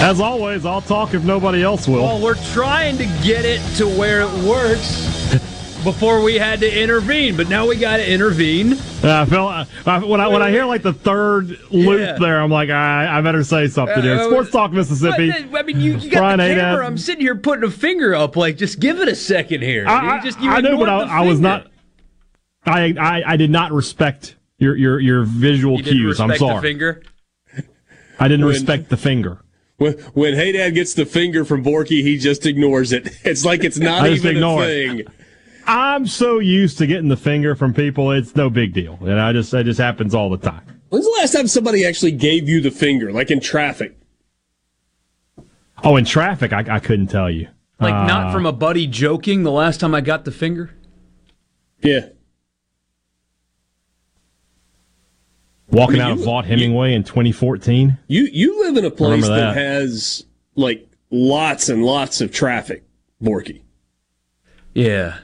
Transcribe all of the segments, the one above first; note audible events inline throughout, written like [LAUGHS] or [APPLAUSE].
As always, I'll talk if nobody else will. Well, we're trying to get it to where it works [LAUGHS] before we had to intervene, but now we got to intervene. Yeah, I feel when I when I hear like the third loop Yeah. there, I'm like, I, I better say something here. Uh, Sports Talk Mississippi. I, I mean, you, you got Brian the camera. I'm sitting here putting a finger up, like, just give it a second here. I, You just, you I, know, but I, I was not. I, I I did not respect your your your visual You cues. I'm sorry. finger. I didn't When- respect the finger. When, when Hey Dad gets the finger from Borky, he just ignores it. [LAUGHS] It's like it's not I just even a ignore it. thing. I'm so used to getting the finger from people, it's no big deal, and I just it just happens all the time. When's the last time somebody actually gave you the finger, like in traffic? Oh, in traffic, I, I couldn't tell you. Like, Uh, not from a buddy joking the last time I got the finger. Yeah. Walking I mean, out of you- Vaught Hemingway in 2014. You you live in a place that. that. has like lots and lots of traffic, Borky. Yeah.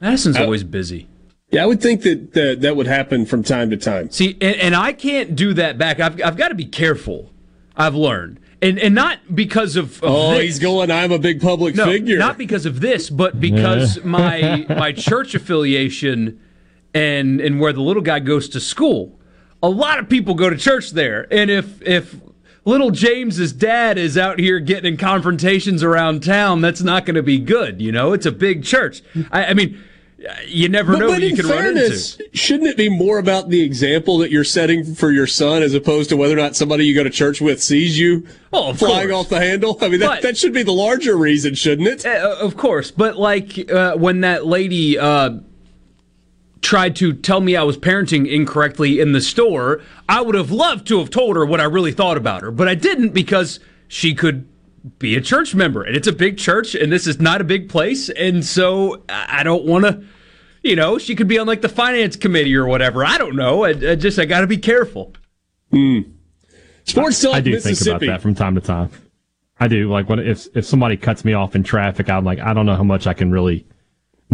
Madison's Uh, always busy. Yeah, I would think that that, that would happen from time to time. See, and, and I can't do that back. I've, I've got to be careful. I've learned, and and not because of, of Oh, this. he's going. I'm a big public no, figure. not because of this, but because [LAUGHS] my my church affiliation and and where the little guy goes to school. A lot of people go to church there, and if if little James's dad is out here getting in confrontations around town, that's not going to be good. You know, it's a big church. I, I mean, you never But, know but what you can run into. shouldn't it be more about the example that you're setting for your son as opposed to whether or not somebody you go to church with sees you Oh, of flying course. off the handle? I mean, that, But- that should be the larger reason, shouldn't it? Uh, of course, but like uh, when that lady uh, tried to tell me I was parenting incorrectly in the store, I would have loved to have told her what I really thought about her, but I didn't because she could be a church member, and it's a big church, and this is not a big place, and so I I don't want to. You know, she could be on like the finance committee or whatever. I don't know. I, I just I got to be careful. Hmm. Sports Talk I do think about that from time to time. I do. Like when if if somebody cuts me off in traffic, I'm like, I don't know how much I can really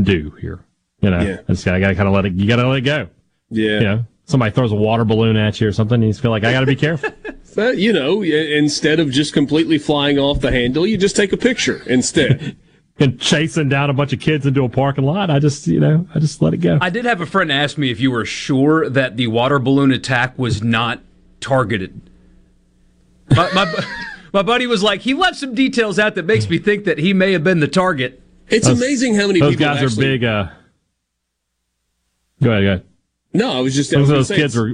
do here. You know, Yeah. I gotta, I gotta kind of let it. You gotta let it go. yeah. You know, somebody throws a water balloon at you or something, and you just feel like I gotta be careful. [LAUGHS] But, you know, instead of just completely flying off the handle, you just take a picture instead. [LAUGHS] and chasing down a bunch of kids into a parking lot, I just you know, I just let it go. I did have a friend ask me if you were sure that the water balloon attack was not targeted. My, my, [LAUGHS] my buddy was like, he left some details out that makes me think that he may have been the target. It's Those- amazing how many Those people guys are big. uh Go ahead, go ahead. No, I was just. Those, was those say kids were.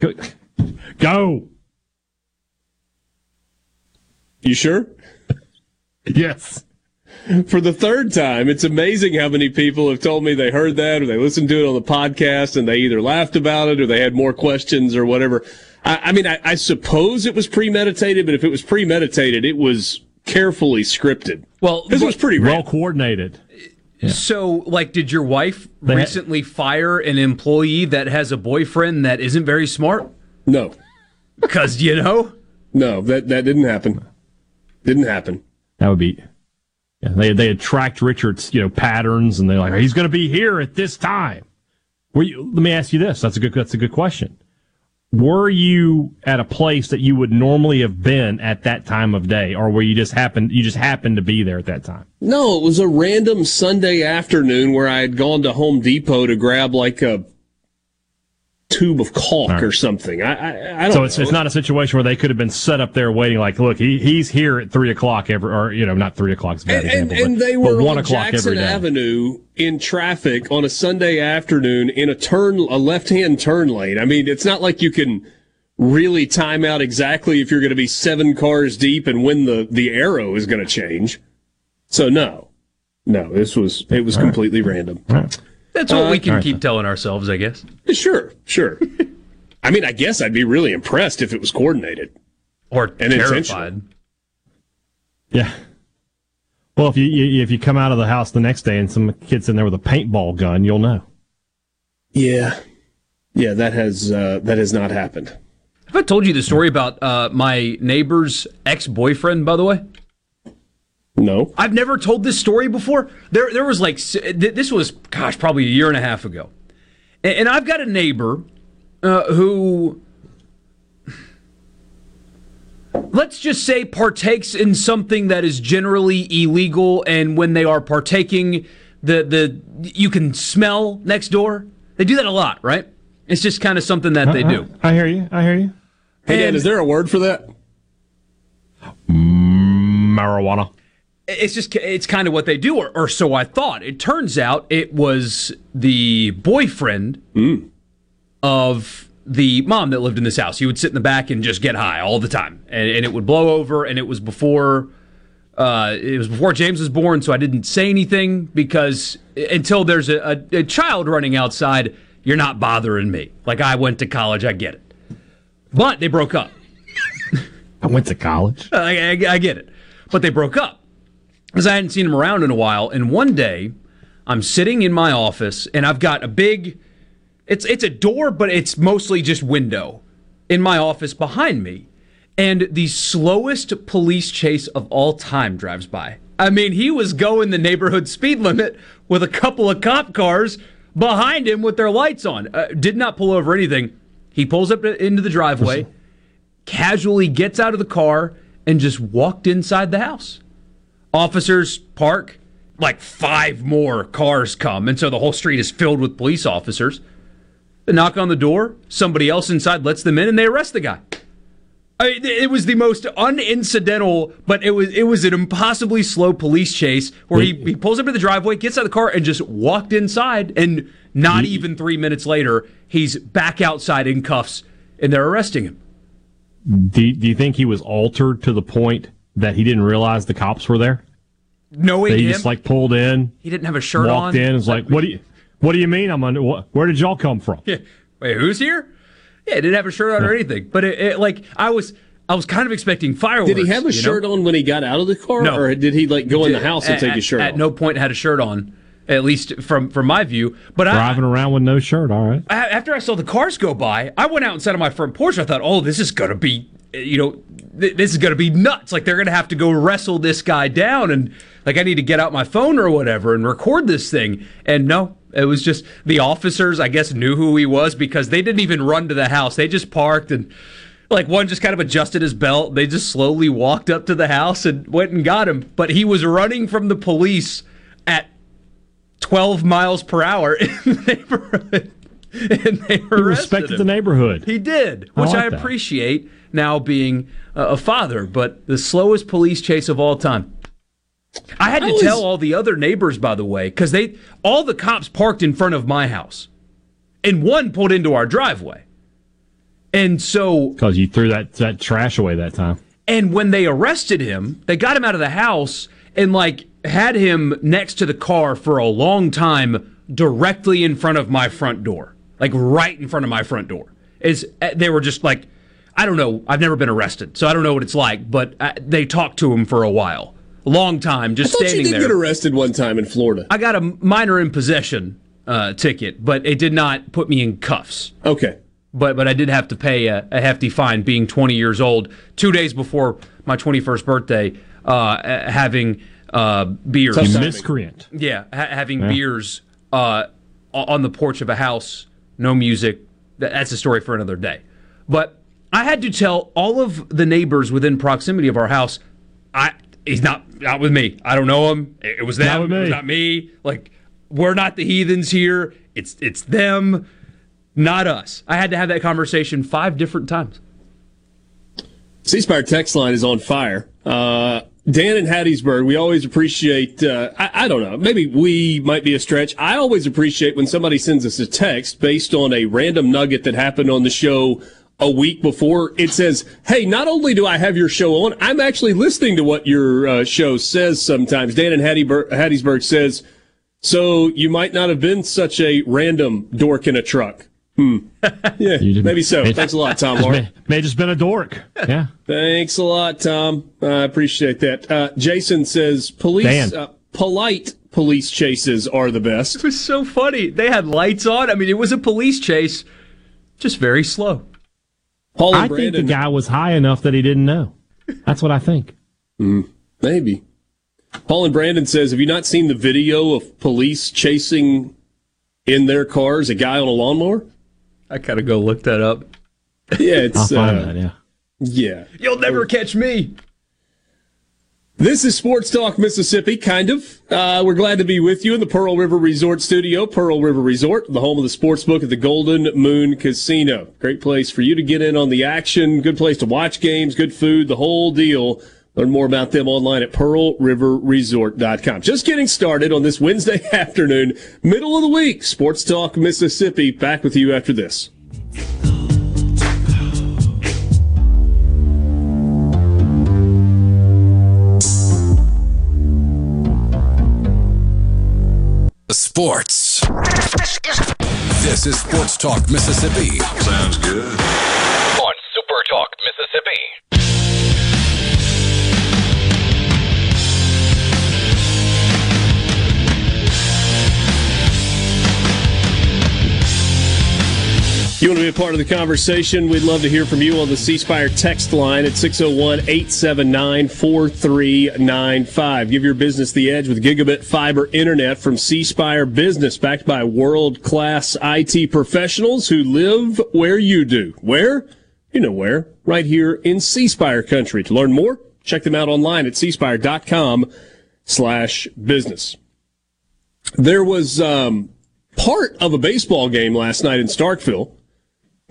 Go. Go. You sure? Yes. For the third time, it's amazing how many people have told me they heard that or they listened to it on the podcast and they either laughed about it or they had more questions or whatever. I, I mean, I, I suppose it was premeditated, but if it was premeditated, it was carefully scripted. Well, This was pretty Well random. coordinated. So, like, did your wife They ha- recently fire an employee that has a boyfriend that isn't very smart? No, Because, you know, no, that that didn't happen. Didn't happen. That would be. Yeah, they they attract Richard's you know patterns, and they're like, he's going to be here at this time. Were you, let me ask you this. That's a good. That's a good question. Were you at a place that you would normally have been at that time of day, or were you just happened you just happened to be there at that time? No, it was a random Sunday afternoon where I had gone to Home Depot to grab like a tube of caulk All right. or something. I I, I don't So know. it's, it's not a situation where they could have been set up there waiting. Like, look, he he's here at three o'clock every, or you know, not three o'clock. Is a bad and, and, example, and but- they were one on o'clock Jackson. Avenue in traffic on a Sunday afternoon in a turn, a left-hand turn lane. I mean, it's not like you can really time out exactly if you're going to be seven cars deep and when the the arrow is going to change. So no, no, this was it was completely random. That's what we Uh, can alright, keep telling ourselves, I guess. Sure, sure. I mean, I guess I'd be really impressed if it was coordinated. Or And terrified. intentional. Yeah. Well, if you, you if you come out of the house the next day and some kid's in there with a paintball gun, you'll know. Yeah, yeah, that has uh, that has not happened. Have I told you the story about uh, my neighbor's ex boyfriend, by the way? No, I've never told this story before. There, there was like this was, gosh, probably a year and a half ago, and, and I've got a neighbor uh, who, let's just say, partakes in something that is generally illegal, and when they are partaking, the the you can smell next door. They do that a lot, right? It's just kind of something that they do. I hear you. I hear you. hey Dan, And- is there a word for that? Marijuana. It's just it's kind of what they do or, or so i thought. It turns out it was the boyfriend of the mom that lived in this house. He would sit in the back and just get high all the time and, and it would blow over and it was before uh, it was before james was born so i didn't say anything because until there's a, a, a child running outside you're not bothering me. Like i went to college i get it. But they broke up. [LAUGHS] I went to college. I, I, I get it. But they broke up because I hadn't seen him around in a while. And one day, I'm sitting in my office and I've got a big, it's it's a door, but it's mostly just window in my office behind me. And the slowest police chase of all time drives by. I mean, he was going the neighborhood speed limit with a couple of cop cars behind him with their lights on. Uh, did not pull over anything. He pulls up into the driveway [LAUGHS] casually gets out of the car and just walked inside the house. Officers park, like five more cars come, and so the whole street is filled with police officers. They knock on the door, somebody else inside lets them in, and they arrest the guy. I mean, it was the most unincidental, but it was it was an impossibly slow police chase where he, he pulls up to the driveway, gets out of the car, and just walked inside. And not even three minutes later, he's back outside in cuffs, and they're arresting him. Do, do you think he was altered to the point that he didn't realize the cops were there? Knowing he, him, just like pulled in, he didn't have a shirt on. walked in, and was like, "What do you, what do you mean? I'm under? What, where did y'all come from?" Yeah. Wait, who's here? Yeah, didn't have a shirt on or anything. But it, it, like I was, I was kind of expecting fireworks. Did he have a shirt know? on when he got out of the car, No. or did he like go in the house and At- take his shirt At off? no point had a shirt on, at least from from my view. But I, Driving around with no shirt. All right. I- after I saw the cars go by, I went out and sat on my front porch. I thought, oh, this is gonna be, you know, th- this is gonna be nuts. Like they're gonna have to go wrestle this guy down, and like I need to get out my phone or whatever and record this thing. And no, it was just the officers. I guess knew who he was because they didn't even run to the house. They just parked and. Like one just kind of adjusted his belt. They just slowly walked up to the house and went and got him. But he was running from the police 12 miles per hour in the neighborhood. [LAUGHS] And they He respected him. the neighborhood. He did, which I, like that. appreciate now being a father, but the slowest police chase of all time. I had to is- tell all the other neighbors, by the way, because they all the cops parked in front of my house, and one pulled into our driveway. And so Because you threw that, that trash away that time. and when they arrested him, they got him out of the house and like had him next to the car for a long time directly in front of my front door. Like right in front of my front door. Is they were just like I don't know, I've never been arrested, so I don't know what it's like, but uh, they talked to him for a while long time, just I thought standing you did there. get arrested one time in Florida. I got a minor in possession uh, ticket, but it did not put me in cuffs. Okay. But but I did have to pay a, a hefty fine, being 20 years old, two days before my 21st birthday, uh, having uh, beers. Tough miscreant. Yeah, ha- having beers uh, on the porch of a house, no music. That's a story for another day. But I had to tell all of the neighbors within proximity of our house, I he's not not with me. I don't know him. It, it was them. Not with It was me. not me. Like we're not the heathens here. It's it's them, not us. I had to have that conversation five different times. C Spire text line is on fire. Uh, Dan in Hattiesburg, we always appreciate, uh, I, I don't know, maybe we might be a stretch. I always appreciate when somebody sends us a text based on a random nugget that happened on the show a week before. It says, hey, not only do I have your show on, I'm actually listening to what your uh, show says sometimes. Dan in Hattiesburg, Hattiesburg says, so you might not have been such a random dork in a truck. Hmm. [LAUGHS] Yeah, You maybe so. It- Thanks a lot, Tom Just may, may just been a dork. Yeah. Thanks a lot, Tom. I appreciate that. Uh, Jason says police, uh, polite police chases are the best. It was so funny. They had lights on. I mean, it was a police chase, just very slow. Paul and I think the guy was high enough that he didn't know. That's what I think. maybe. Paul and Brandon says, have you not seen the video of police chasing in their cars a guy on a lawnmower? I gotta go look that up. Yeah, I'll it's find uh, that. Yeah. yeah. You'll never catch me. This is Sports Talk Mississippi, kind of. Uh, we're glad to be with you in the Pearl River Resort studio. Pearl River Resort, the home of the sports book at the Golden Moon Casino. Great place for you to get in on the action. Good place to watch games, good food, the whole deal. Learn more about them online at pearlriverresort.com. Just getting started on this Wednesday [LAUGHS] afternoon, middle of the week. Sports Talk Mississippi. Back with you after this. Sports. This is Sports Talk Mississippi. Sounds good. On Super Talk, Mississippi. Want to be a part of the conversation? We'd love to hear from you on the C Spire text line at 601 879 4395. Give your business the edge with gigabit fiber internet from C Spire Business, backed by world class IT professionals who live where you do. Where? You know where. Right here in C Spire country. To learn more, check them out online at cspire.com slash business. There was um, part of a baseball game last night in Starkville.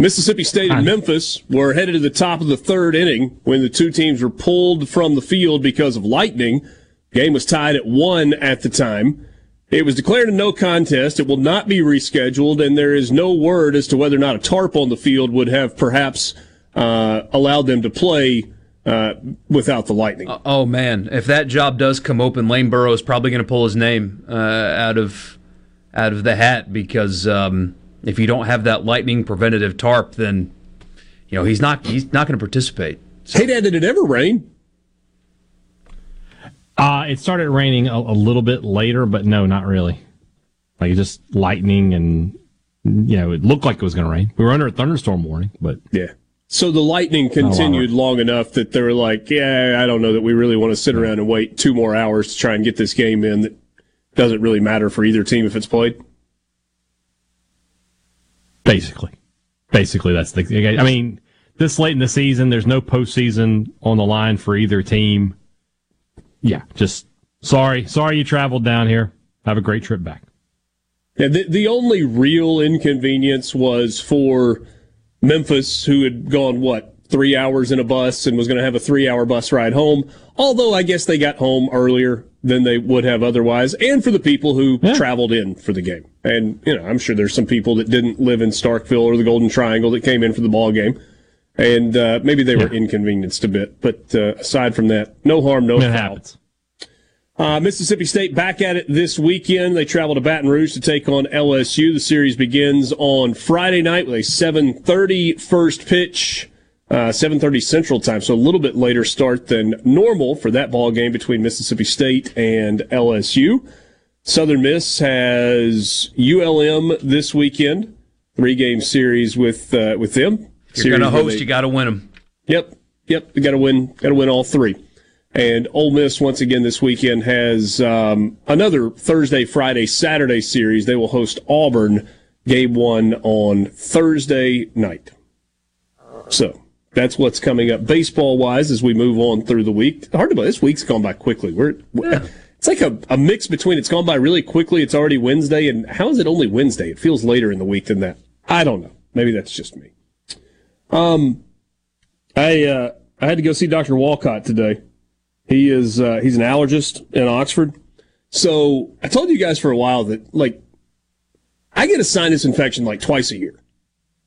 Mississippi State and Memphis were headed to the top of the third inning when the two teams were pulled from the field because of lightning. Game was tied at one at the time. It was declared a no contest. It will not be rescheduled, and there is no word as to whether or not a tarp on the field would have perhaps uh, allowed them to play uh, without the lightning. Oh man, if that job does come open, Lane Burroughs is probably going to pull his name uh, out of out of the hat because um, if you don't have that lightning preventative tarp, then you know he's not he's not going to participate. Hey, Dad, did it ever rain? Uh, it started raining a, a little bit later, but no, not really. Like just lightning and, you know, it looked like it was going to rain. We were under a thunderstorm warning, but Yeah. So the lightning continued long enough that they were like, yeah, I don't know that we really want to sit around and wait two more hours to try and get this game in that doesn't really matter for either team if it's played. Basically, basically that's the, I mean, this late in the season, there's no postseason on the line for either team. Yeah, just sorry, sorry you traveled down here. Have a great trip back. Yeah, the, the only real inconvenience was for Memphis, who had gone, what, three hours in a bus and was going to have a three hour bus ride home. Although I guess they got home earlier than they would have otherwise, and for the people who Yeah. traveled in for the game. And, you know, I'm sure there's some people that didn't live in Starkville or the Golden Triangle that came in for the ball game. And uh, maybe they were inconvenienced a bit. But uh, aside from that, no harm, no It foul. Uh, Mississippi State back at it this weekend. They travel to Baton Rouge to take on LSU. The series begins on Friday night with a 7:30 first pitch. Uh, 7:30 Central Time, so a little bit later start than normal for that ball game between Mississippi State and LSU. Southern Miss has ULM this weekend, three game series with uh, with them. You're going to host, you got to win them. Yep, yep, you got to win, got to win all three. And Ole Miss once again this weekend has um, another Thursday, Friday, Saturday series. They will host Auburn game one on Thursday night. So that's what's coming up baseball wise as we move on through the week. Hard to believe this week's gone by quickly. We're, yeah. it's like a, a mix between it's gone by really quickly. It's already Wednesday, and how is it only Wednesday? It feels later in the week than that. I don't know. Maybe that's just me. Um, I uh, I had to go see Dr. Walcott today. He is uh, he's an allergist in Oxford. So I told you guys for a while that like I get a sinus infection like twice a year.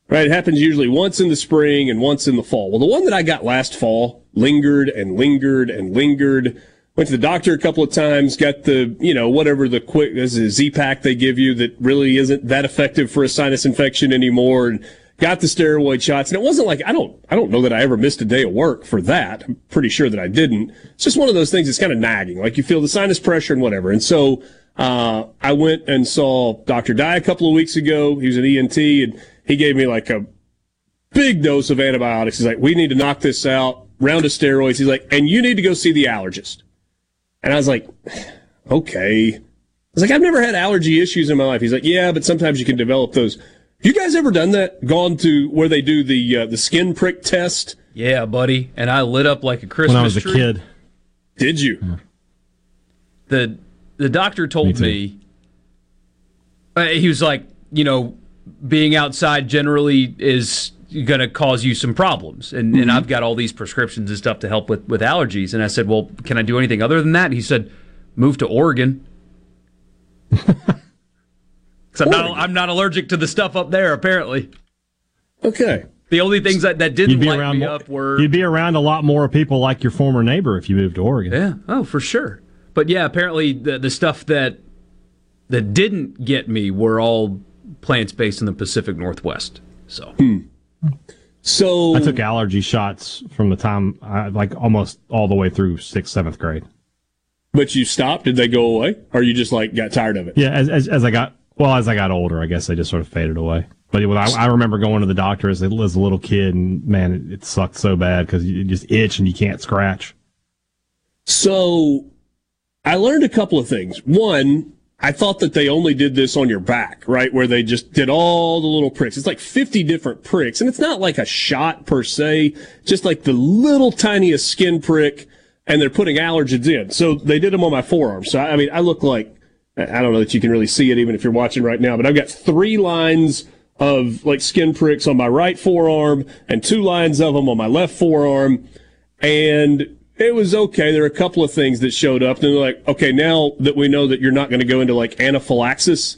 Right? It happens usually once in the spring and once in the fall. Well, the one that I got last fall lingered and lingered and lingered. Went to the doctor a couple of times, got the, you know, whatever the quick, this is a Z-Pack they give you that really isn't that effective for a sinus infection anymore. And got the steroid shots. And it wasn't like, I don't, I don't know that I ever missed a day of work for that. I'm pretty sure that I didn't. It's just one of those things that's kind of nagging. Like you feel the sinus pressure and whatever. And so, uh, I went and saw Dr. Dye a couple of weeks ago. He was an ENT and he gave me like a big dose of antibiotics. He's like, we need to knock this out. Round of steroids. He's like, and you need to go see the allergist. And I was like, [SIGHS] okay. I was like, I've never had allergy issues in my life. He's like, yeah, but sometimes you can develop those you guys ever done that? Gone to where they do the uh, the skin prick test? Yeah, buddy. And I lit up like a Christmas when I was tree. a kid. Did you? The the doctor told me, me uh, he was like, you know, being outside generally is going to cause you some problems. And, mm-hmm. and I've got all these prescriptions and stuff to help with, with allergies. And I said, well, can I do anything other than that? And he said, move to Oregon. [LAUGHS] Because I'm not, I'm not allergic to the stuff up there, apparently. Okay. The only things that, that didn't light around me more, up were. You'd be around a lot more people like your former neighbor if you moved to Oregon. Yeah. Oh, for sure. But yeah, apparently the, the stuff that that didn't get me were all plants based in the Pacific Northwest. So. Hmm. So I took allergy shots from the time I like almost all the way through sixth, seventh grade. But you stopped? Did they go away, or you just like got tired of it? Yeah, as as, as I got well, as I got older, I guess they just sort of faded away. But I, I remember going to the doctor as a, as a little kid, and man, it, it sucked so bad because you just itch and you can't scratch. So, I learned a couple of things. One, I thought that they only did this on your back, right? Where they just did all the little pricks. It's like 50 different pricks, and it's not like a shot per se, just like the little tiniest skin prick, and they're putting allergens in. So they did them on my forearm. So, I mean, I look like I don't know that you can really see it even if you're watching right now, but I've got three lines of like skin pricks on my right forearm and two lines of them on my left forearm. And it was okay. There are a couple of things that showed up. And they're like, okay, now that we know that you're not going to go into like anaphylaxis,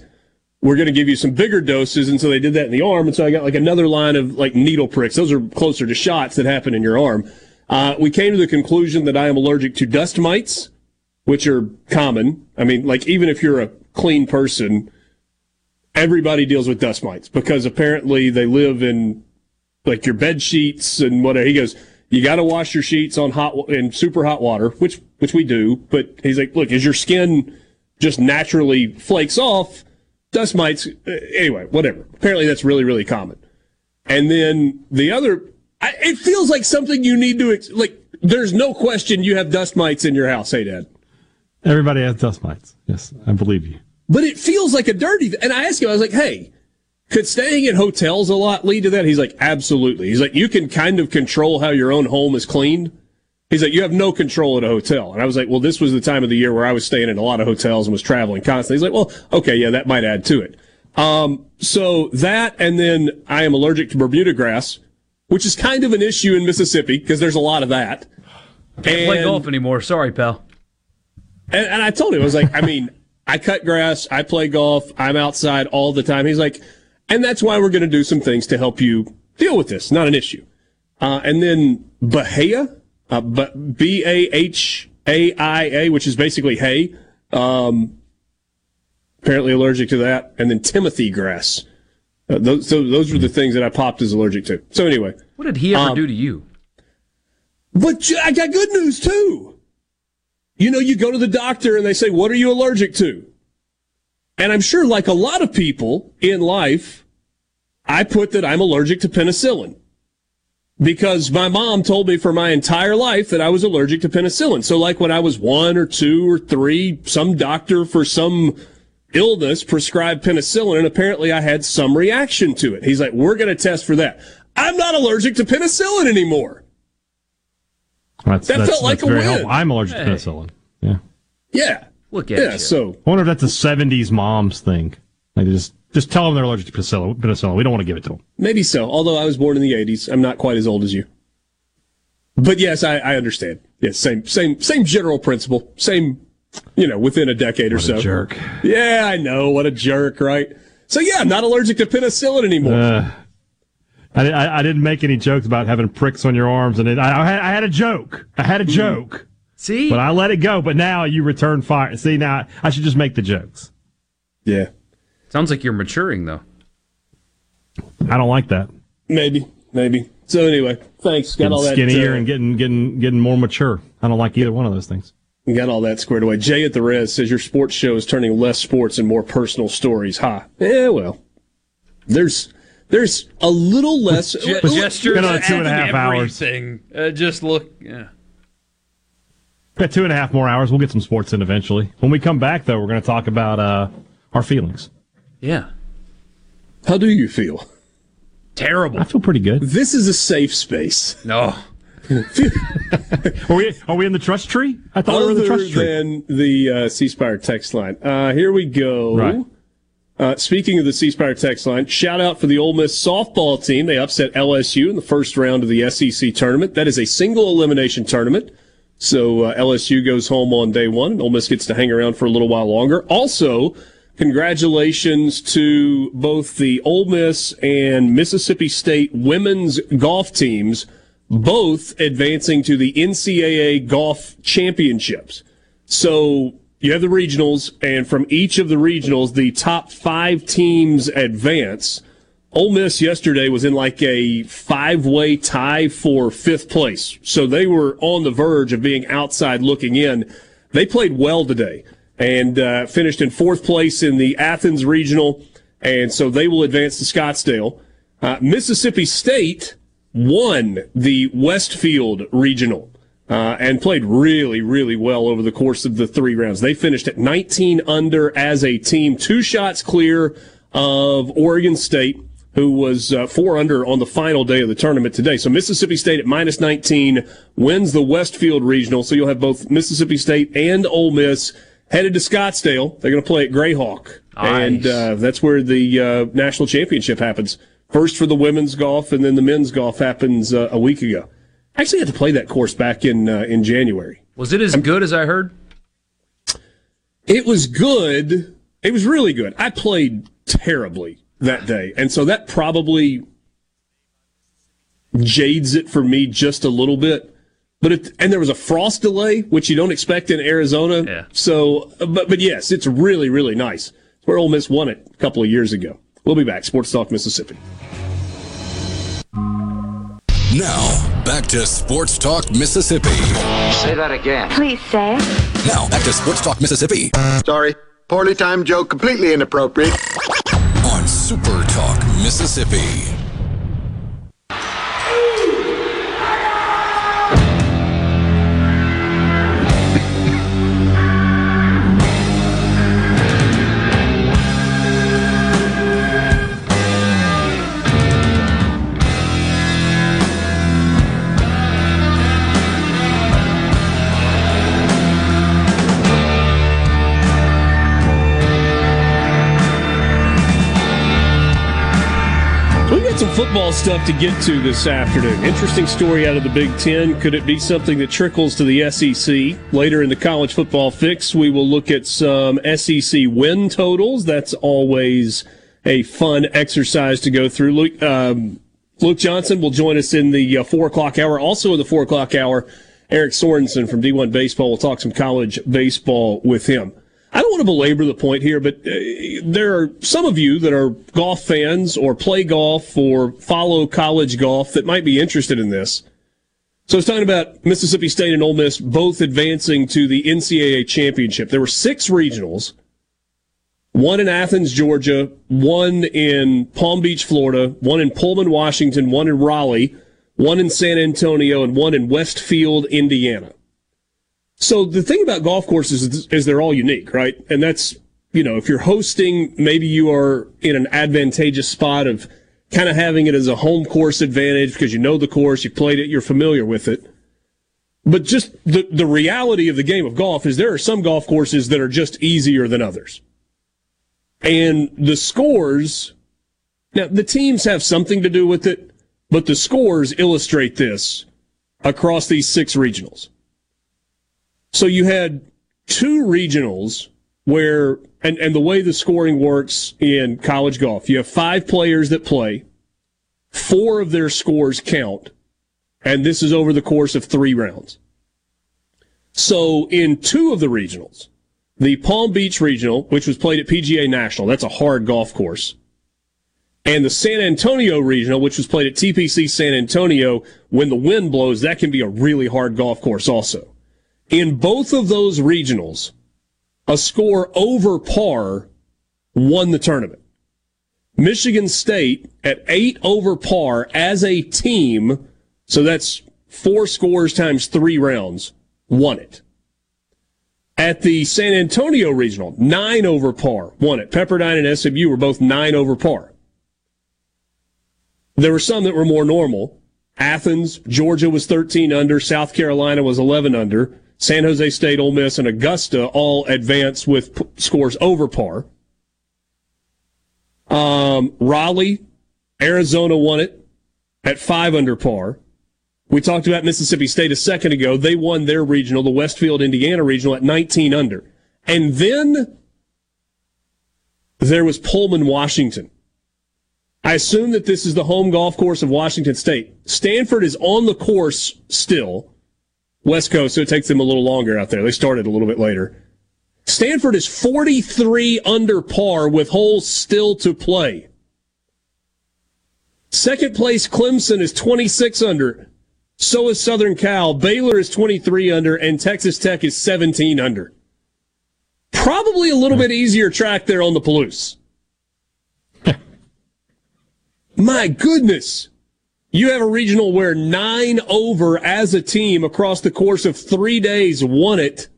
we're going to give you some bigger doses. And so they did that in the arm. And so I got like another line of like needle pricks. Those are closer to shots that happen in your arm. Uh, we came to the conclusion that I am allergic to dust mites which are common. I mean, like even if you're a clean person, everybody deals with dust mites because apparently they live in like your bed sheets and whatever. He goes, you got to wash your sheets on hot in super hot water, which which we do. But he's like, look, as your skin just naturally flakes off, dust mites. Uh, anyway, whatever. Apparently that's really really common. And then the other, I, it feels like something you need to like. There's no question you have dust mites in your house. Hey, Dad. Everybody has dust mites. Yes, I believe you. But it feels like a dirty. And I asked him, I was like, hey, could staying in hotels a lot lead to that? He's like, absolutely. He's like, you can kind of control how your own home is cleaned. He's like, you have no control at a hotel. And I was like, well, this was the time of the year where I was staying in a lot of hotels and was traveling constantly. He's like, well, okay, yeah, that might add to it. Um, so that, and then I am allergic to Bermuda grass, which is kind of an issue in Mississippi because there's a lot of that. Can't and, play golf anymore. Sorry, pal. And, and I told him, I was like, I mean, I cut grass, I play golf, I'm outside all the time. He's like, and that's why we're going to do some things to help you deal with this. Not an issue. Uh, and then Bahia, uh, B A H A I A, which is basically hay. Um, apparently allergic to that. And then Timothy grass. Uh, those, so those were the things that I popped as allergic to. So anyway, What did he ever Um, do to you? But I got good news too. You know, you go to the doctor and they say, what are you allergic to? And I'm sure like a lot of people in life, I put that I'm allergic to penicillin because my mom told me for my entire life that I was allergic to penicillin. So like when I was one or two or three, some doctor for some illness prescribed penicillin and apparently I had some reaction to it. He's like, we're going to test for that. I'm not allergic to penicillin anymore. That's, That that's, felt like that's a very win. helpful. I'm allergic Hey. to penicillin. Yeah. Yeah. Look at Yeah. you. So I wonder if that's a '70s moms thing. Like just just tell them they're allergic to penicillin. Penicillin. We don't want to give it to them. maybe so. Although I was born in the 80s, I'm not quite as old as you. But yes, I, I understand. Yes, same, same, same general principle. Same, you know, within a decade or What so. jerk. Yeah, I know. What a jerk, right? So yeah, I'm not allergic to penicillin anymore. Uh, I, I, I didn't make any jokes about having pricks on your arms, and it, I, I, had, I had a joke. I had a joke, See? but I let it go. But now you return fire. See, now I should just make the jokes. yeah, Sounds like you're maturing, though. I don't like that. maybe, maybe. So anyway, thanks. Got Getting all that. skinnier uh, and getting getting getting more mature. I don't like either one of those things. You Got all that squared away. Jay at the Res says your sports show is turning less sports and more personal stories. Ha. Yeah, well, there's there's a little less. Ge- Well, gestures. Got another two and a half hours. everything. Uh, just look. Yeah. Got two and a half more hours. We'll get some sports in eventually. When we come back, though, we're going to talk about uh, our feelings. Yeah. How do you feel? Terrible. I feel pretty good. This is a safe space. No. [LAUGHS] Are we are we in the trust tree? I thought we were in the trust tree. than the uh, C Spire text line. Uh, here we go. Right. Uh, speaking of the C Spire text line, shout out for the Ole Miss softball team. They upset LSU in the first round of the SEC tournament. That is a single elimination tournament. So uh, LSU goes home on day one, and Ole Miss gets to hang around for a little while longer. Also, congratulations to both the Ole Miss and Mississippi State women's golf teams, both advancing to the NCAA golf championships. So you have the regionals, and from each of the regionals, the top five teams advance. Ole Miss yesterday was in like a five-way tie for fifth place, so they were on the verge of being outside looking in. They played well today and uh, finished in fourth place in the Athens regional, and so they will advance to Scottsdale. Uh, Mississippi State won the Westfield regional uh, and played really, really well over the course of the three rounds. They finished at 19 under as a team, two shots clear of Oregon State, who was uh, four under on the final day of the tournament today. So Mississippi State at minus 19 wins the Westfield regional. So you'll have both Mississippi State and Ole Miss headed to Scottsdale. They're going to play at Grayhawk, and uh, that's where the uh, national championship happens. First for the women's golf, and then the men's golf happens uh, a week ago. I actually had to play that course back in uh, in January. Was it as good as I heard? It was good. It was really good. I played terribly that day, and so that probably jades it for me just a little bit. But it, and there was a frost delay, which you don't expect in Arizona. Yeah. So, but but yes, it's really really nice. It's where Ole Miss won it a couple of years ago. We'll be back. Sports Talk Mississippi. Now, back to Sports Talk Mississippi. Say that again. Please say. Now, back to Sports Talk Mississippi Sorry. Poorly timed joke, completely inappropriate. Super Talk Mississippi. Football stuff to get to this afternoon. Interesting story out of the Big Ten. Could it be something that trickles to the SEC? Later in the college football fix, we will look at some SEC win totals. That's always a fun exercise to go through. Luke, um, Luke Johnson will join us in the uh, four o'clock hour. Also in the four o'clock hour, Eric Sorenson from D1 Baseball will talk some college baseball with him. I don't want to belabor the point here, but uh, there are some of you that are golf fans or play golf or follow college golf that might be interested in this. So I was talking about Mississippi State and Ole Miss both advancing to the NCAA championship. There were six regionals, one in Athens, Georgia, one in Palm Beach, Florida, one in Pullman, Washington, one in Raleigh, one in San Antonio, and one in Westfield, Indiana. So the thing about golf courses is, is they're all unique, right? And that's, you know, if you're hosting, maybe you are in an advantageous spot of kind of having it as a home course advantage because you know the course, you played it, you're familiar with it. But just the, the reality of the game of golf is there are some golf courses that are just easier than others. And the scores, now the teams have something to do with it, but the scores illustrate this across these six regionals. So you had two regionals where, and, and the way the scoring works in college golf, you have five players that play, four of their scores count, and this is over the course of three rounds. So in two of the regionals, the Palm Beach Regional, which was played at PGA National, that's a hard golf course, and the San Antonio Regional, which was played at TPC San Antonio, when the wind blows, that can be a really hard golf course also. In both of those regionals, a score over par won the tournament. Michigan State at eight over par as a team, so that's four scores times three rounds, won it. At the San Antonio Regional, nine over par, won it. Pepperdine and SMU were both nine over par. There were some that were more normal. Athens, Georgia was 13 under, South Carolina was 11 under. San Jose State, Ole Miss, and Augusta all advance with p- scores over par. Um, Raleigh, Arizona won it at five under par. We talked about Mississippi State a second ago. They won their regional, the Westfield, Indiana regional at 19 under. And then there was Pullman, Washington. I assume that this is the home golf course of Washington State. Stanford is on the course still. West Coast, so it takes them a little longer out there. They started a little bit later. Stanford is 43 under par with holes still to play. Second place, Clemson is 26 under. So is Southern Cal. Baylor is 23 under, and Texas Tech is 17 under. Probably a little bit easier track there on the Palouse. [LAUGHS] My goodness. You have a regional where nine over as a team across the course of three days won it.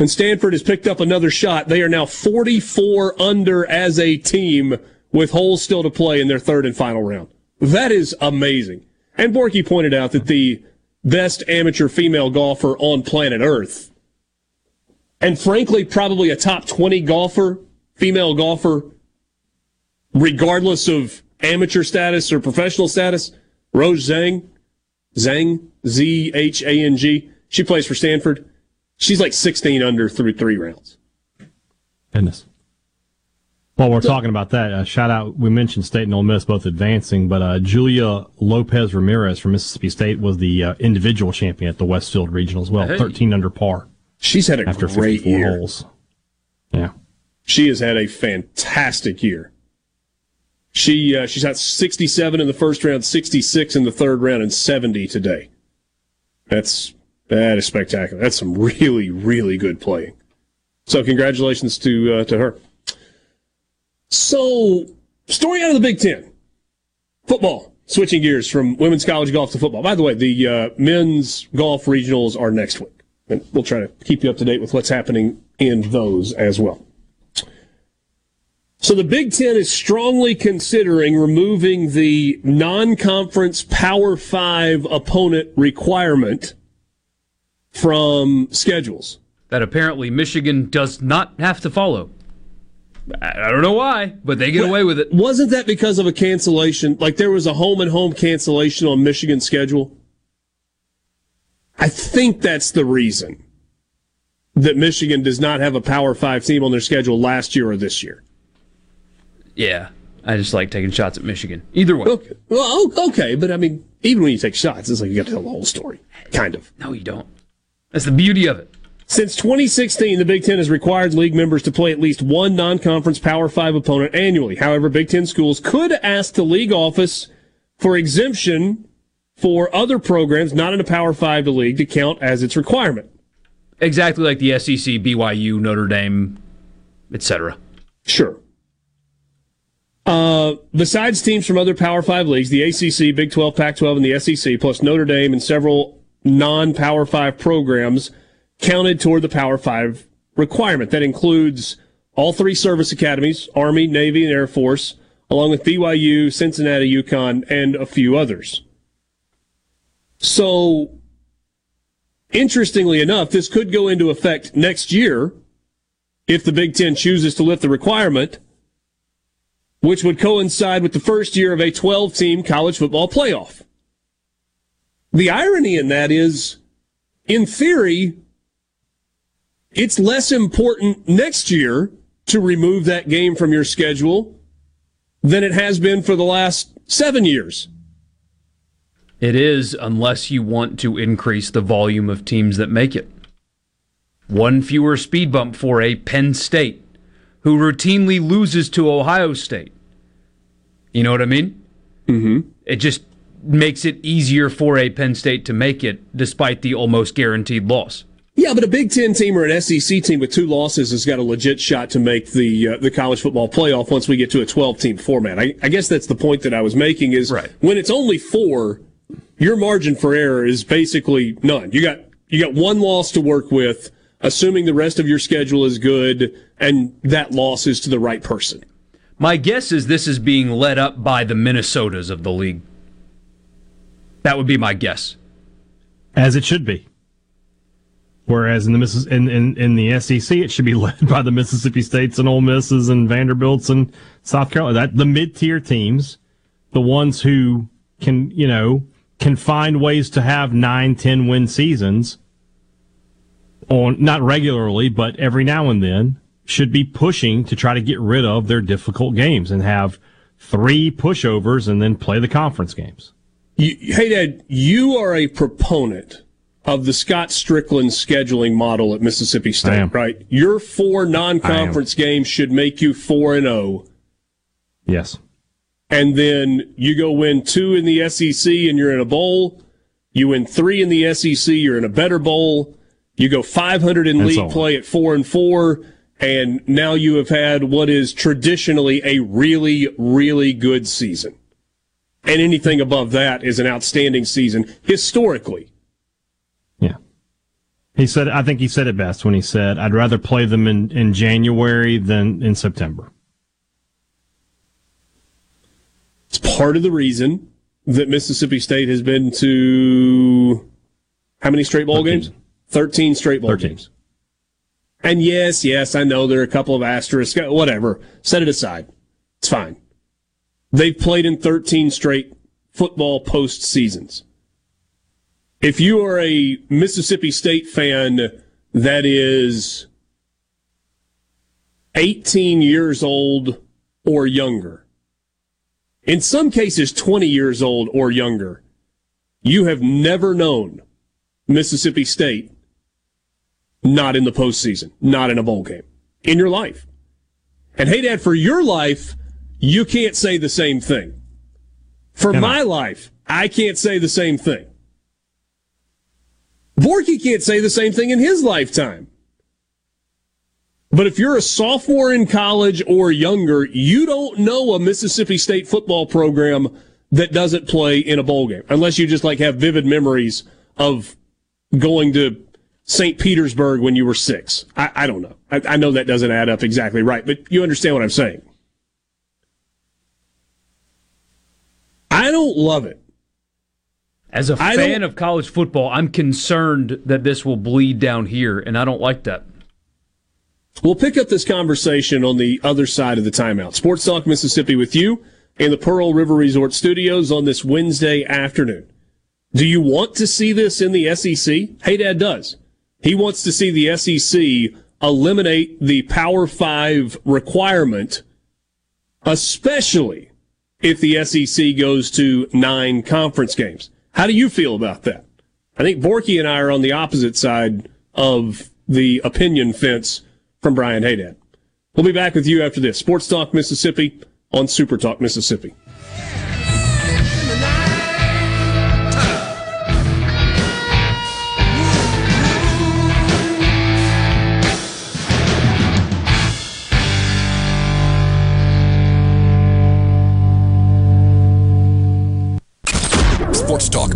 And Stanford has picked up another shot. They are now 44 under as a team with holes still to play in their third and final round. That is amazing. And Borky pointed out that the best amateur female golfer on planet Earth, and frankly, probably a top 20 golfer, female golfer, regardless of amateur status or professional status, Rose Zhang, Zhang, Z H A N G. She plays for Stanford. She's like 16 under through three rounds. Goodness. While we're talking about that, uh, shout out, we mentioned State and Ole Miss both advancing, but uh, Julia Lopez Ramirez from Mississippi State was the uh, individual champion at the Westfield Regional as well, Hey. 13 under par She's had a after great year. holes. Yeah. She has had a fantastic year. She uh, she's had 67 in the first round, 66 in the third round, and 70 today. That's that is spectacular. That's some really really good playing. So congratulations to uh, to her. So story out of the Big Ten, football. Switching gears from women's college golf to football. By the way, the uh, men's golf regionals are next week, and we'll try to keep you up to date with what's happening in those as well. So the Big Ten is strongly considering removing the non-conference Power Five opponent requirement from schedules. That apparently Michigan does not have to follow. I I don't know why, but they get away with it. Wasn't that because of a cancellation? Like there was a home and home cancellation on Michigan's schedule? I think that's the reason that Michigan does not have a Power Five team on their schedule last year or this year. Yeah, I just like taking shots at Michigan. Either way. Okay. Well, okay, but I mean, even when you take shots, it's like you got to tell the whole story, kind of. No, you don't. That's the beauty of it. Since 2016, the Big Ten has required league members to play at least one non-conference Power Five opponent annually. However, Big Ten schools could ask the league office for exemption for other programs not in a Power Five to league to count as its requirement. Exactly like the SEC, BYU, Notre Dame, etc. Sure. Uh, besides teams from other Power Five leagues, the ACC, Big 12, Pac 12, and the SEC, plus Notre Dame and several non Power Five programs counted toward the Power Five requirement. That includes all three service academies Army, Navy, and Air Force, along with BYU, Cincinnati, UConn, and a few others. So, interestingly enough, this could go into effect next year if the Big Ten chooses to lift the requirement, which would coincide with the first year of a 12 team college football playoff. The irony in that is, in theory, it's less important next year to remove that game from your schedule than it has been for the last seven years. It is, unless you want to increase the volume of teams that make it. One fewer speed bump for a Penn State, who routinely loses to Ohio State. You know what I mean? Mm-hmm. It just makes it easier for a Penn State to make it, despite the almost guaranteed loss. Yeah, but a Big Ten team or an SEC team with two losses has got a legit shot to make the uh, the college football playoff once we get to a 12 team format. I, I, guess that's the point that I was making is right. when it's only four, your margin for error is basically none. You got you got one loss to work with, assuming the rest of your schedule is good, and that loss is to the right person. My guess is this is being led up by the Minnesotas of the league. That would be my guess. As it should be. Whereas in the in, in, in the SEC, it should be [LAUGHS] led by the Mississippi States and Ole Misses and Vanderbilts and South Carolina. That the mid tier teams, the ones who can you know can find ways to have nine, ten win seasons on not regularly, but every now and then, should be pushing to try to get rid of their difficult games and have three pushovers and then play the conference games. You, Hadad, you are a proponent of the Scott Stricklin scheduling model at Mississippi State, right? Your four non-conference games should make you four and zero. Oh. Yes. And then you go win two in the SEC and you're in a bowl. You win three in the SEC, you're in a better bowl. You go 500 in and league so play at four and four. And now you have had what is traditionally a really, really good season. And anything above that is an outstanding season historically. Yeah. He said, I think he said it best when he said, I'd rather play them in, in January than in September. It's part of the reason that Mississippi State has been to how many straight bowl 13. games? 13 straight bowl 13. games. And yes, yes, I know there are a couple of asterisks, whatever. Set it aside. It's fine. They've played in 13 straight football post seasons. If you are a Mississippi State fan that is 18 years old or younger, in some cases 20 years old or younger, you have never known Mississippi State not in the postseason, not in a bowl game in your life. And Hadad, for your life, you can't say the same thing. For Can my I? life, I can't say the same thing. Borky can't say the same thing in his lifetime. But if you're a sophomore in college or younger, you don't know a Mississippi State football program that doesn't play in a bowl game, unless you just like have vivid memories of going to St. Petersburg when you were six. I, I don't know. I, I know that doesn't add up exactly right, but you understand what I'm saying. I don't love it. As a fan of college football, I'm concerned that this will bleed down here, and I don't like that. We'll pick up this conversation on the other side of the timeout. Sports Talk Mississippi with you in the Pearl River Resort Studios on this Wednesday afternoon. Do you want to see this in the SEC? Hadad does. He wants to see the SEC eliminate the Power Five requirement, especially if the SEC goes to nine conference games. How do you feel about that? I think Borky and I are on the opposite side of the opinion fence from Brian Hadad. We'll be back with you after this. Sports Talk Mississippi on Super Talk Mississippi.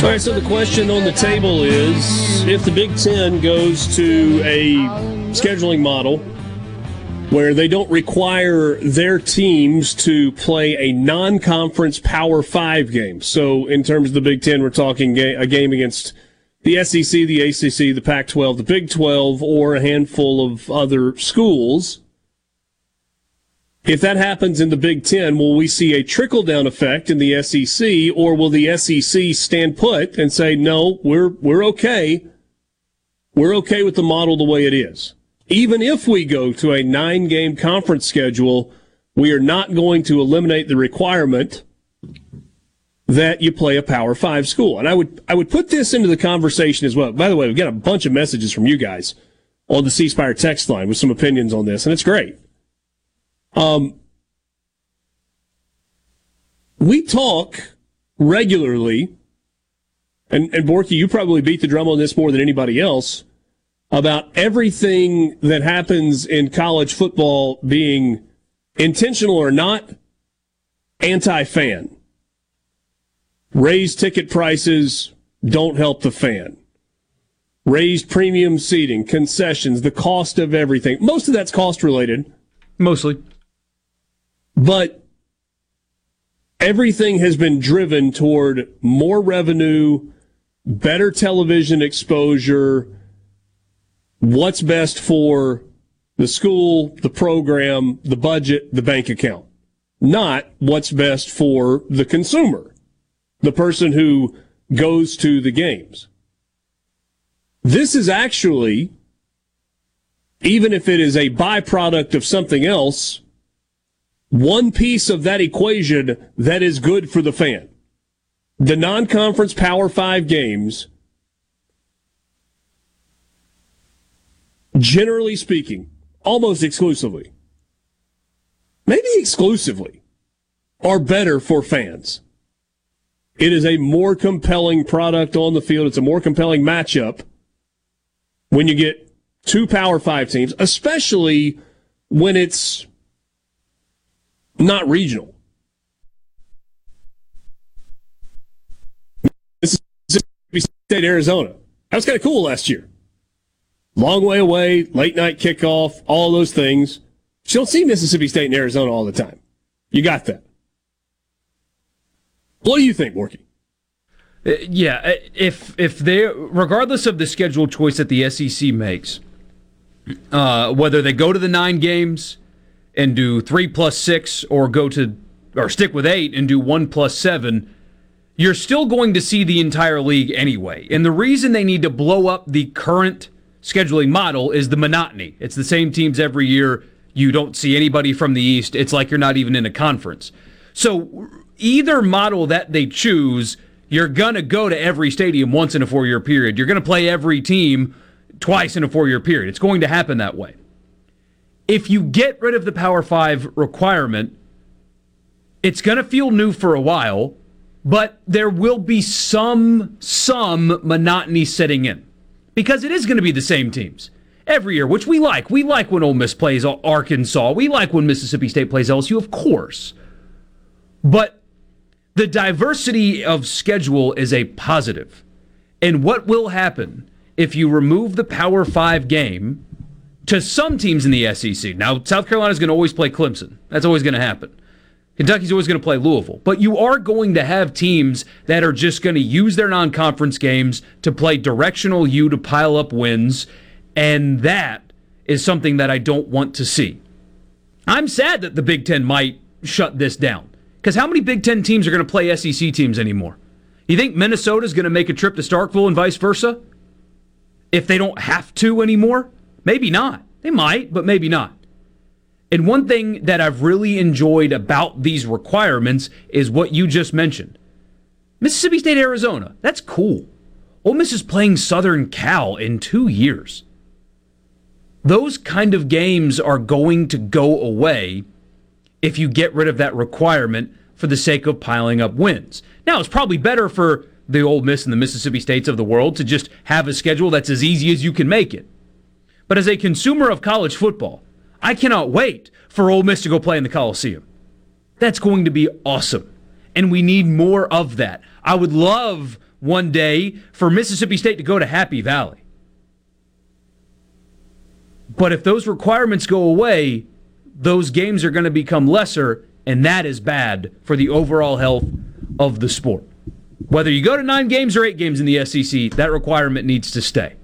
All right, so the question on the table is if the Big Ten goes to a scheduling model where they don't require their teams to play a non conference Power Five game. So, in terms of the Big Ten, we're talking a game against the SEC, the ACC, the Pac 12, the Big 12, or a handful of other schools. If that happens in the Big Ten, will we see a trickle down effect in the SEC, or will the SEC stand put and say, no, we're, we're okay. We're okay with the model the way it is. Even if we go to a nine game conference schedule, we are not going to eliminate the requirement that you play a Power Five school. And I would, I would put this into the conversation as well. By the way, we've got a bunch of messages from you guys on the C Spire text line with some opinions on this, and it's great. Um, we talk regularly, and, and Borky, you probably beat the drum on this more than anybody else, about everything that happens in college football being intentional or not anti fan. Raised ticket prices don't help the fan. Raised premium seating, concessions, the cost of everything. Most of that's cost related. Mostly. But everything has been driven toward more revenue, better television exposure, what's best for the school, the program, the budget, the bank account, not what's best for the consumer, the person who goes to the games. This is actually, even if it is a byproduct of something else, one piece of that equation that is good for the fan. The non conference Power Five games, generally speaking, almost exclusively, maybe exclusively, are better for fans. It is a more compelling product on the field. It's a more compelling matchup when you get two Power Five teams, especially when it's not regional. Mississippi State, Arizona. That was kind of cool last year. Long way away, late night kickoff, all those things. You don't see Mississippi State and Arizona all the time. You got that. What do you think, Borky? Uh, yeah, uh, if if they, regardless of the schedule choice that the SEC makes, uh, whether they go to the nine games and do three plus six, or go to or stick with eight and do one plus seven, you're still going to see the entire league anyway. And the reason they need to blow up the current scheduling model is the monotony. It's the same teams every year. You don't see anybody from the East. It's like you're not even in a conference. So either model that they choose, you're going to go to every stadium once in a four year period. You're going to play every team twice in a four year period. It's going to happen that way. If you get rid of the Power Five requirement, it's going to feel new for a while, but there will be some some monotony setting in because it is going to be the same teams every year, which we like. We like when Ole Miss plays Arkansas. We like when Mississippi State plays LSU, of course. But the diversity of schedule is a positive. And what will happen if you remove the Power Five game to some teams in the SEC? Now, South Carolina is going to always play Clemson. That's always going to happen. Kentucky's always going to play Louisville. But you are going to have teams that are just going to use their non conference games to play directional U to pile up wins And that is something that I don't want to see. I'm sad that the Big Ten might shut this down. Because how many Big Ten teams are going to play SEC teams anymore? You think Minnesota's going to make a trip to Starkville and vice versa? If they don't have to anymore? Maybe not. They might, but maybe not. And one thing that I've really enjoyed about these requirements is what you just mentioned. Mississippi State, Arizona. That's cool. Ole Miss is playing Southern Cal in two years. Those kind of games are going to go away if you get rid of that requirement for the sake of piling up wins. Now, it's probably better for the Ole Miss and the Mississippi States of the world to just have a schedule that's as easy as you can make it. But as a consumer of college football, I cannot wait for Ole Miss to go play in the Coliseum. That's going to be awesome. And we need more of that. I would love one day for Mississippi State to go to Happy Valley. But if those requirements go away, those games are going to become lesser, and that is bad for the overall health of the sport. Whether you go to nine games or eight games in the SEC, that requirement needs to stay.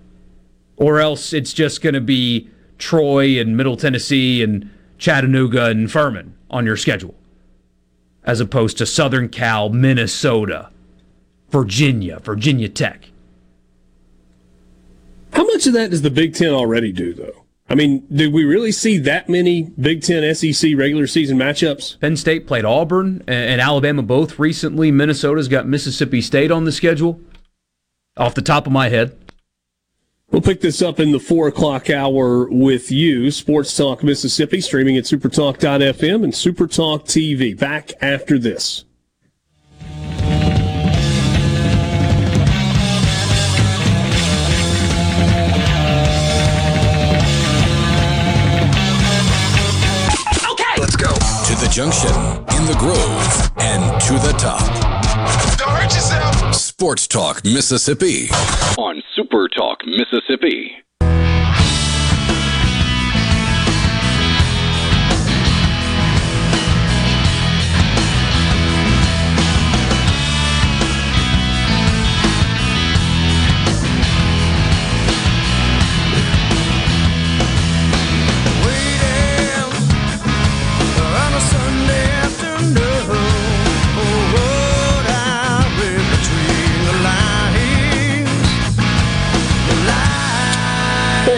Or else it's just going to be Troy and Middle Tennessee and Chattanooga and Furman on your schedule, as opposed to Southern Cal, Minnesota, Virginia, Virginia Tech. How much of that does the Big Ten already do, though? I mean, did we really see that many Big Ten SEC regular season matchups? Penn State played Auburn and Alabama both recently. Minnesota's got Mississippi State on the schedule. Off the top of my head. We'll pick this up in the four o'clock hour with you. Sports Talk Mississippi, streaming at supertalk.fm and Supertalk TV. Back after this. Okay, let's go. To the junction, in the Grove, and to the top. Don't hurt yourself. Sports Talk Mississippi. On Super Talk Mississippi.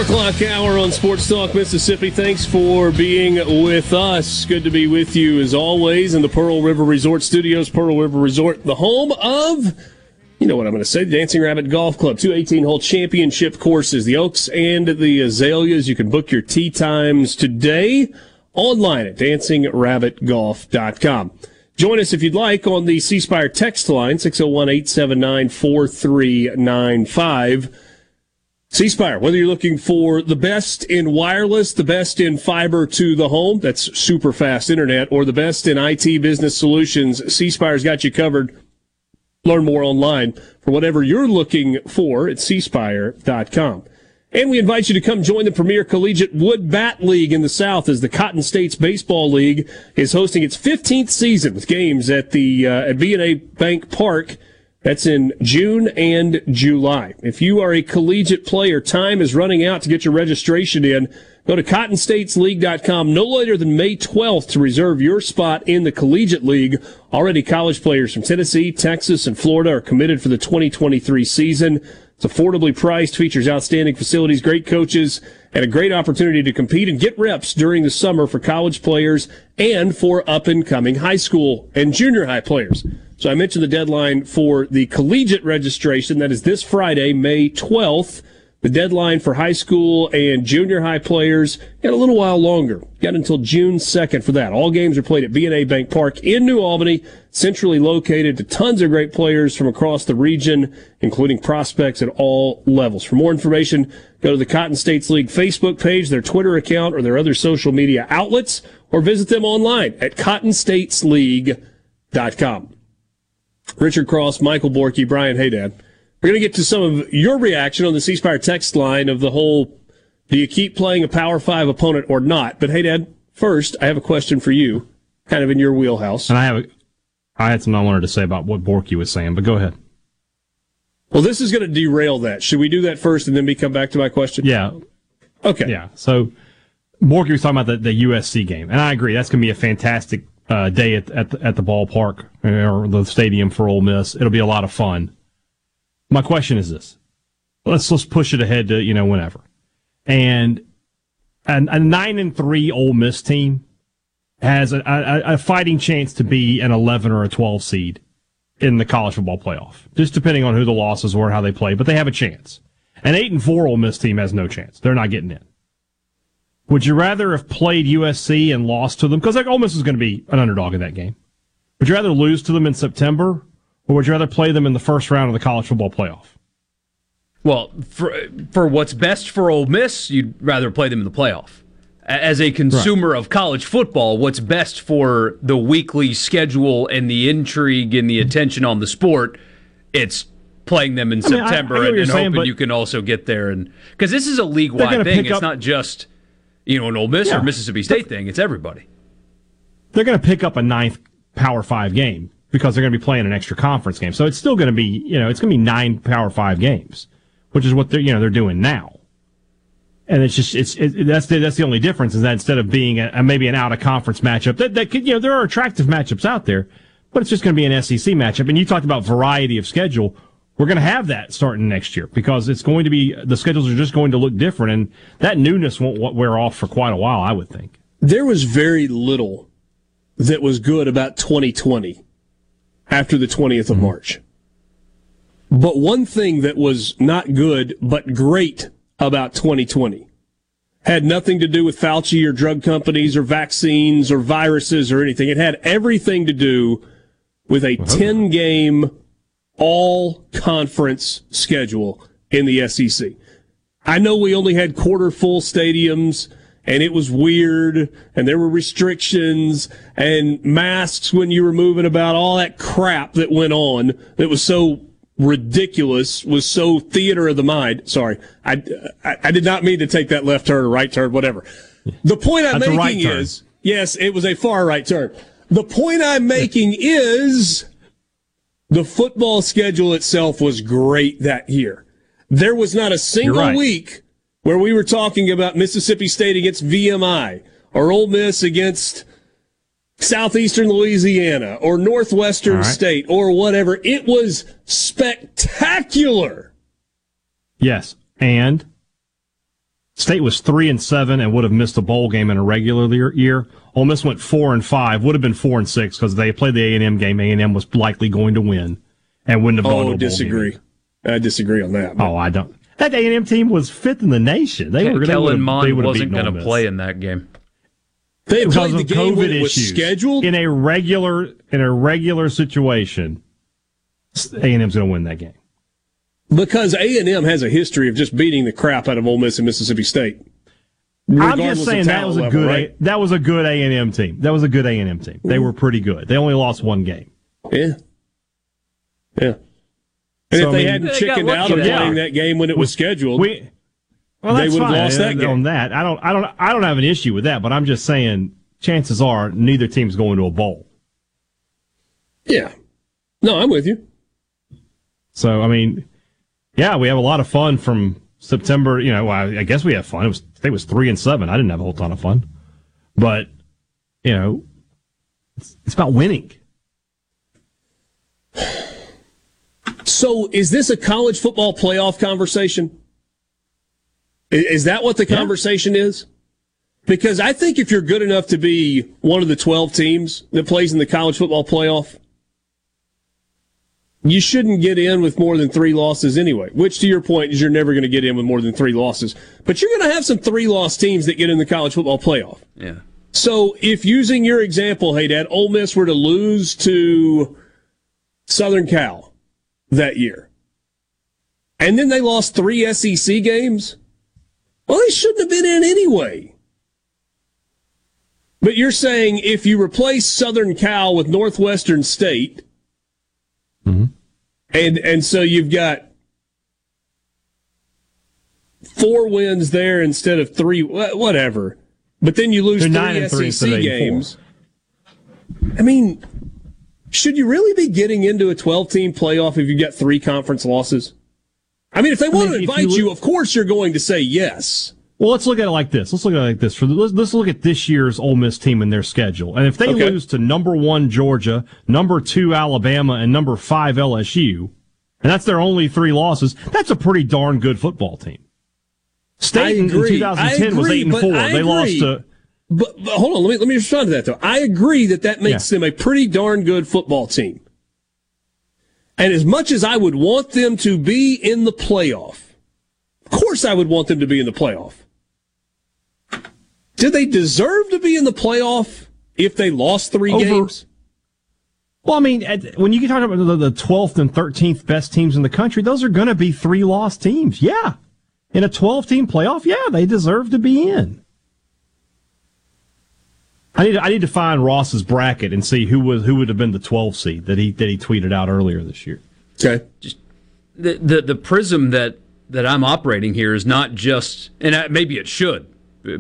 O'clock hour on Sports Talk Mississippi. Thanks for being with us. Good to be with you as always in the Pearl River Resort Studios. Pearl River Resort, the home of, you know what I'm going to say, Dancing Rabbit Golf Club. Two 18 hole championship courses, the Oaks and the Azaleas. You can book your tee times today online at dancingrabbitgolf.com. Join us if you'd like on the C Spire text line, 601 879 4395. C Spire, whether you're looking for the best in wireless, the best in fiber to the home, that's super fast internet, or the best in IT business solutions, C Spire's got you covered. Learn more online for whatever you're looking for at cspire.com. And we invite you to come join the premier collegiate wood bat league in the South as the Cotton States Baseball League is hosting its 15th season with games at the uh, at BNA Bank Park that's in June and July. If you are a collegiate player, time is running out to get your registration in. Go to cottonstatesleague.com no later than May 12th to reserve your spot in the Collegiate League. Already college players from Tennessee, Texas, and Florida are committed for the 2023 season. It's affordably priced, features outstanding facilities, great coaches, and a great opportunity to compete and get reps during the summer for college players and for up and coming high school and junior high players. So I mentioned the deadline for the collegiate registration. That is this Friday, May 12th. The deadline for high school and junior high players got a little while longer. Got until June 2nd for that. All games are played at BNA Bank Park in New Albany, centrally located to tons of great players from across the region, including prospects at all levels. For more information, go to the Cotton States League Facebook page, their Twitter account, or their other social media outlets, or visit them online at cottonstatesleague.com. Richard Cross, Michael Borky, Brian Hadad. We're going to get to some of your reaction on the C Spire text line of the whole do you keep playing a Power 5 opponent or not? But Hadad, first, I have a question for you, kind of in your wheelhouse. And I have a, I had something I wanted to say about what Borky was saying, but go ahead. Well, this is going to derail that. Should we do that first and then we come back to my question? Yeah. Okay. Yeah. So Borky was talking about the, the USC game, and I agree. That's going to be a fantastic uh, day at at the, at the ballpark or the stadium for Ole Miss. It'll be a lot of fun. My question is this: Let's let's push it ahead to you know whenever, and a, a nine and three Ole Miss team has a, a, a fighting chance to be an eleven or a twelve seed in the college football playoff, just depending on who the losses were and how they play. But they have a chance. An eight and four Ole Miss team has no chance. They're not getting in. Would you rather have played USC and lost to them? Because like Ole Miss is going to be an underdog in that game. Would you rather lose to them in September, or would you rather play them in the first round of the college football playoff? Well, for for what's best for Ole Miss, you'd rather play them in the playoff. As a consumer right. of college football, what's best for the weekly schedule and the intrigue and the attention on the sport, it's playing them in I mean, September I, I and, and saying, hoping you can also get there. And because this is a league wide thing, it's up, not just you know an Ole Miss yeah, or Mississippi State thing. It's everybody. They're going to pick up a ninth Power Five game because they're going to be playing an extra conference game. So it's still going to be you know it's going to be nine Power Five games, which is what they're you know they're doing now. And it's just it's it, that's the, that's the only difference is that instead of being a, a maybe an out of conference matchup that that could you know there are attractive matchups out there, but it's just going to be an SEC matchup. And you talked about variety of schedule we're going to have that starting next year because it's going to be the schedules are just going to look different, and that newness won't wear off for quite a while. I would think there was very little that was good about 2020 after the 20th of mm-hmm. March. But one thing that was not good but great about 2020 had nothing to do with Fauci or drug companies or vaccines or viruses or anything. It had everything to do with a 10 game all conference schedule in the SEC. I know we only had quarter full stadiums and it was weird and there were restrictions and masks when you were moving about all that crap that went on that was so ridiculous was so theater of the mind. Sorry. I, I, I did not mean to take that left turn or right turn, whatever. The point I'm That's making right is, yes, it was a far right turn. The point I'm making is the football schedule itself was great that year. There was not a single right. week where we were talking about Mississippi State against VMI or Ole Miss against Southeastern Louisiana or Northwestern right. State or whatever. It was spectacular. Yes. And State was three and seven and would have missed a bowl game in a regular year. Ole Miss went four and five, would have been four and six because they played the A and M game. A and M was likely going to win, and wouldn't have gone oh, to a disagree. Game. I disagree on that. But. Oh, I don't. That A and M team was fifth in the nation. They were. Kellen Mond wasn't going to play in that game. They because played the game COVID when it was scheduled in a regular in a regular situation. A and M's going to win that game because A and M has a history of just beating the crap out of Ole Miss and Mississippi State. I'm just saying that was a level, good right? a, that was a good A and M team. That was a good A and M team. They were pretty good. They only lost one game. Yeah, yeah. And so, if they I mean, hadn't chickened out of playing that game when it was scheduled, we, well, they would have lost that game. On that, I don't, I don't, I don't have an issue with that. But I'm just saying, chances are neither team's going to a bowl. Yeah. No, I'm with you. So I mean, yeah, we have a lot of fun from September, you know, well, I guess we have fun. It was, I think it was three and seven. I didn't have a whole ton of fun, but you know, it's, it's about winning. So, is this a college football playoff conversation? Is that what the conversation yeah. is? Because I think if you're good enough to be one of the 12 teams that plays in the college football playoff, you shouldn't get in with more than three losses anyway, which to your point is you're never going to get in with more than three losses. But you're going to have some three loss teams that get in the college football playoff. Yeah. So if using your example, Hadad, Ole Miss were to lose to Southern Cal that year, and then they lost three SEC games, well, they shouldn't have been in anyway. But you're saying if you replace Southern Cal with Northwestern State, mm-hmm. And and so you've got four wins there instead of three, whatever. But then you lose They're three SEC three games. I mean, should you really be getting into a 12 team playoff if you've got three conference losses? I mean, if they want I mean, to invite you, you, of course you're going to say yes. Well, let's look at it like this. Let's look at it like this. For the, let's, let's look at this year's Ole Miss team and their schedule. And if they Okay. lose to number one Georgia, number two Alabama, and number five LSU, and that's their only three losses, that's a pretty darn good football team. State in- 2010 I was eight and four. They lost to. But, but hold on, let me let me respond to that though. I agree that that makes Yeah. them a pretty darn good football team. And as much as I would want them to be in the playoff, of course I would want them to be in the playoff. Did they deserve to be in the playoff if they lost three Over- games? Well, I mean, at, when you talk about the, the 12th and 13th best teams in the country, those are going to be three lost teams. Yeah. In a 12 team playoff, yeah, they deserve to be in. I need, to, I need to find Ross's bracket and see who was who would have been the 12 seed that he that he tweeted out earlier this year. Okay. the the, the prism that that I'm operating here is not just, and I, maybe it should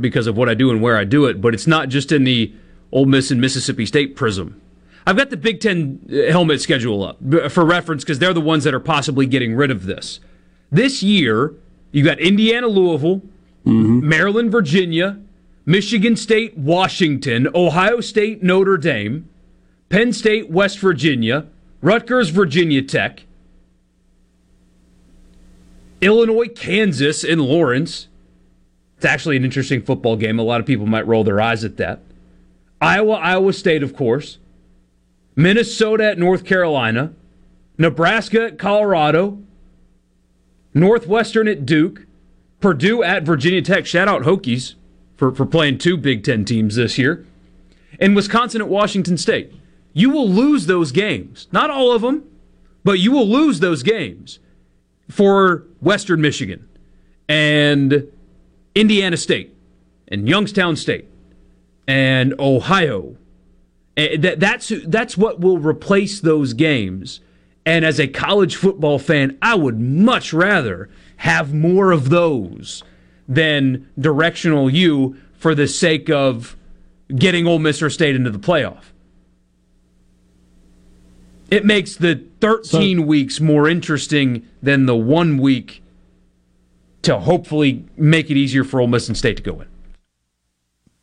because of what I do and where I do it, but it's not just in the Ole Miss and Mississippi State prism. I've got the Big Ten uh, helmet schedule up for reference because they're the ones that are possibly getting rid of this. This year, you got Indiana, Louisville, Maryland, Virginia, Michigan State, Washington, Ohio State, Notre Dame, Penn State, West Virginia, Rutgers, Virginia Tech, Illinois, Kansas, and Lawrence. It's actually an interesting football game. A lot of people might roll their eyes at that. Iowa, Iowa State, of course. Minnesota at North Carolina. Nebraska at Colorado. Northwestern at Duke. Purdue at Virginia Tech. Shout out Hokies for, for playing two Big Ten teams this year. And Wisconsin at Washington State. You will lose those games. Not all of them, but you will lose those games for Western Michigan and Indiana State and Youngstown State and Ohio. And that, that's that's what will replace those games. And as a college football fan, I would much rather have more of those than directional U for the sake of getting Ole Miss or State into the playoff. It makes the 13 weeks more interesting than the one week to hopefully make it easier for Ole Miss and State to go in.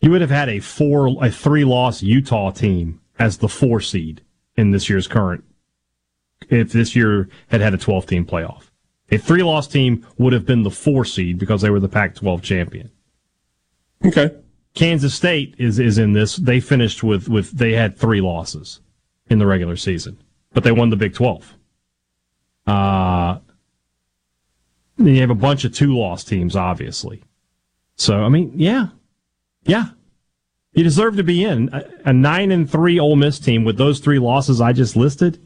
You would have had a four, a three loss Utah team as the four seed in this year's current. If this year had had a 12 team playoff, a three loss team would have been the four seed because they were the Pac 12 champion. Okay. Kansas State is, is in this. They finished with, with, they had three losses in the regular season, but they won the Big 12. Uh, then you have a bunch of two loss teams, obviously. So, I mean, yeah, yeah. You deserve to be in. A, a nine and three Ole Miss team with those three losses I just listed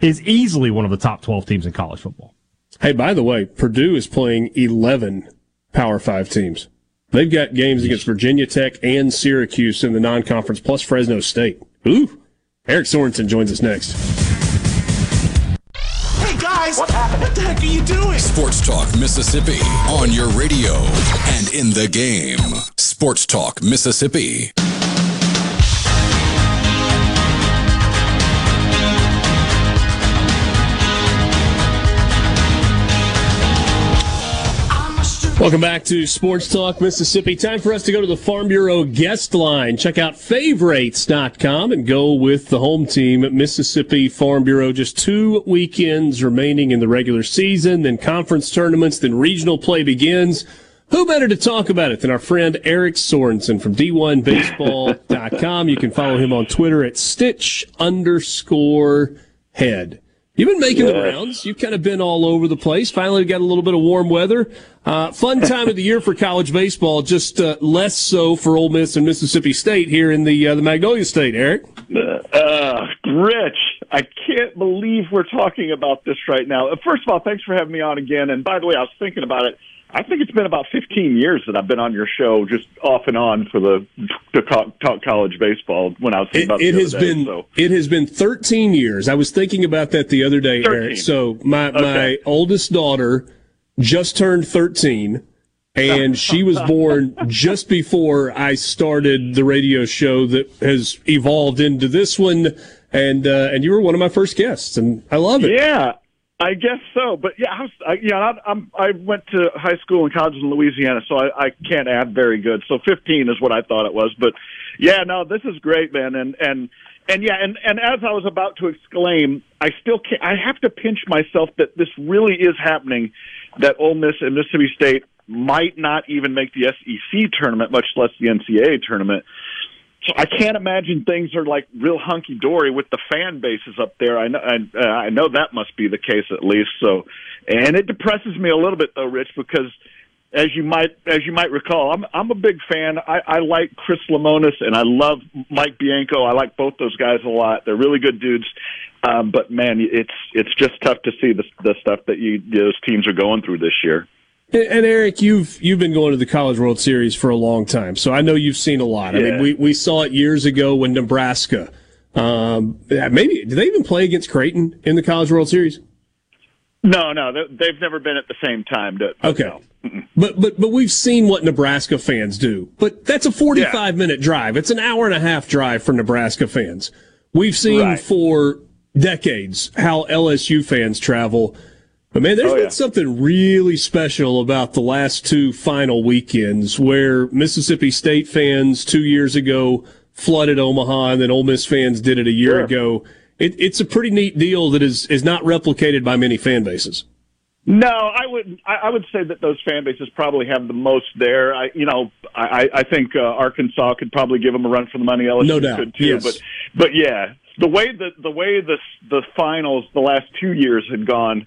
is easily one of the top 12 teams in college football. Hey, by the way, Purdue is playing 11 Power Five teams. They've got games against Virginia Tech and Syracuse in the non-conference, plus Fresno State. Ooh. Eric Sorenson joins us next. Guys, what happened? What the heck are you doing? Sports Talk Mississippi on your radio and in the game. Sports Talk Mississippi. Welcome back to Sports Talk Mississippi. Time for us to go to the Farm Bureau guest line. Check out favorites.com and go with the home team at Mississippi Farm Bureau. Just two weekends remaining in the regular season, then conference tournaments, then regional play begins. Who better to talk about it than our friend Eric Sorenson from D1Baseball.com? You can follow him on Twitter at Stitch underscore head. You've been making the rounds. You've kind of been all over the place. Finally we got a little bit of warm weather. Uh, fun [LAUGHS] time of the year for college baseball, just uh, less so for Ole Miss and Mississippi State here in the uh, the Magnolia State. Eric, Uh, Rich, I can't believe we're talking about this right now. First of all, thanks for having me on again. And by the way, I was thinking about it. I think it's been about 15 years that I've been on your show, just off and on for the to talk college baseball. When I was thinking it, about it the has day, been so. it has been 13 years. I was thinking about that the other day, 13. Eric. So my my oldest daughter just turned 13. And she was born [LAUGHS] just before I started the radio show that has evolved into this one, and uh, and you were one of my first guests, and I love it. Yeah. I guess so, but yeah, I, was, I, yeah, I, I'm, I went to high school and college in Louisiana, so I, I can't add very good. So 15 is what I thought it was, but yeah, no, this is great, man, and and and yeah, and and as I was about to exclaim, I still can't. I have to pinch myself that this really is happening. That Ole Miss and Mississippi State might not even make the SEC tournament, much less the NCAA tournament. So I can't imagine things are like real hunky dory with the fan bases up there. I know, I, I know that must be the case at least. So, and it depresses me a little bit though, Rich, because as you might as you might recall, I'm I'm a big fan. I, I like Chris Lemonis and I love Mike Bianco. I like both those guys a lot. They're really good dudes. Um, but man, it's it's just tough to see the the stuff that you those teams are going through this year. And Eric, you've you've been going to the College World Series for a long time, so I know you've seen a lot. Yeah. I mean, we, we saw it years ago when Nebraska. Um, maybe did they even play against Creighton in the College World Series? No, no, they've never been at the same time. To, okay, no. but but but we've seen what Nebraska fans do. But that's a forty-five yeah. minute drive. It's an hour and a half drive for Nebraska fans. We've seen right. for decades how LSU fans travel but man, there's oh, been yeah. something really special about the last two final weekends where Mississippi State fans two years ago flooded Omaha and then Ole Miss fans did it a year sure. ago. It, it's a pretty neat deal that is, is not replicated by many fan bases. No, I would I would say that those fan bases probably have the most there. I you know I I think uh, Arkansas could probably give them a run for the money. LSU no doubt. could too. Yes. But but yeah, the way that the way the the finals the last two years had gone,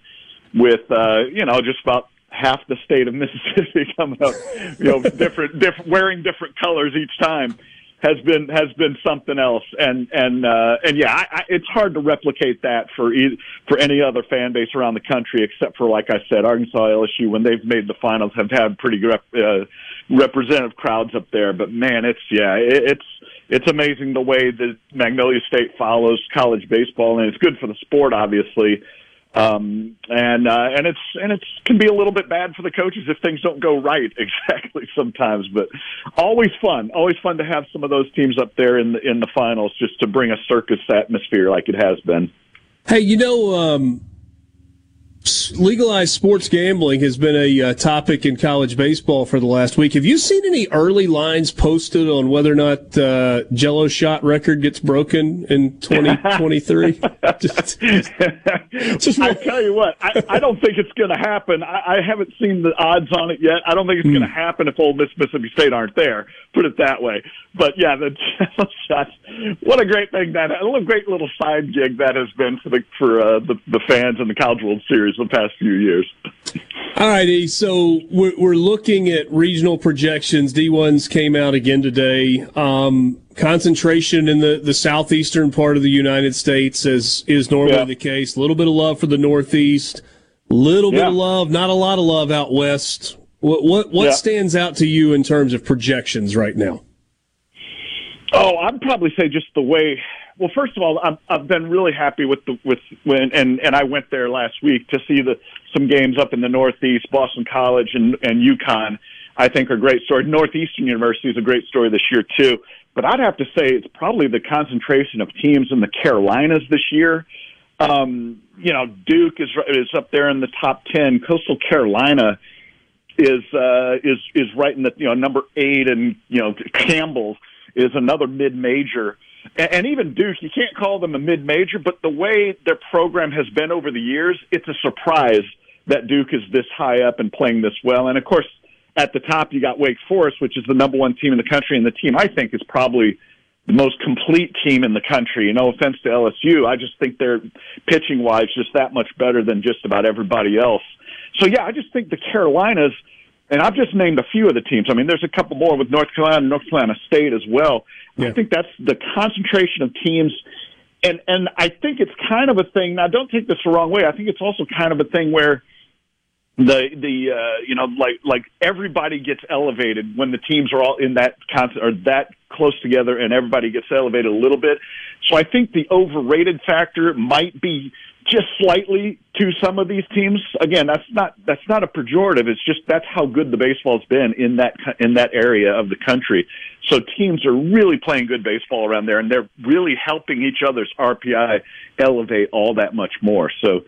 with uh, you know just about half the state of [LAUGHS] Mississippi coming up, you know, different, different, wearing different colors each time has been has been something else. And and uh, and yeah, I, I, it's hard to replicate that for e- for any other fan base around the country, except for like I said, Arkansas, LSU, when they've made the finals, have had pretty rep, uh, representative crowds up there. But man, it's yeah, it, it's it's amazing the way that Magnolia State follows college baseball, and it's good for the sport, obviously um, and uh, and it's and it's can be a little bit bad for the coaches if things don't go right [LAUGHS] exactly sometimes. But always fun, always fun to have some of those teams up there in the in the finals just to bring a circus atmosphere like it has been. Hey, you know, um, legalized sports gambling has been a uh, topic in college baseball for the last week. Have you seen any early lines posted on whether or not uh, Jello shot record gets broken in 2023? [LAUGHS] just, just, I tell you what, I, I don't think it's going to happen. I, I haven't seen the odds on it yet. I don't think it's mm. going to happen if Ole Miss Mississippi State aren't there. Put it that way. But yeah, the [LAUGHS] Jello shots. What a great thing that! What a great little side gig that has been for the for uh, the, the fans in the College World Series the past few years. All righty, so we're, we're looking at regional projections. D1s came out again today. Um, concentration in the, the southeastern part of the United States as is normally yeah. the case. A little bit of love for the Northeast, a little yeah. bit of love, not a lot of love out west. What what, what yeah. stands out to you in terms of projections right now? Oh, I'd probably say just the way well, first of all, I've, I've been really happy with the with when and and I went there last week to see the some games up in the Northeast, Boston College and and UConn. I think are great stories. Northeastern University is a great story this year too. But I'd have to say it's probably the concentration of teams in the Carolinas this year. Um, you know, Duke is is up there in the top ten. Coastal Carolina is uh, is is right in the you know number eight, and you know Campbell is another mid major and, and even Duke, you can't call them a mid-major, but the way their program has been over the years, it's a surprise that Duke is this high up and playing this well. And of course, at the top, you got Wake Forest, which is the number one team in the country, and the team I think is probably the most complete team in the country. No offense to LSU, I just think they're pitching wise just that much better than just about everybody else. So yeah, I just think the Carolinas, and I've just named a few of the teams. I mean, there's a couple more with North Carolina, North Carolina State as well. Yeah. I think that's the concentration of teams. And, and I think it's kind of a thing. Now, don't take this the wrong way. I think it's also kind of a thing where the the uh, you know like like everybody gets elevated when the teams are all in that concert or that close together and everybody gets elevated a little bit. So I think the overrated factor might be just slightly to some of these teams. Again, that's not that's not a pejorative. It's just that's how good the baseball's been in that in that area of the country. So teams are really playing good baseball around there, and they're really helping each other's RPI elevate all that much more. So,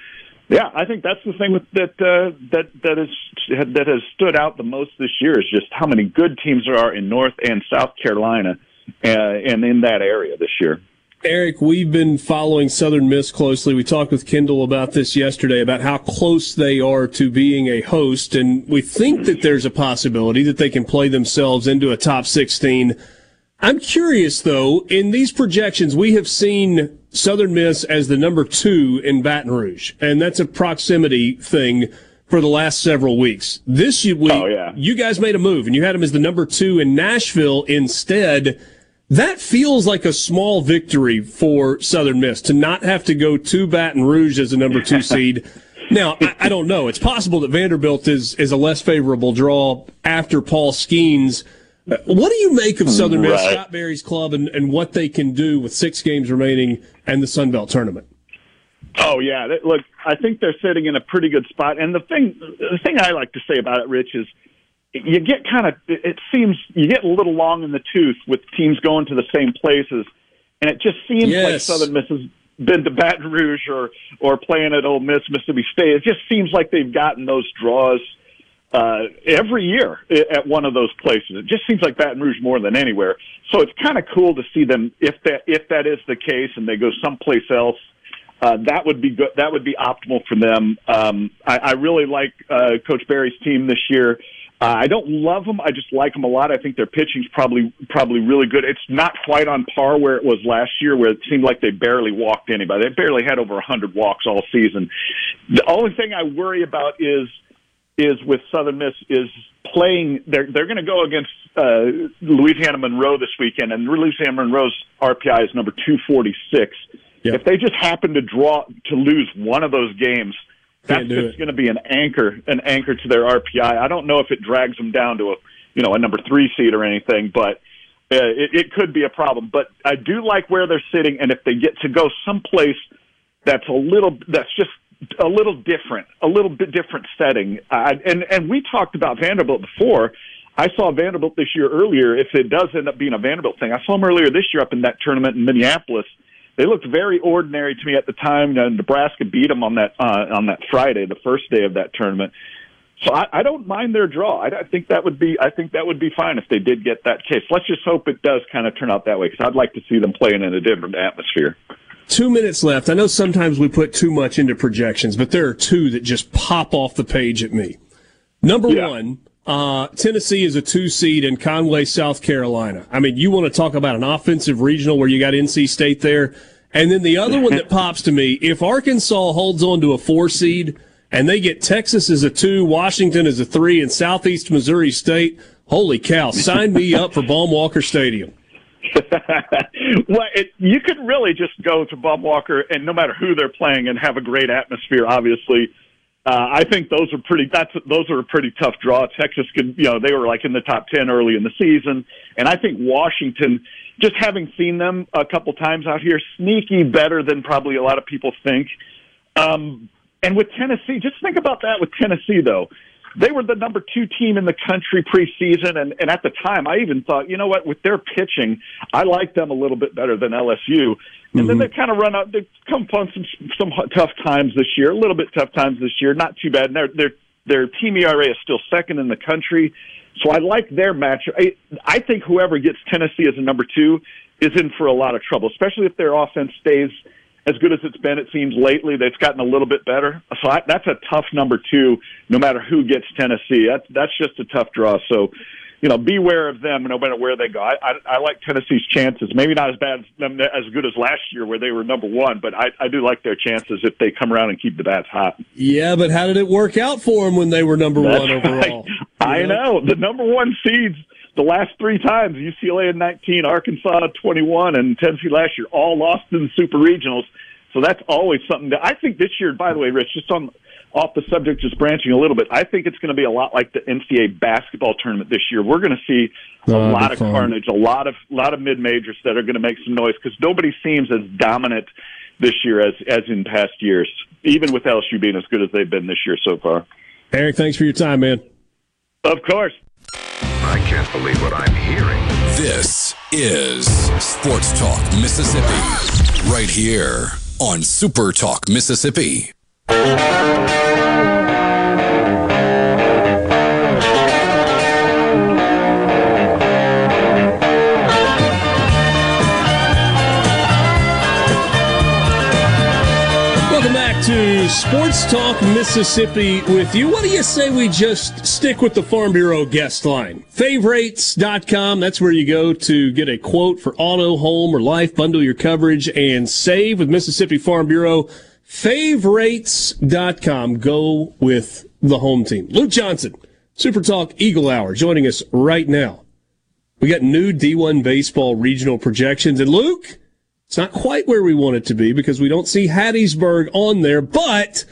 Yeah, I think that's the thing with that uh, that that is that has stood out the most this year is just how many good teams there are in North and South Carolina, uh, and in that area this year. Eric, we've been following Southern Miss closely. We talked with Kendall about this yesterday about how close they are to being a host, and we think that there's a possibility that they can play themselves into a top 16. I'm curious though, in these projections, we have seen Southern Miss as the number two in Baton Rouge, and that's a proximity thing for the last several weeks. This week, oh, yeah. you guys made a move, and you had them as the number two in Nashville instead. That feels like a small victory for Southern Miss to not have to go to Baton Rouge as a number two [LAUGHS] seed. Now, I, I, don't know. It's possible that Vanderbilt is, is a less favorable draw after Paul Skenes. Uh, what do you make of Southern mm, Miss. Scott Berry's club, and, and what they can do with six games remaining and the Sun Belt tournament? Oh yeah, look, I think they're sitting in a pretty good spot. And the thing, the thing I like to say about it, Rich, is you get kind of it seems you get a little long in the tooth with teams going to the same places, and it just seems yes. like Southern Miss has been to Baton Rouge or or playing at Ole Miss, Mississippi State. It just seems like they've gotten those draws uh, every year at one of those places. It just seems like Baton Rouge more than anywhere. So it's kind of cool to see them if that if that is the case and they go someplace else. Uh, that would be good. That would be optimal for them. Um, I, I really like uh, Coach Berry's team this year. Uh, I don't love them. I just like them a lot. I think their pitching's probably probably really good. It's not quite on par where it was last year, where it seemed like they barely walked anybody. They barely had over a 100 walks all season. The only thing I worry about is is with Southern Miss is playing. They're they're going to go against uh, Louisiana Monroe this weekend, and Louisiana Monroe's RPI is number 246. Yep. If they just happen to draw to lose one of those games that's just going to be an anchor, an anchor to their RPI. I don't know if it drags them down to a, you know, a number three seed or anything, but uh, it, it could be a problem. But I do like where they're sitting, and if they get to go someplace that's a little, that's just a little different, a little bit different setting. Uh, and and we talked about Vanderbilt before. I saw Vanderbilt this year earlier. If it does end up being a Vanderbilt thing, I saw them earlier this year up in that tournament in Minneapolis they looked very ordinary to me at the time. Uh, Nebraska beat them on that uh, on that Friday, the first day of that tournament. So I, I don't mind their draw. I, I think that would be I think that would be fine if they did get that case. Let's just hope it does kind of turn out that way because I'd like to see them playing in a different atmosphere. Two minutes left. I know sometimes we put too much into projections, but there are two that just pop off the page at me. Number yeah. one, uh, Tennessee is a two seed in Conway, South Carolina. I mean, you want to talk about an offensive regional where you got NC State there. And then the other one that [LAUGHS] pops to me, if Arkansas holds on to a four seed and they get Texas as a two, Washington as a three, and Southeast Missouri State, holy cow, sign me up for Baum-Walker Stadium. [LAUGHS] well, it, you could really just go to Baum-Walker and no matter who they're playing and have a great atmosphere, obviously. Uh, I think those are pretty. That's those are a pretty tough draw. Texas could, you know, they were like in the top ten early in the season, and I think Washington. Just having seen them a couple times out here, sneaky better than probably a lot of people think. Um, and with Tennessee, just think about that with Tennessee though. They were the number two team in the country preseason, and, and at the time, I even thought, you know what, with their pitching, I like them a little bit better than LSU. And mm-hmm. then they kind of run out. They come upon some some tough times this year. A little bit tough times this year. Not too bad. And their their their team ERA is still second in the country. So I like their match. I, I think whoever gets Tennessee as a number two is in for a lot of trouble, especially if their offense stays as good as it's been. It seems lately they've gotten a little bit better. So I, that's a tough number two, no matter who gets Tennessee. That's that's just a tough draw. So you know, beware of them no matter where they go. I, I, I like Tennessee's chances. Maybe not as bad as them as good as last year where they were number one, but I, I do like their chances if they come around and keep the bats hot. Yeah, but how did it work out for them when they were number That's one overall? Right. I know the number one seeds the last three times UCLA in 19, Arkansas 21, and Tennessee last year all lost in the super regionals. So that's always something that I think this year. By the way, Rich, just on off the subject, just branching a little bit, I think it's going to be a lot like the NCAA basketball tournament this year. We're going to see a oh, lot of fun. carnage, a lot of lot of mid majors that are going to make some noise because nobody seems as dominant this year as as in past years, even with LSU being as good as they've been this year so far. Eric, thanks for your time, man. Of course. I can't believe what I'm hearing. This is Sports Talk Mississippi, right here on Super Talk Mississippi. Sports Talk Mississippi with you. What do you say we just stick with the Farm Bureau guest line? Favorites.com. That's where you go to get a quote for auto, home, or life. Bundle your coverage and save with Mississippi Farm Bureau. Favorites.com. Go with the home team. Luke Johnson, Super Talk Eagle Hour, joining us right now. We got new D1 baseball regional projections. And Luke, it's not quite where we want it to be because we don't see Hattiesburg on there, but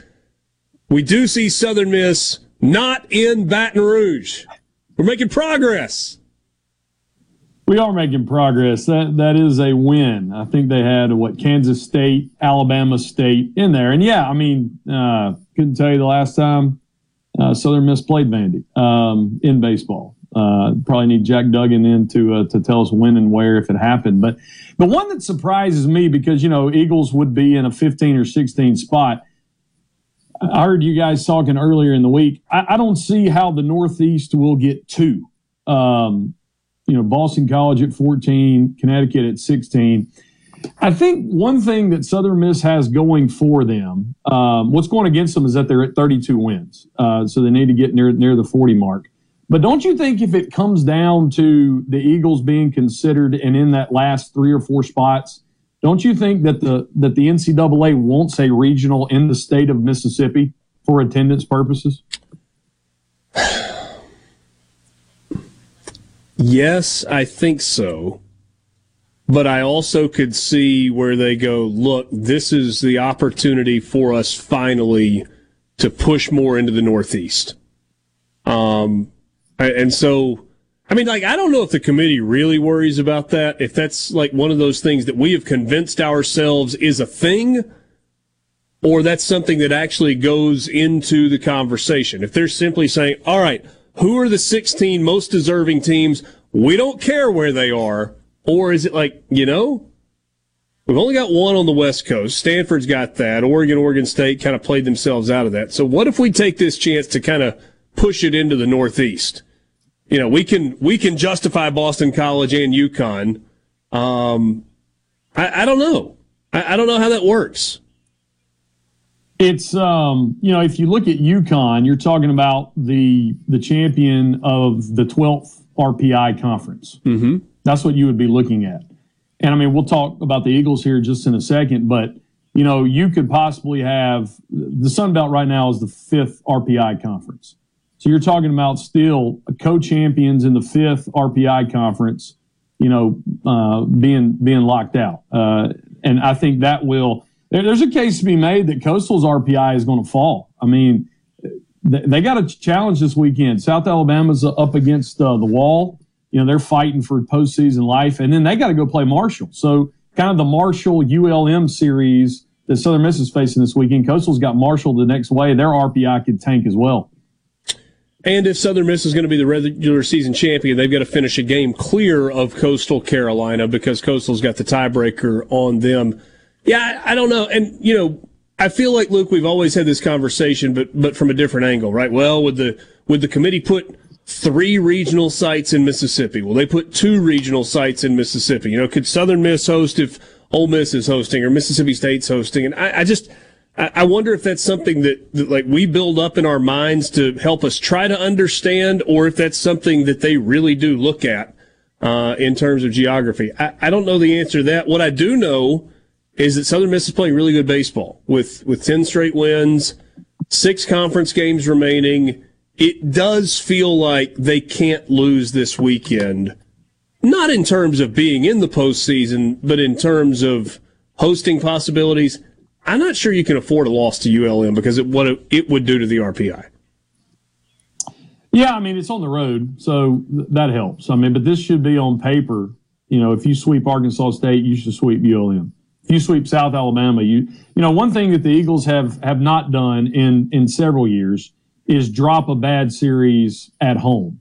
we do see Southern Miss not in Baton Rouge. We're making progress. We are making progress. That that is a win. I think they had what Kansas State, Alabama State in there, and yeah, I mean, uh, couldn't tell you the last time uh, Southern Miss played Vandy um, in baseball. Uh, probably need Jack Duggan in to uh, to tell us when and where if it happened. But the one that surprises me because you know Eagles would be in a 15 or 16 spot. I heard you guys talking earlier in the week. I, I don't see how the Northeast will get two. Um, you know, Boston College at 14, Connecticut at 16. I think one thing that Southern Miss has going for them, um, what's going against them is that they're at 32 wins, uh, so they need to get near near the 40 mark. But don't you think if it comes down to the Eagles being considered and in that last three or four spots, don't you think that the that the NCAA wants a regional in the state of Mississippi for attendance purposes? Yes, I think so. But I also could see where they go, look, this is the opportunity for us finally to push more into the Northeast. Um, and so, I mean, like, I don't know if the committee really worries about that. If that's like one of those things that we have convinced ourselves is a thing, or that's something that actually goes into the conversation. If they're simply saying, all right, who are the 16 most deserving teams? We don't care where they are. Or is it like, you know, we've only got one on the West Coast. Stanford's got that. Oregon, Oregon State kind of played themselves out of that. So what if we take this chance to kind of push it into the Northeast? You know, we can, we can justify Boston College and UConn. Um, I, I don't know. I, I don't know how that works. It's um, you know, if you look at UConn, you're talking about the the champion of the 12th RPI conference. Mm-hmm. That's what you would be looking at. And I mean, we'll talk about the Eagles here just in a second, but you know, you could possibly have the Sun Belt right now is the fifth RPI conference. So you're talking about still co-champions in the fifth RPI conference, you know, uh, being being locked out. Uh, and I think that will there, there's a case to be made that Coastal's RPI is going to fall. I mean, they, they got a challenge this weekend. South Alabama's up against uh, the wall. You know, they're fighting for postseason life, and then they got to go play Marshall. So, kind of the Marshall ULM series that Southern Miss is facing this weekend. Coastal's got Marshall the next way. Their RPI could tank as well. And if Southern Miss is going to be the regular season champion, they've got to finish a game clear of Coastal Carolina because Coastal's got the tiebreaker on them. Yeah, I don't know. And, you know, I feel like Luke, we've always had this conversation, but but from a different angle, right? Well, would the would the committee put three regional sites in Mississippi? Will they put two regional sites in Mississippi? You know, could Southern Miss host if Ole Miss is hosting or Mississippi State's hosting? And I, I just I wonder if that's something that, that like we build up in our minds to help us try to understand, or if that's something that they really do look at uh, in terms of geography. I, I don't know the answer to that. What I do know is that Southern Miss is playing really good baseball with, with 10 straight wins, six conference games remaining. It does feel like they can't lose this weekend. Not in terms of being in the postseason, but in terms of hosting possibilities. I'm not sure you can afford a loss to ULM because of what it would do to the RPI. Yeah, I mean, it's on the road, so th- that helps. I mean, but this should be on paper. You know, if you sweep Arkansas State, you should sweep ULM if you sweep South Alabama, you you know one thing that the Eagles have have not done in in several years is drop a bad series at home.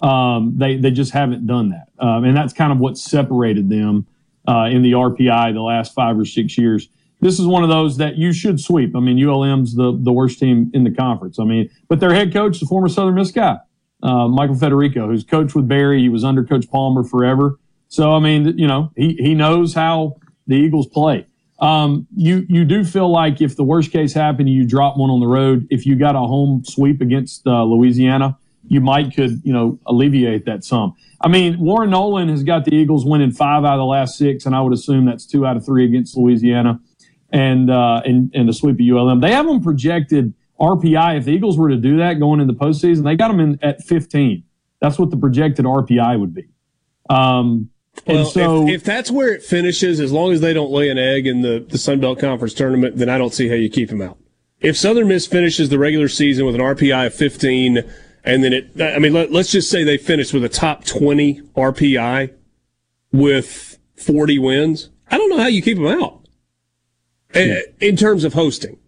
Um, they they just haven't done that, um, and that's kind of what separated them uh, in the RPI the last five or six years. This is one of those that you should sweep. I mean, ULM's the the worst team in the conference. I mean, but their head coach, the former Southern Miss guy, uh, Michael Federico, who's coached with Berry. He was under Coach Palmer forever. So I mean, you know, he he knows how the Eagles play. Um, you you do feel like if the worst case happened, you drop one on the road. If you got a home sweep against uh, Louisiana, you might could you know alleviate that some. I mean, Warren Nolan has got the Eagles winning five out of the last six, and I would assume that's two out of three against Louisiana, and uh, and and a sweep of ULM. They have them projected RPI. If the Eagles were to do that going into postseason, they got them in at 15. That's what the projected RPI would be. Um, well, so, if, if, that's where it finishes, as long as they don't lay an egg in the, the Sun Belt Conference tournament, then I don't see how you keep them out. If Southern Miss finishes the regular season with an RPI of 15, and then it, I mean, let, us just say they finish with a top 20 RPI with 40 wins, I don't know how you keep them out. In terms of hosting.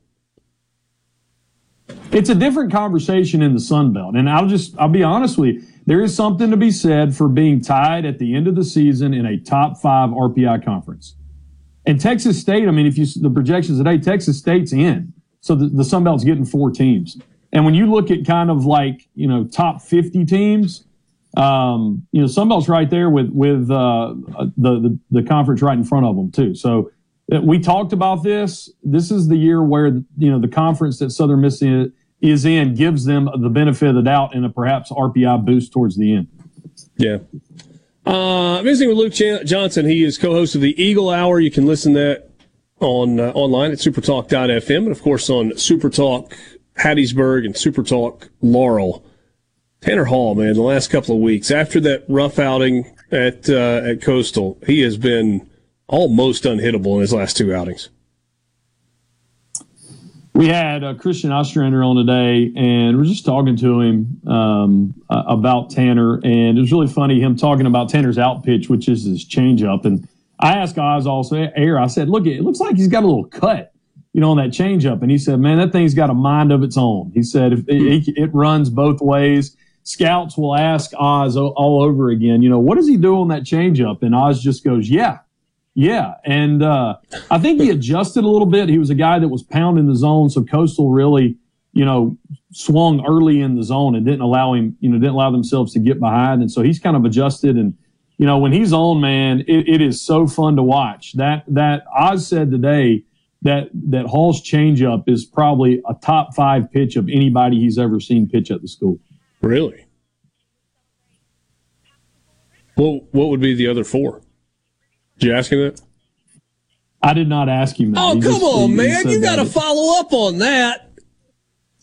It's a different conversation in the Sun Belt. And I'll just, I'll be honest with you there is something to be said for being tied at the end of the season in a top five RPI conference. And Texas State, I mean, if you the projections today, Texas State's in, so the, the Sun Belt's getting four teams. And when you look at kind of like you know top fifty teams, um, you know Sun Belt's right there with with uh, the, the the conference right in front of them too. So we talked about this. This is the year where you know the conference that Southern Miss is in gives them the benefit of the doubt and a perhaps RPI boost towards the end. Yeah. Uh, visiting with Luke Johnson. He is co-host of the Eagle Hour. You can listen to that on uh, online at supertalk.fm and of course on Supertalk Hattiesburg and Supertalk Laurel. Tanner Hall, man, the last couple of weeks after that rough outing at uh, at Coastal, he has been almost unhittable in his last two outings we had uh, Christian Ostrander on today, and we're just talking to him um, about Tanner, and it was really funny him talking about Tanner's out pitch, which is his changeup. And I asked Oz also air. I said, "Look, it looks like he's got a little cut, you know, on that changeup." And he said, "Man, that thing's got a mind of its own." He said, "If it, it runs both ways." Scouts will ask Oz all over again, you know, what does he do on that changeup? And Oz just goes, "Yeah, yeah, and uh, I think he adjusted a little bit. He was a guy that was pounding the zone, so Coastal really, you know, swung early in the zone and didn't allow him, you know, didn't allow themselves to get behind, and so he's kind of adjusted. And you know, when he's on, man, it, it is so fun to watch. That that Oz said today that that Hall's changeup is probably a top five pitch of anybody he's ever seen pitch at the school. Really? Well, what would be the other four? Did you ask him that? I did not ask him that. Oh, he come just, on, he, man. He you got to follow up on that.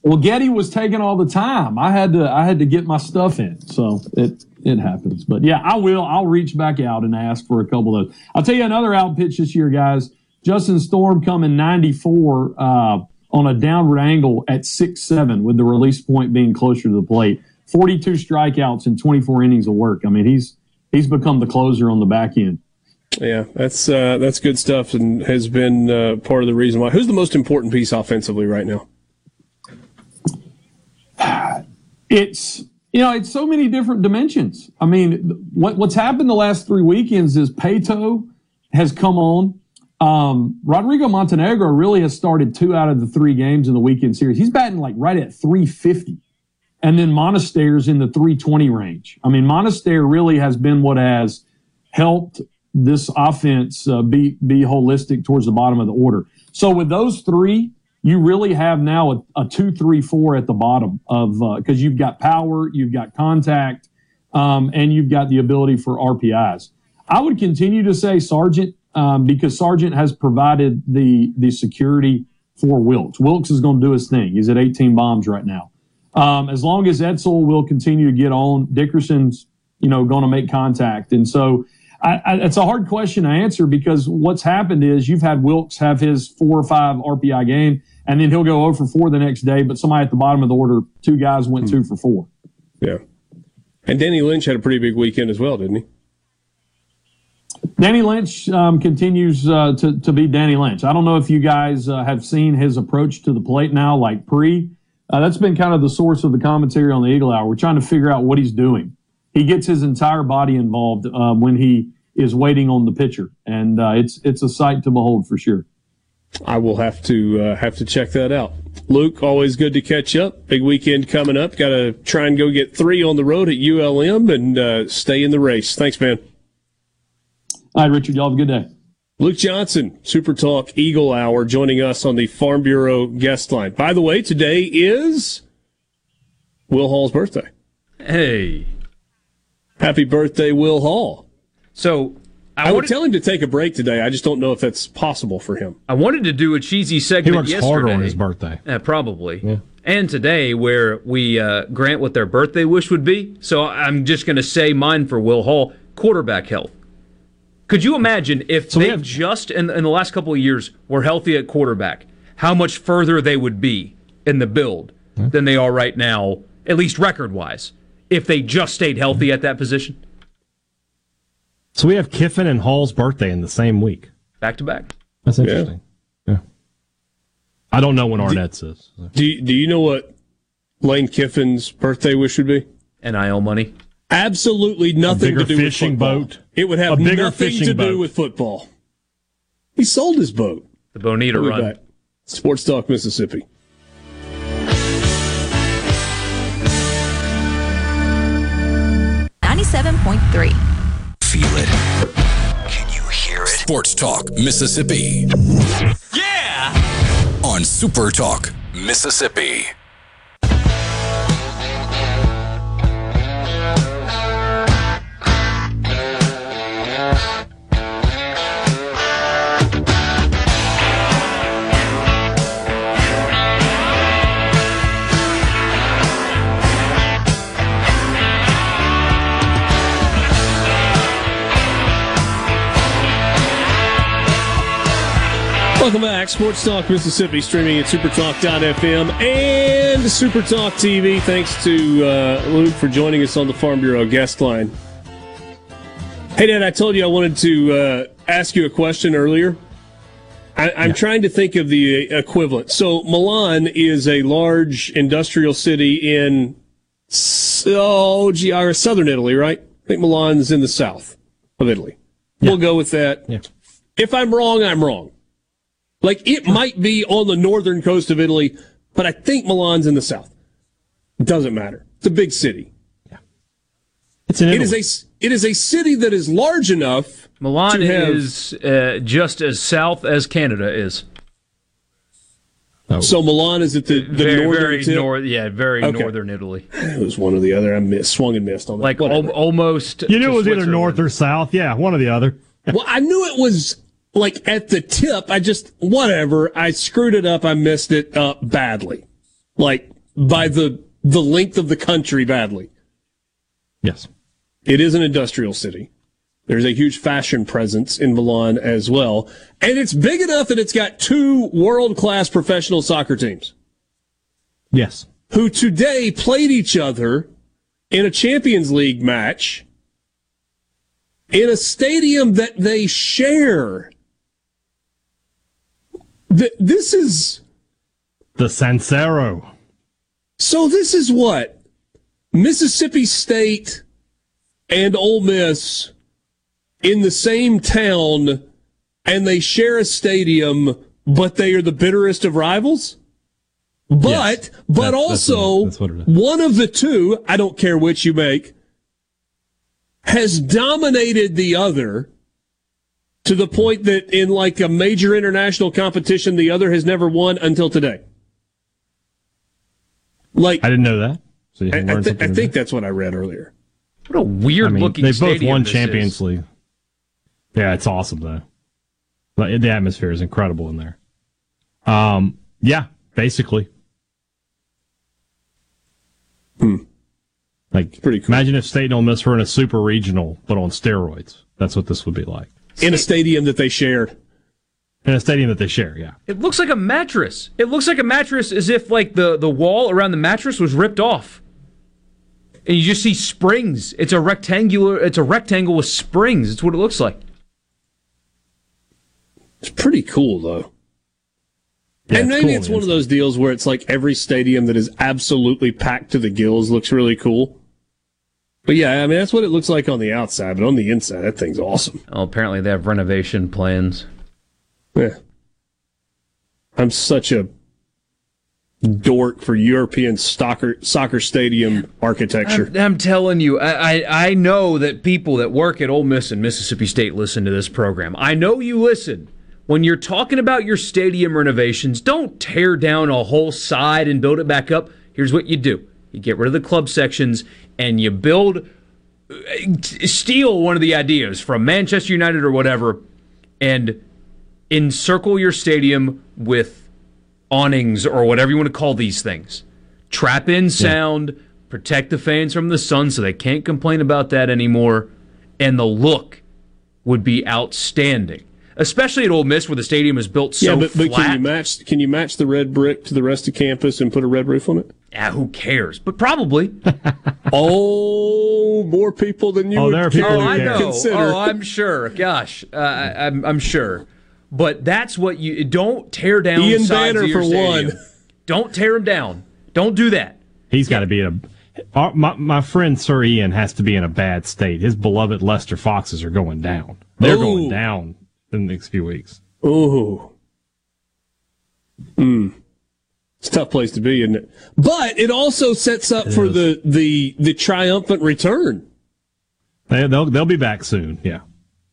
Well, Getty was taking all the time. I had to I had to get my stuff in. So it it happens. But yeah, I will. I'll reach back out and ask for a couple of those. I'll tell you another out pitch this year, guys. Justin Storm coming 94 uh, on a downward angle at six seven with the release point being closer to the plate. 42 strikeouts and 24 innings of work. I mean, he's he's become the closer on the back end. Yeah, that's uh, that's good stuff, and has been uh, part of the reason why. Who's the most important piece offensively right now? It's you know it's so many different dimensions. I mean, what what's happened the last three weekends is Paetow has come on. Um, Rodrigo Montenegro really has started two out of the three games in the weekend series. He's batting like right at 350. And then Monaster's in the 320 range. I mean, Monaster really has been what has helped this offense uh, be be holistic towards the bottom of the order. So with those three, you really have now a, a two, three, four at the bottom of because uh, you've got power, you've got contact, um, and you've got the ability for RBIs. I would continue to say Sargent um, because Sargent has provided the the security for Wilks. Wilks is going to do his thing. He's at 18 bombs right now. Um, as long as Edsall will continue to get on, Dickerson's you know going to make contact, and so I, I, it's a hard question to answer because what's happened is you've had Wilks have his four or five RBI game, and then he'll go over for four the next day. But somebody at the bottom of the order, two guys went hmm. two for four. Yeah, and Danny Lynch had a pretty big weekend as well, didn't he? Danny Lynch um, continues uh, to to be Danny Lynch. I don't know if you guys uh, have seen his approach to the plate now, like pre. Uh, that's been kind of the source of the commentary on the Eagle Hour. We're trying to figure out what he's doing he gets his entire body involved uh, when he is waiting on the pitcher, and uh, it's it's a sight to behold for sure. I will have to uh, have to check that out. Luke, always good to catch up. Big weekend coming up. Got to try and go get three on the road at ULM and uh, stay in the race. Thanks, man. All right, Richard. Y'all have a good day. Luke Johnson, Super Talk Eagle Hour, joining us on the Farm Bureau guest line. By the way, today is Will Hall's birthday. Hey. Happy birthday, Will Hall. So I, I, would wanted, tell him to take a break today. I just don't know if that's possible for him. I wanted to do a cheesy He segment works yesterday. harder on his birthday. Yeah, probably. And today, where we uh, grant what their birthday wish would be. So I'm just going to say mine for Will Hall quarterback health. Could you imagine if So they have- just in, in the last couple of years were healthy at quarterback, how much further they would be in the build than they are right now, at least record wise, if they just stayed healthy at that position? So we have Kiffin and Hall's birthday in the same week. Back to back. That's interesting. Yeah. I don't know when Arnett's is. so. Do you, do you know what Lane Kiffin's birthday wish would be? NIL money. Absolutely nothing to do with fishing football. boat. It would have bigger nothing to do boat. with football. He sold his boat. The Bonita We'll run. back. Sports Talk Mississippi. Ninety-seven point three. Feel it. Can you hear it? Sports Talk Mississippi. Yeah! On Super Talk Mississippi. Welcome back. Sports Talk Mississippi, streaming at supertalk.fm and Supertalk TV. Thanks to uh, Luke for joining us on the Farm Bureau guest line. Hey, Dad, I told you I wanted to uh, ask you a question earlier. I, I'm trying to think of the equivalent. So, Milan is a large industrial city in oh, gee, southern Italy, right? I think Milan's in the south of Italy. We'll go with that. Yeah. If I'm wrong, I'm wrong. Like it might be on the northern coast of Italy, but I think Milan's in the south. It doesn't matter. It's a big city. Yeah. It's in It Italy. is a it is a city that is large enough. Milan to have- is uh, just as south as Canada is. So Milan is at the, the very, northern very tip. north. Yeah, very Okay. northern Italy. It was one or the other. I missed, swung and missed on that. Like al- almost. You knew it was either north or south. Yeah, one or the other. well, I knew it was like at the tip. I just whatever. I screwed it up. I missed it up badly, like by the the length of the country badly. Yes. It is an industrial city. There's a huge fashion presence in Milan as well. And it's big enough that it's got two world class professional soccer teams Yes. who today played each other in a Champions League match in a stadium that they share. Th- This is The San Siro. so. This is what Mississippi State and Ole Miss in the same town, and they share a stadium, but they are the bitterest of rivals. But Yes. but That's- that's also what- that's what one of the two, I don't care which you make, has dominated the other to the point that in like a major international competition, the other has never won until today. Like I didn't know that. So you I, learned I, thi- something I think that's what I read earlier. What a weird I mean, looking they both won this Champions is. League. Yeah, it's awesome though. Like, the atmosphere is incredible in there. Um, yeah, basically. Like, pretty cool. imagine if State and Ole Miss were in a super regional, but on steroids. That's what this would be like In a stadium that they shared. in a stadium that they share. Yeah, It looks like a mattress. It looks like a mattress as if like the, the wall around the mattress was ripped off. And you just see springs. It's a rectangular it's a rectangle with springs. It's what it looks like. It's pretty cool though. Yeah, and it's maybe cool it's one of those deals where it's like every stadium that is absolutely packed to the gills looks really cool. But yeah, I mean that's what it looks like on the outside, but on the inside, that thing's awesome. Oh, apparently they have renovation plans. Yeah. I'm such a dork for European soccer soccer stadium architecture. I'm, I'm telling you, I, I, I know that people that work at Ole Miss and Mississippi State listen to this program. I know you listen. When you're talking about your stadium renovations, don't tear down a whole side and build it back up. Here's what you do: you get rid of the club sections and you build, uh, steal one of the ideas from Manchester United or whatever, and encircle your stadium with awnings or whatever you want to call these things. Trap in sound, yeah. protect the fans from the sun so they can't complain about that anymore, and the look would be outstanding. Especially at Ole Miss, where the stadium is built so yeah, but, but flat. can you match? Can you match the red brick to the rest of campus and put a red roof on it? Yeah, who cares? But probably. [LAUGHS] oh, more people than you. Oh, would there are people oh, I know. Consider. Oh, I'm sure. Gosh, uh, I, I'm, I'm sure. But that's what you don't tear down. Ian sides Banner of your for stadium. one. Don't tear him down. Don't do that. He's got to be in a. Our, my, my friend Sir Ian has to be in a bad state. His beloved Leicester Foxes are going down. They're Ooh. going down in the next few weeks. Ooh. Hmm. It's a tough place to be, isn't it? But it also sets up It for is. the, the the triumphant return. They, they'll they'll be back soon. Yeah,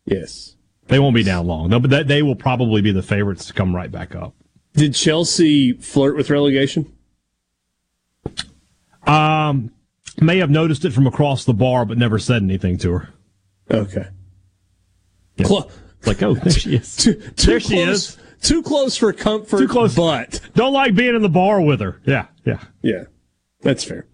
Yes. they won't be down long. They'll, they, they will probably be the favorites to come right back up. Did Chelsea flirt with relegation? Um, may have noticed it from across the bar, but never said anything to her. Okay. Clo- Like, oh, there she is. [LAUGHS] too, too there she is. Too close for comfort. Too close. but Don't like being in the bar with her. Yeah, yeah. Yeah, that's fair.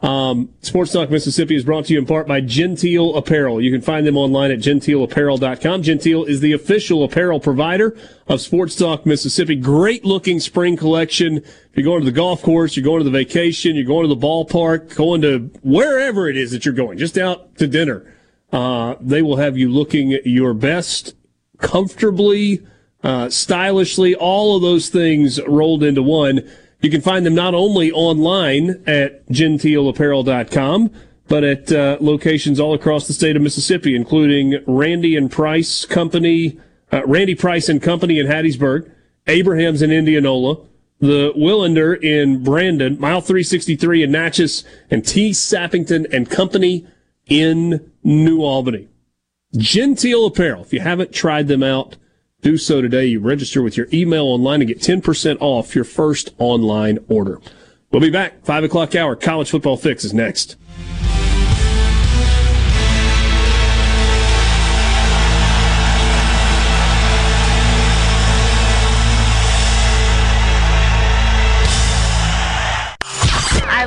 Um, Sports Talk Mississippi is brought to you in part by Genteel Apparel. You can find them online at genteelapparel.com. Genteel is the official apparel provider of Sports Talk Mississippi. Great looking spring collection. If you're going to the golf course, you're going to the vacation, you're going to the ballpark, going to wherever it is that you're going, just out to dinner. Uh, they will have you looking your best, comfortably, uh, stylishly, all of those things rolled into one. You can find them not only online at genteelapparel.com, but at uh, locations all across the state of Mississippi, including Randy and Price Company, uh, Randy Price and Company in Hattiesburg, Abraham's in Indianola, the Willander in Brandon, Mile 363 in Natchez, and T. Sappington and Company in New Albany. Genteel Apparel. If you haven't tried them out, do so today. You register with your email online and get 10% off your first online order. We'll be back. Five o'clock hour. College football fix is next.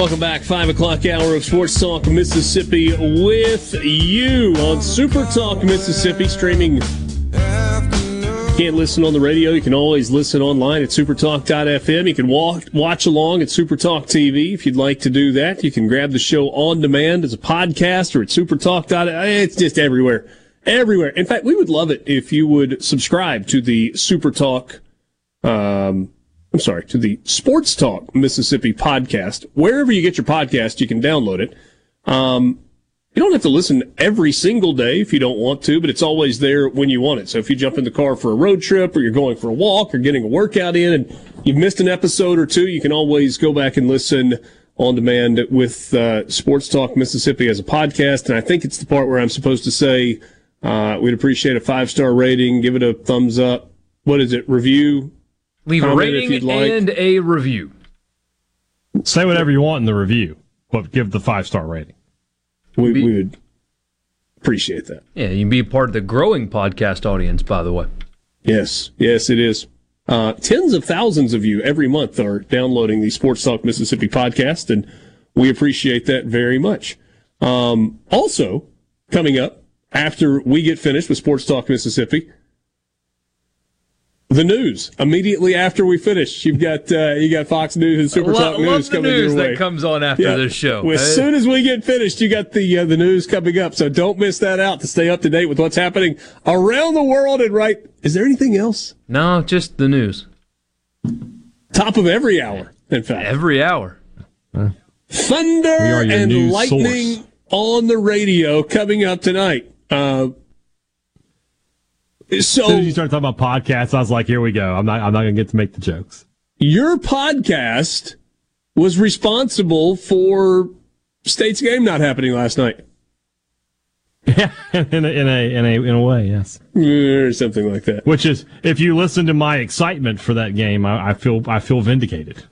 Welcome back. Five o'clock hour of Sports Talk Mississippi with you on Super Talk Mississippi streaming. Can't listen on the radio. You can always listen online at supertalk.fm. You can walk, watch along at Supertalk TV if you'd like to do that. You can grab the show on demand as a podcast or at supertalk. It's just everywhere. Everywhere. In fact, we would love it if you would subscribe to the Supertalk um, I'm sorry, to the Sports Talk Mississippi podcast. Wherever you get your podcast, you can download it. Um, you don't have to listen every single day if you don't want to, but it's always there when you want it. So if you jump in the car for a road trip or you're going for a walk or getting a workout in and you've missed an episode or two, you can always go back and listen on demand with uh, Sports Talk Mississippi as a podcast. And I think it's the part where I'm supposed to say uh, we'd appreciate a five star rating, give it a thumbs up. What is it? Review, Leave a Comment if rating you'd like. and a review. Say whatever you want in the review, but give the five star rating. We, we would appreciate that. Yeah, you can be a part of the growing podcast audience, by the way. Yes, yes, it is. Uh, tens of thousands of you every month are downloading the Sports Talk Mississippi podcast, and we appreciate that very much. Um, also, coming up after we get finished with Sports Talk Mississippi, The news immediately after we finish. You've got uh, you got Fox News and Super Lo- Talk love News the coming news your way. that comes on after this show. Well, As Uh, soon as we get finished, you got the uh, the news coming up. So don't miss that out to stay up to date with what's happening around the world and right. Is there anything else? No, just the news. Top of every hour, in fact. Every hour. Thunder We are your and lightning source. on the radio coming up tonight. Uh, As so soon as you started talking about podcasts, I was like, here we go. I'm not, I'm not going to get to make the jokes. your podcast was responsible for State's game not happening last night, Yeah, [LAUGHS] in a, in a, in a, in a way, yes. or something like that. Which is, if you listen to my excitement for that game, I, I feel, I feel vindicated.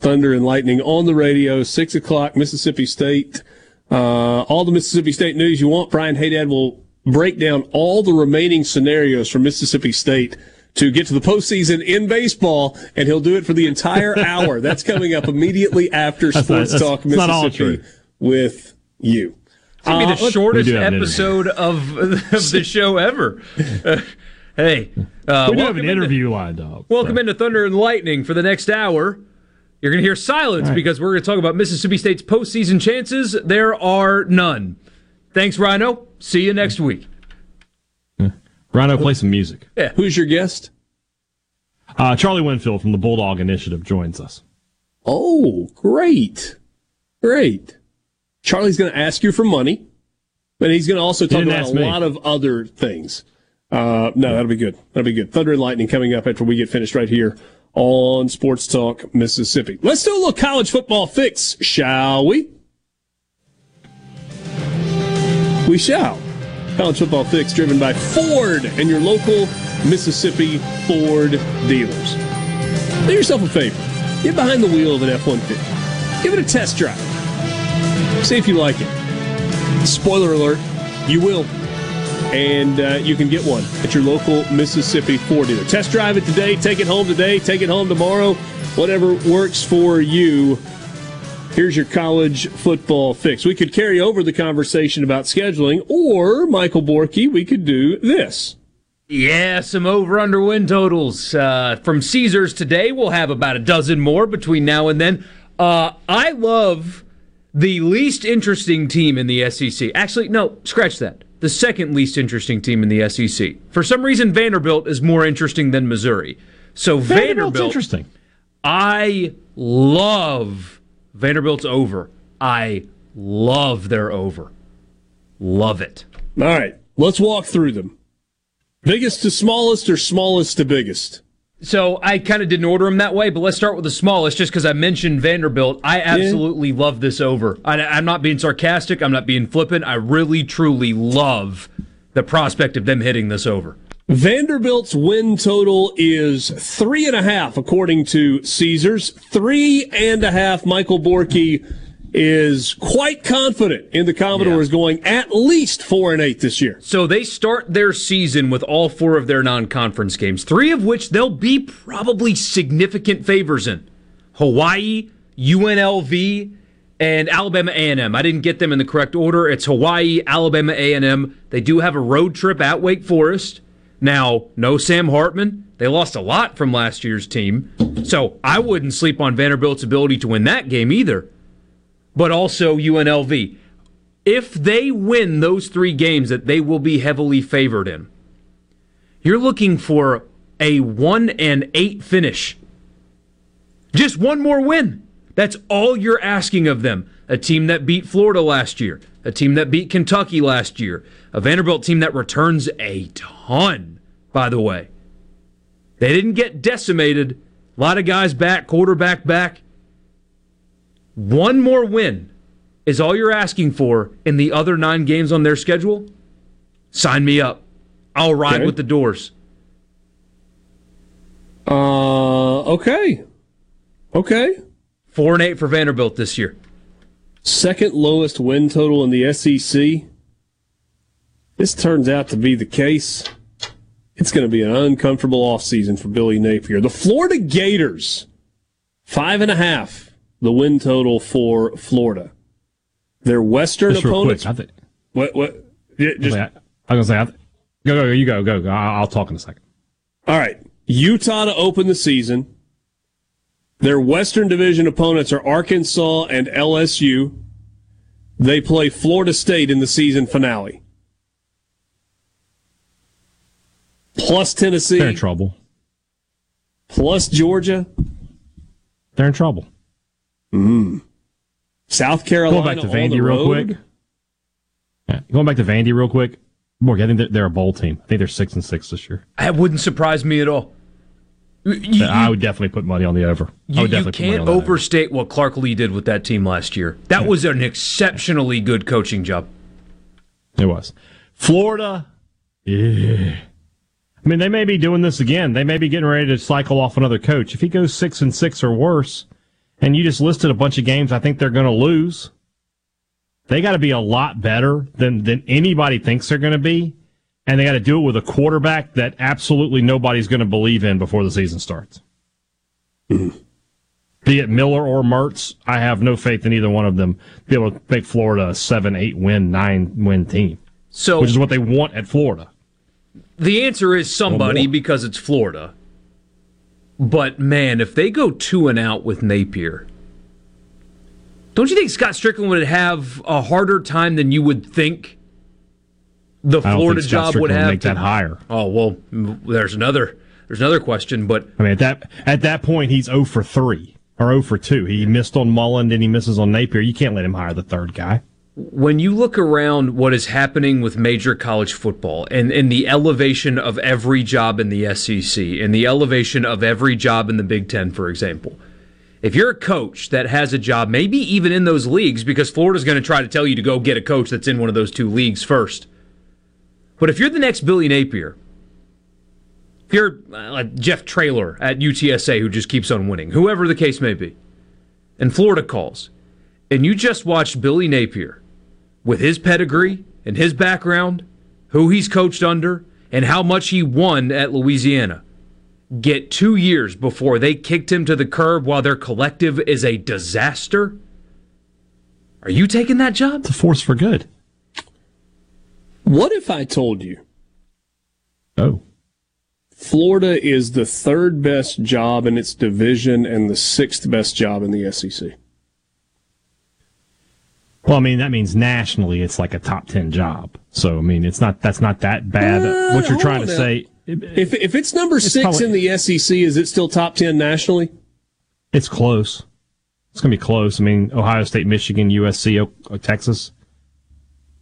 Thunder and lightning on the radio, six o'clock, Mississippi State. Uh, all the Mississippi State news you want. Brian Hadad will break down all the remaining scenarios for Mississippi State to get to the postseason in baseball, and he'll do it for the entire [LAUGHS] hour. That's coming up immediately after That's not- Sports that's- Talk it's Mississippi with you. It's gonna be Uh, the let's- shortest We do have an episode of, [LAUGHS] of the [LAUGHS] show ever. Uh, hey, uh, we do have welcome an into- interview lined up. Welcome into Thunder and Lightning for the next hour. You're going to hear silence because we're going to talk about Mississippi State's postseason chances. There are none. Thanks, Rhino. See you next week. Rhino, play some music. Yeah. Who's your guest? Uh, Charlie Winfield from the Bulldog Initiative joins us. Oh, great. Great. Charlie's going to ask you for money, but he's going to also talk about a me. lot of other things. Uh, no, that'll be good. That'll be good. Thunder and Lightning coming up after we get finished right here on Sports Talk Mississippi. Let's do a little college football fix, shall we? We shall. College football fix driven by Ford and your local Mississippi Ford dealers. Do yourself a favor. Get behind the wheel of an F 150. Give it a test drive. See if you like it. Spoiler alert, you will. And uh, you can get one at your local Mississippi Ford dealer. Test drive it today, take it home today, take it home tomorrow, whatever works for you. Here's your college football fix. We could carry over the conversation about scheduling, or Michael Borky, we could do this. Yeah, some over under win totals uh, from Caesars today. We'll have about a dozen more between now and then. Uh, I love the least interesting team in the SEC. Actually, no, scratch that. The second least interesting team in the SEC. For some reason, Vanderbilt is more interesting than Missouri. So Vanderbilt's Vanderbilt, interesting. I love Vanderbilt's over. I love their over. Love it. All right, let's walk through them. Biggest to smallest or smallest to biggest? So I kind of didn't order them that way, but let's start with the smallest just because I mentioned Vanderbilt. I absolutely love this over. I, I'm not being sarcastic. I'm not being flippant. I really, truly love the prospect of them hitting this over. Vanderbilt's win total is three and a half, according to Caesars. Three and a half. Michael Borky is quite confident in the Commodores going at least four and eight this year. So they start their season with all four of their non-conference games, three of which they'll be probably significant favors in. Hawaii, UNLV, and Alabama A&M. I didn't get them in the correct order. It's Hawaii, Alabama A&M. They do have a road trip at Wake Forest. Now, no Sam Hartman. They lost a lot from last year's team. So I wouldn't sleep on Vanderbilt's ability to win that game either. But also UNLV. If they win those three games that they will be heavily favored in, you're looking for a 1 and 8 finish. Just one more win. That's all you're asking of them. A team that beat Florida last year, a team that beat Kentucky last year, a Vanderbilt team that returns a ton, by the way. They didn't get decimated. A lot of guys back, quarterback back. One more win is all you're asking for in the other nine games on their schedule. Sign me up. I'll ride Okay. with the Dores. Uh, okay. Okay. Four and eight for Vanderbilt this year. Second lowest win total in the SEC. This turns out to be the case. It's going to be an uncomfortable offseason for Billy Napier. The Florida Gators, five and a half, the win total for Florida. Their Western Just opponents. quick, I think. What? What? Yeah, just, I was gonna say, I th- go, go, go, you go, go, go. I'll talk in a second. all right. Utah to open the season. Their Western Division opponents are Arkansas and LSU. They play Florida State in the season finale. Plus Tennessee. They're in trouble. Plus Georgia. They're in trouble. Mm. South Carolina. Going back to Vandy real road. quick. Yeah, going back to Vandy real quick. Morgan, I think they're, they're a bowl team. I think they're six and six this year. That wouldn't surprise me at all. You, I would definitely put money on the over. I you, would you definitely put money can't on that over. overstate what Clark Lea did with that team last year. That was an exceptionally good coaching job. It was. Florida. Yeah. I mean, they may be doing this again. They may be getting ready to cycle off another coach. If he goes six and six or worse, and you just listed a bunch of games I think they're going to lose, they got to be a lot better than than anybody thinks they're going to be, and they got to do it with a quarterback that absolutely nobody's going to believe in before the season starts. Mm-hmm. Be it Miller or Mertz, I have no faith in either one of them to be able to make Florida a seven, eight win, nine win team. So, which is what they want at Florida. The answer is somebody more. because it's Florida. But man, if they go two and out with Napier, don't you think Scott Stricklin would have a harder time than you would think the Florida job would have? make that higher. Oh well, there's another there's another question, but I mean, at that at that point, he's 0 for three or 0 for two. He missed on Mullen, then he misses on Napier. You can't let him hire the third guy. when you look around what is happening with major college football and, and the elevation of every job in the SEC and the elevation of every job in the Big Ten, for example, if you're a coach that has a job, maybe even in those leagues, because Florida's going to try to tell you to go get a coach that's in one of those two leagues first. But if you're the next Billy Napier, if you're uh, like Jeff Traylor at UTSA who just keeps on winning, whoever the case may be, and Florida calls, and you just watched Billy Napier with his pedigree and his background, who he's coached under, and how much he won at Louisiana, get two years before they kicked him to the curb while their collective is a disaster? Are you taking that job? It's a force for good. What if I told you Oh, Florida is the third best job in its division and the sixth best job in the SEC? well, I mean that means nationally it's like a top ten job. So I mean it's not that's not that bad. Uh, what you're trying to hold say, If if it's number It's six probably- in the SEC, is it still top ten nationally? it's close. It's gonna be close. I mean Ohio State, Michigan, USC, O- Texas,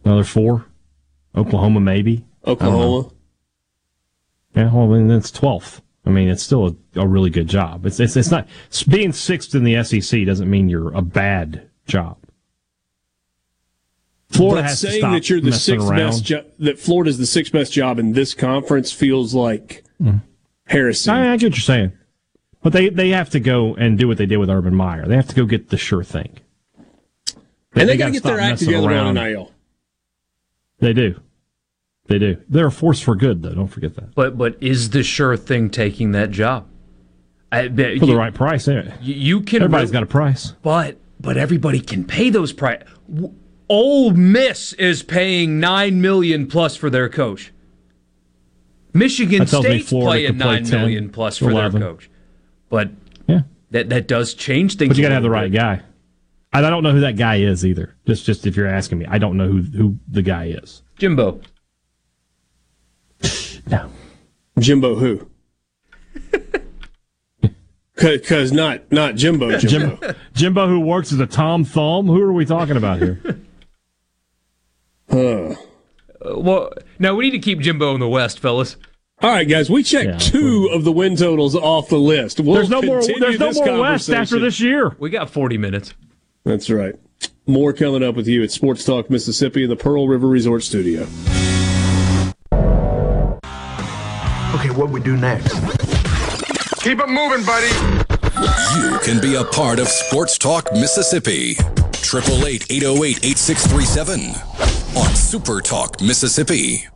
another four, Oklahoma maybe. I don't know. Oklahoma. Yeah, well, then it's twelfth. I mean, it's still a, a really good job. It's, it's it's not being sixth in the SEC doesn't mean you're a bad job. Florida but has to saying that you're the sixth around. best jo- that Florida's the sixth best job in this conference feels like mm-hmm. heresy. I, I get what you're saying, but they they have to go and do what they did with Urban Meyer. They have to go get the sure thing. and they, got gotta get their act together around. on NIL. They do, they do. They're a force for good, though. Don't forget that But but is the sure thing taking that job? I for the you- right price. Yeah. You, you can. Everybody's re- got a price. But but everybody can pay those price. Ole Miss is paying nine million plus for their coach. Michigan State's Florida paying play nine 10, million plus for 11. their coach. But Yeah. that that does change things. But you got to have the right bit. guy. I I don't know who that guy is either. Just just if you're asking me, I don't know who who the guy is. Jimbo. No. Jimbo who? [LAUGHS] Because not not Jimbo Jimbo. Jimbo, Jimbo, who works as a Tom Thumb. Who are we talking about here? Huh. Uh, well, now we need to keep Jimbo in the West, fellas. All right, guys, we checked Yeah, two of the win totals off the list. We'll there's no more. continue There's no more West after this year. We got forty minutes. That's right. More coming up with you at Sports Talk Mississippi in the Pearl River Resort Studio. Okay, what we do next? Keep it moving, buddy. You can be a part of Sports Talk Mississippi. 888 808 8637 on Super Talk Mississippi.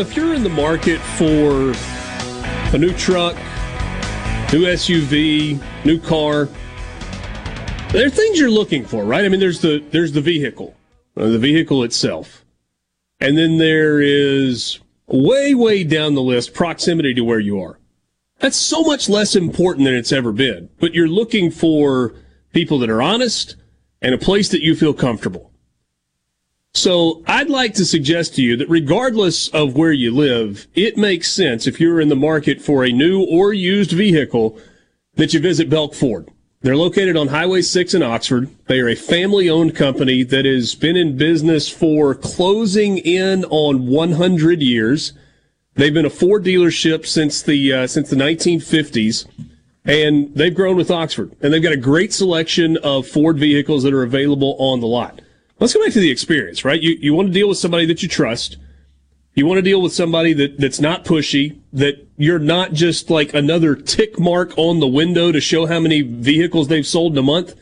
If you're in the market for a new truck, new SUV, new car, there are things you're looking for, right? I mean, there's the there's the vehicle, uh, the vehicle itself, and then there is way way down the list proximity to where you are. That's so much less important than it's ever been. But you're looking for people that are honest and a place that you feel comfortable. So I'd like to suggest to you that regardless of where you live, it makes sense if you're in the market for a new or used vehicle that you visit Belk Ford. They're located on Highway 6 in Oxford. They are a family owned company that has been in business for closing in on 100 years. They've been a Ford dealership since the, uh, since the 1950s and they've grown with Oxford and they've got a great selection of Ford vehicles that are available on the lot. Let's go back to the experience, right? You, you want to deal with somebody that you trust. You want to deal with somebody that, that's not pushy, that you're not just like another tick mark on the window to show how many vehicles they've sold in a month.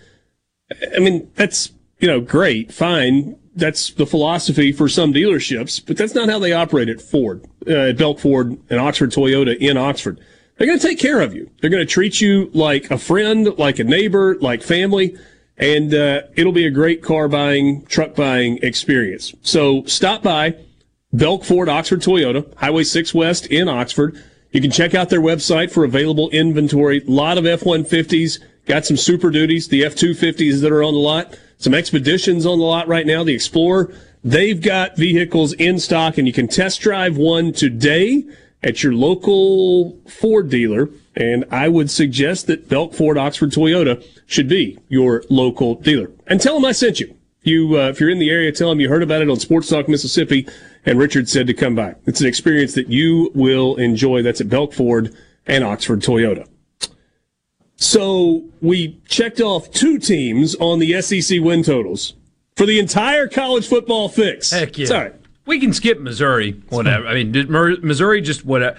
I mean, that's, you know, great, fine. That's the philosophy for some dealerships, but that's not how they operate at Ford, uh, at Belk Ford and Oxford Toyota in Oxford. They're going to take care of you. They're going to treat you like a friend, like a neighbor, like family and uh, it'll be a great car buying, truck buying experience. So stop by Belk Ford Oxford Toyota, Highway 6 West in Oxford. You can check out their website for available inventory. A lot of F-150s, got some Super Duties, the F-250s that are on the lot, some Expeditions on the lot right now, the Explorer. They've got vehicles in stock and you can test drive one today at your local Ford dealer. And I would suggest that Belk Ford Oxford Toyota should be your local dealer. And tell them I sent you. You, uh, if you're in the area, tell them you heard about it on Sports Talk Mississippi, and Richard said to come by. It's an experience that you will enjoy. That's at Belk Ford and Oxford Toyota. So we checked off two teams on the SEC win totals for the entire college football fix. Heck yeah. Sorry. We can skip Missouri, whatever. I mean, Missouri just whatever.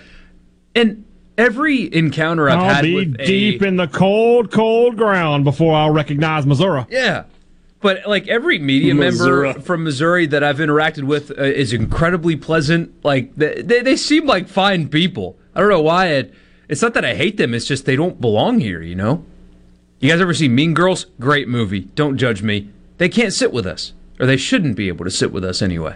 And every encounter I've I'll had be with a- deep in the cold, cold ground before I'll recognize Missouri. Yeah. But like every media Missouri. member from Missouri that I've interacted with uh, is incredibly pleasant. Like they, they, they seem like fine people. I don't know why it. It's not that I hate them. It's just they don't belong here. You know. You guys ever see Mean Girls? Great movie. Don't judge me. They can't sit with us, or they shouldn't be able to sit with us anyway.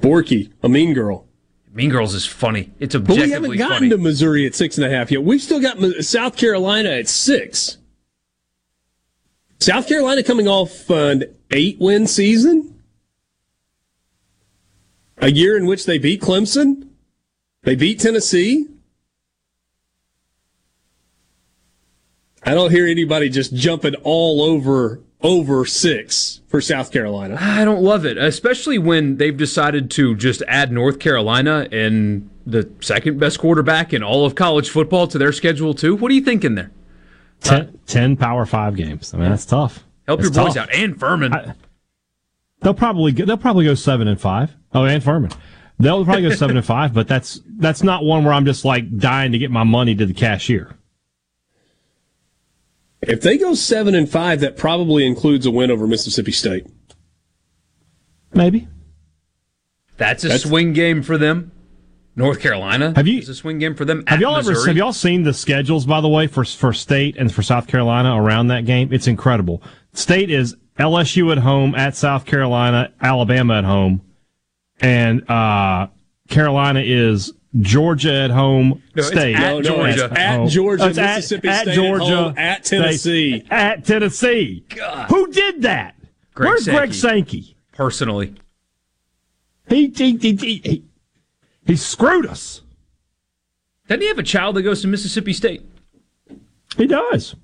Borky, a mean girl. Mean Girls is funny. It's objectively funny. But we haven't gotten funny. to Missouri at six and a half yet. We've still got South Carolina at six. South Carolina coming off an eight win season. A year in which they beat Clemson. They beat Tennessee. I don't hear anybody just jumping all over over six for South Carolina. I don't love it, especially when they've decided to just add North Carolina and the second best quarterback in all of college football to their schedule too. What are you thinking there? Ten Power Five games. I mean, that's tough. Help That's your boys tough. out and Furman. They'll probably go, they'll probably go seven and five. Oh, and Furman. They'll probably go seven and five, but that's that's not one where I'm just like dying to get my money to the cashier. If they go seven and five, that probably includes a win over Mississippi State. Maybe. That's a That's- swing game for them. North Carolina Have you- is a swing game for them. Have y'all ever have y'all seen the schedules by the way for for State and for South Carolina around that game? It's incredible. State is LSU at home, at South Carolina, Alabama at home, and uh, Carolina is Georgia at home, No, it's State at No, no, Georgia. it's at home. Georgia, it's at- Mississippi at, State at Georgia, home, at State, Tennessee. at Tennessee. God. Who did that? Greg Where's Greg Sankey. Sankey? personally. He he, he, he, he he screwed us. Doesn't he have a child that goes to Mississippi State? He does.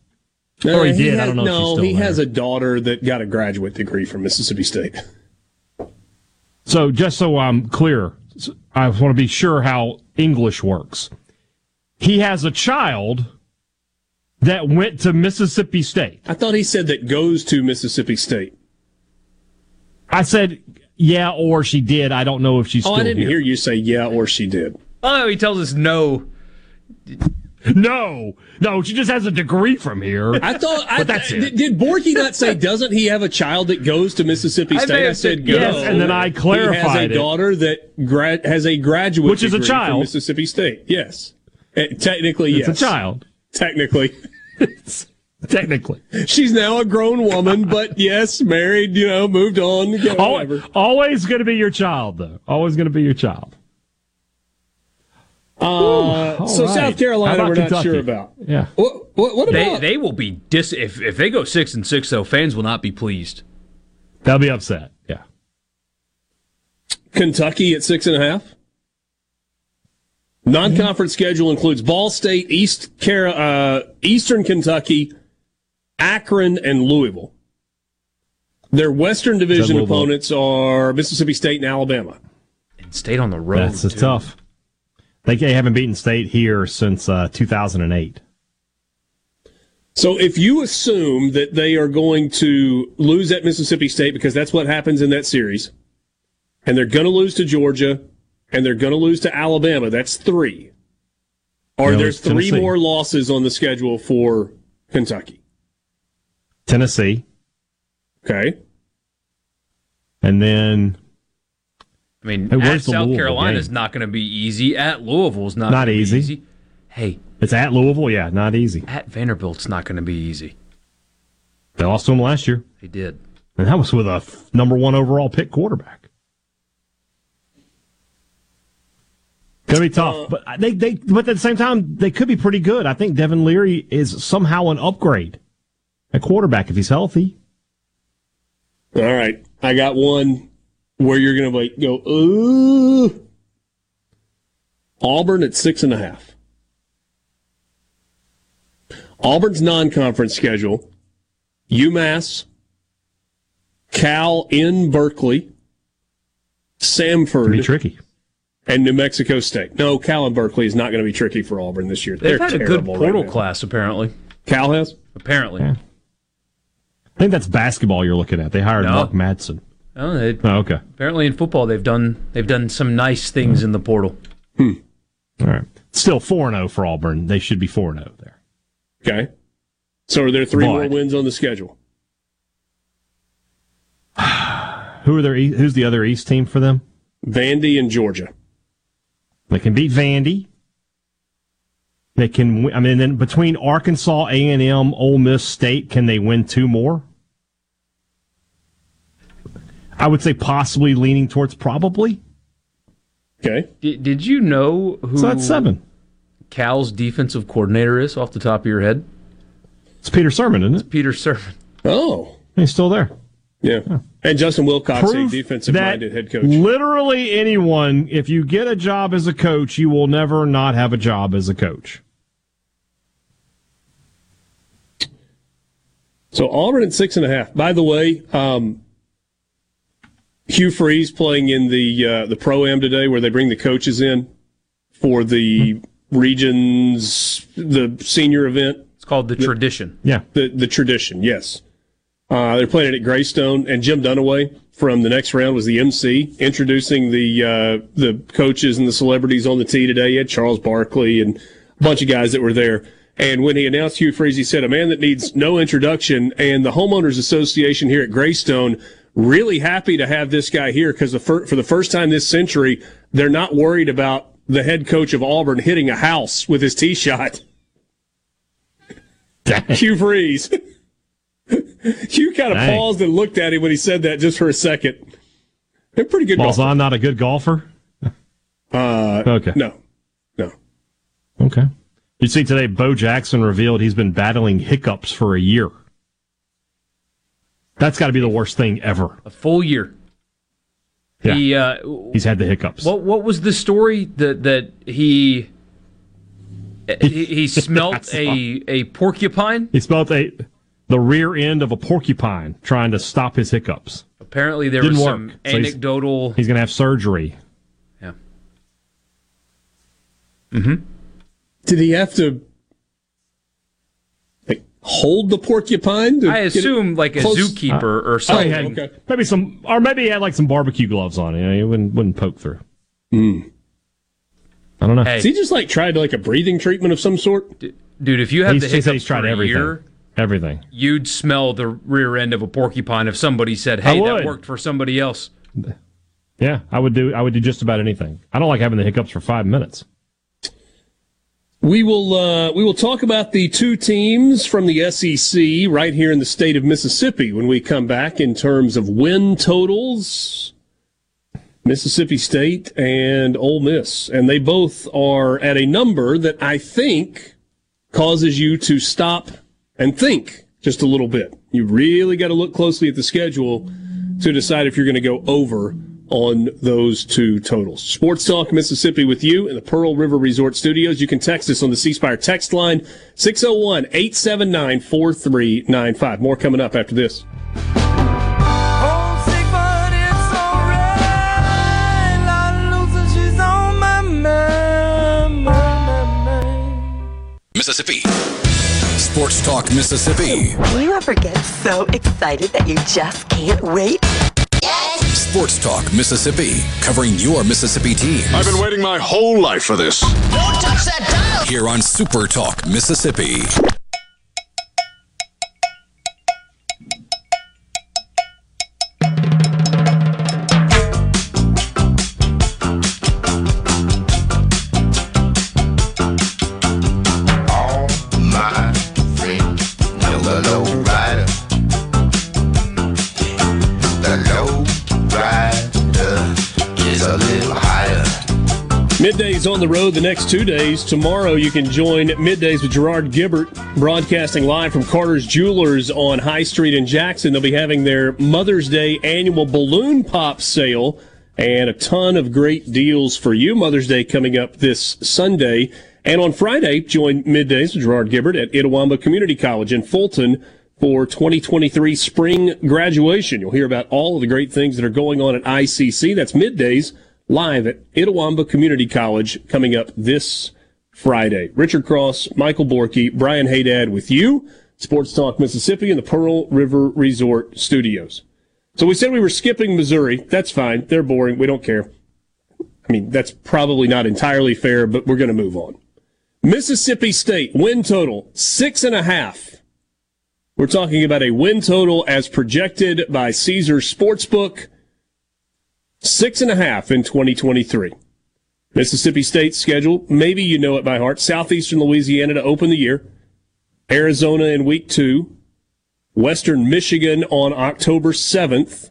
No, Or he did. I don't know if No, still he there. has a daughter that got a graduate degree from Mississippi State. So just so I'm clear, I want to be sure how English works. He has a child that went to Mississippi State. I thought he said that goes to Mississippi State. I said, yeah, or she did. I don't know if she's Oh, still I didn't here. hear you say yeah or she did. Oh, he tells us no. No, no, she just has a degree from here. I thought. I, But that's did, it. did Borky not say? Doesn't he have a child that goes to Mississippi State? I, have said said go. yes, and then I clarified. He has clarified a it. daughter that gra- has a graduate, Which is a degree from child. Mississippi State. Yes, Uh, technically, It's yes. a child. Technically, [LAUGHS] Technically. she's now a grown woman, but [LAUGHS] yes, married. You know, moved on. you know, Al- Whatever. always going to be your child, though. Always going to be your child. Uh, all so right. South Carolina, we're not sure about. Yeah. What, what, what They about? they will be dis if if they go six and six though, fans will not be pleased. They'll be upset. Yeah. Kentucky at six and a half. Non-conference schedule includes Ball State, East Car- uh, Eastern Kentucky, Akron, and Louisville. Their Western Division opponents are Mississippi State and Alabama. And stayed on the road. That's a too. tough. They they haven't beaten state here since uh, 2008. So if you assume that they are going to lose at Mississippi State because that's what happens in that series, and they're going to lose to Georgia, and they're going to lose to Alabama, that's three. Are lose three Tennessee. more losses on the schedule for Kentucky. Tennessee, Okay. and then I mean, Hey, at South Louisville Carolina's game? not going to be easy. At Louisville's not Not gonna be easy. Hey, it's at Louisville. Yeah, not easy. at Vanderbilt's not going to be easy. They lost to them last year, They did. and that was with a f- number one overall pick quarterback. Gonna be tough, uh, but they they but at the same time they could be pretty good. I think Devin Leary is somehow an upgrade at quarterback if he's healthy. All right. I got one where you're going to like go, ooh. Auburn at six and a half. Auburn's non-conference schedule: UMass, Cal in Berkeley, Could be Samford, tricky. and New Mexico State. No, Cal and Berkeley is not going to be tricky for Auburn this year. They've They're had a good terrible right portal class apparently. Cal has. Apparently, Yeah. I think that's basketball you're looking at. They hired No. Mark Madsen. Oh, they, Oh, okay. apparently in football they've done they've done some nice things in the portal. Hmm. All right. Still 4 0 for Auburn. They should be 4 0 there. Okay. So are there three But- more wins on the schedule? [SIGHS] Who are their, who's the other East team for them? Vandy and Georgia. They can beat Vandy. They can. I mean, then between Arkansas, A and M, Ole Miss State, can they win two more? I would say possibly leaning towards probably. Okay. Did, did you know who So that's seven. Cal's defensive coordinator is off the top of your head? It's Peter Sirmon, isn't it? Peter Sirmon. Oh. He's still there. Yeah. And Justin Wilcox, a defensive that minded head coach. Literally anyone, if you get a job as a coach, you will never not have a job as a coach. So Auburn at six and a half. By the way, um, Hugh Freeze playing in the uh, the pro am today, where they bring the coaches in for the regions, the senior event. It's called the tradition. Yeah. The the tradition, yes. Uh, they're playing it at Greystone, and Jim Dunaway from the next round was the MC, introducing the uh, the coaches and the celebrities on the tee today. He had Charles Barkley and a bunch of guys that were there. And when he announced Hugh Freeze, he said, "A man that needs no introduction." And the homeowners association here at Greystone really happy to have this guy here because for the first time this century, they're not worried about the head coach of Auburn hitting a house with his tee shot. [LAUGHS] Hugh Freeze. [LAUGHS] Hugh kind of Dang. paused and looked at him when he said that just for a second. They're pretty good. Malzahn not a good golfer? Uh, Okay. No. No. Okay. You see today, Bo Jackson revealed he's been battling hiccups for a year. That's got to be the worst thing ever. A full year. Yeah. He uh, He's had the hiccups. What what was the story that that he he, he [LAUGHS] smelt a a porcupine? He smelt a, the rear end of a porcupine trying to stop his hiccups. Apparently there Didn't was work. some So he's- anecdotal. He's going to have surgery. yeah. Mm-hmm. Did he have to like hold the porcupine? to I assume like a close- zookeeper uh, or Oh, something. he had okay. maybe some, or maybe he had like some barbecue gloves on. You know, he wouldn't, wouldn't poke through. Hmm. I don't know. Hey. Has he just like tried like a breathing treatment of some sort? Dude, if you had He's- the hiccups he's tried for a everything. year, Everything. you'd smell the rear end of a porcupine if somebody said, "Hey, that worked for somebody else." Yeah, I would do. I would do just about anything. I don't like having the hiccups for five minutes. We will uh, we will talk about the two teams from the SEC right here in the state of Mississippi when we come back in terms of win totals. Mississippi State and Ole Miss, and they both are at a number that I think causes you to stop and think just a little bit. You really got to look closely at the schedule to decide if you're going to go over on those two totals. Sports Talk Mississippi with you in the Pearl River Resort Studios. You can text us on the C Spire text line 601 879 4395. More coming up after this. Mississippi. Sports Talk Mississippi. Do you ever get so excited that you just can't wait? Sports Talk Mississippi. Covering your Mississippi teams. I've been waiting my whole life for this. Don't touch that dial. Here on Super Talk Mississippi. Middays on the road the next two days. Tomorrow you can join Middays with Gerard Gibert, broadcasting live from Carter's Jewelers on High Street in Jackson. They'll be having their Mother's Day annual balloon pop sale and a ton of great deals for you. Mother's Day coming up this Sunday. And on Friday, join Middays with Gerard Gibert at Itawamba Community College in Fulton for 2023 spring graduation. You'll hear about all of the great things that are going on at ICC. That's Middays live at Itawamba Community College coming up this Friday. Richard Cross, Michael Borky, Brian Hadad with you. Sports Talk Mississippi in the Pearl River Resort Studios. So we said we were skipping Missouri. That's fine. They're boring. We don't care. I mean, that's probably not entirely fair, but we're going to move on. Mississippi State win total six and a half. We're talking about a win total as projected by Caesar Sportsbook. Six and a half in 2023. Mississippi State schedule, maybe you know it by heart. Southeastern Louisiana to open the year. Arizona in week two. Western Michigan on October 7th.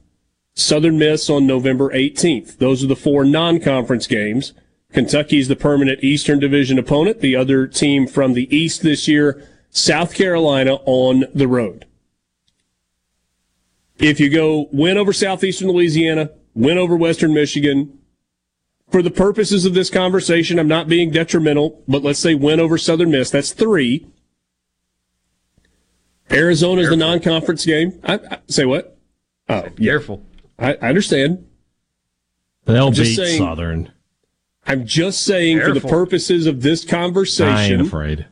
Southern Miss on November 18th. Those are the four non-conference games. Kentucky is the permanent Eastern Division opponent. The other team from the East this year, South Carolina on the road. If you go win over Southeastern Louisiana, win over Western Michigan, for the purposes of this conversation, I'm not being detrimental, but let's say win over Southern Miss. That's three. Arizona's the non-conference game. I, I, say what? Oh, yeah. Careful. I, I understand. They'll I'm beat saying- Southern. I'm just saying for the purposes of this conversation. I ain't afraid.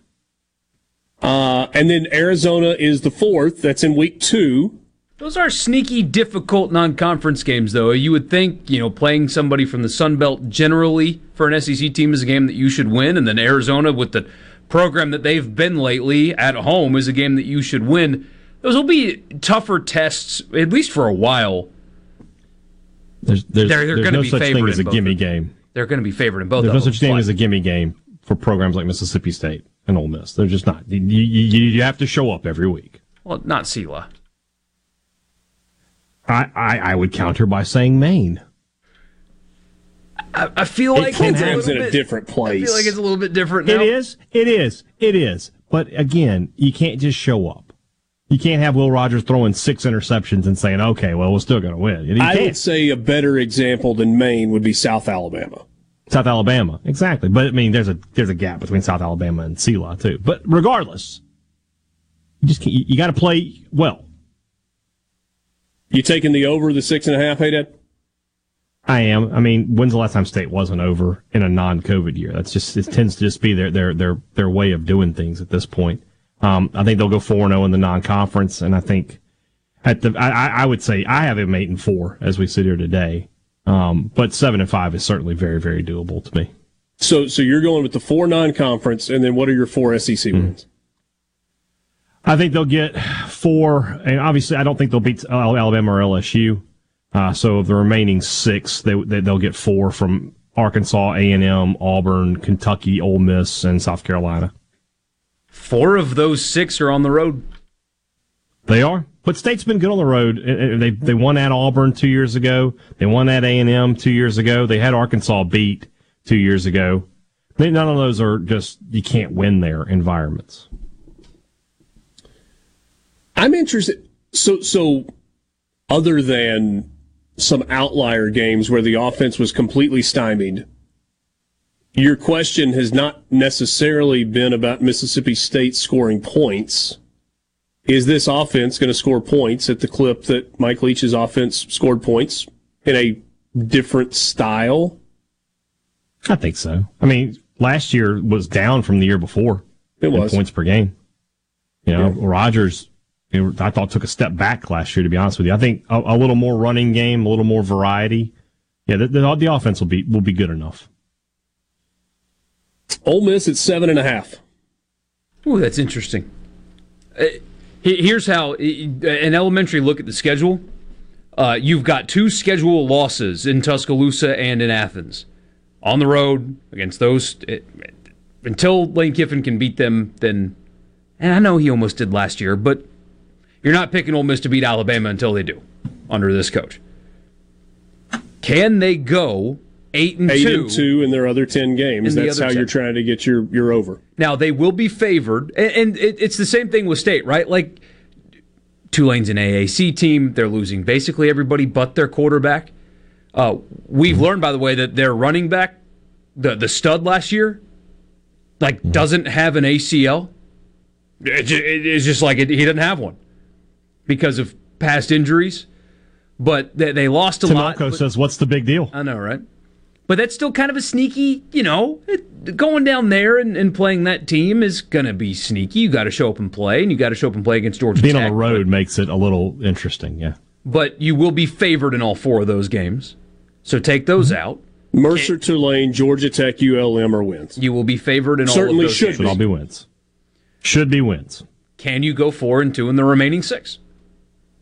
Uh, and then Arizona is the fourth. That's in week two. Those are sneaky, difficult non-conference games, though. You would think, you know, playing somebody from the Sun Belt generally for an SEC team is a game that you should win, and then Arizona with the program that they've been lately at home is a game that you should win. Those will be tougher tests, at least for a while. There's, there's, They're- they're there's no be such thing as a gimme game. They're going to be favored in both. There's no such thing as a gimme game for programs like Mississippi State and Ole Miss. They're just not. You, you, you have to show up every week. Well, not Sela. I, I, I would counter by saying Maine. I, I feel like can it's a happen. little in a bit- different I feel like it's a little bit different now. It is. It is. It is. But again, you can't just show up. You can't have Will Rogers throwing six interceptions and saying, "Okay, well, we're still going to win." You I can't. would say a better example than Maine would be South Alabama. South Alabama, exactly. But I mean, there's a there's a gap between South Alabama and Sela too. But regardless, you just can't, you, you got to play well. You taking the over the six and a half, hey Dad? I am. I mean, when's the last time state wasn't over in a non-COVID year? That's just it tends to just be their their their their way of doing things at this point. Um, I think they'll go four and zero in the non-conference, and I think at the I, I would say I have him eight and four as we sit here today. Um, but seven and five is certainly very very doable to me. So, so you're going with the four non-conference, and then what are your four SEC Hmm. wins? I think they'll get four, and obviously I don't think they'll beat uh, Alabama or LSU. Uh, so of the remaining six, they, they they'll get four from Arkansas, A and M, Auburn, Kentucky, Ole Miss, and South Carolina. Four of those six are on the road. They are, but State's been good on the road. Uh, uh, They they won at Auburn two years ago. They won at A and M two years ago. They had Arkansas beat two years ago. None of those are just you can't win their environments. I'm interested. So, so other than some outlier games where the offense was completely stymied, your question has not necessarily been about Mississippi State scoring points. Is this offense going to score points at the clip that Mike Leach's offense scored points in a different style? I think so. I mean, last year was down from the year before. It in was. points per game. You know, Rogers, you know, I thought took a step back last year. To be honest with you, I think a, a little more running game, a little more variety. Yeah, the, the, the offense will be will be good enough. Ole Miss at seven and a half. Ooh, that's interesting. Uh, here's how uh, an elementary look at the schedule. Uh, you've got two schedule losses in Tuscaloosa and in Athens. On the road against those, it, until Lane Kiffin can beat them, then, and I know he almost did last year, but you're not picking Ole Miss to beat Alabama until they do under this coach. Can they go eight and Eight two? and two in their other ten games. That's how 10. you're trying to get your your over. Now they will be favored, and, and it, it's the same thing with State, right? Like Tulane's an AAC team; they're losing basically everybody but their quarterback. Uh, we've learned, by the way, that their running back, the the stud last year, like doesn't have an ACL. It, it- it's just like it, he doesn't have one because of past injuries. But they, they lost a Tim lot. Elko but- says, "What's the big deal?" I know, right? But that's still kind of a sneaky, you know, it, going down there and, and playing that team is going to be sneaky. You got to show up and play, and you got to show up and play against Georgia Being Tech. on the road makes it a little interesting. Yeah. But you will be favored in all four of those games. So take those Mm-hmm. out. Mercer, Tulane, Georgia Tech, ULM are wins. You will be favored in all Certainly of those should games. Should all be wins. Should be wins. Can you go four and two in the remaining six?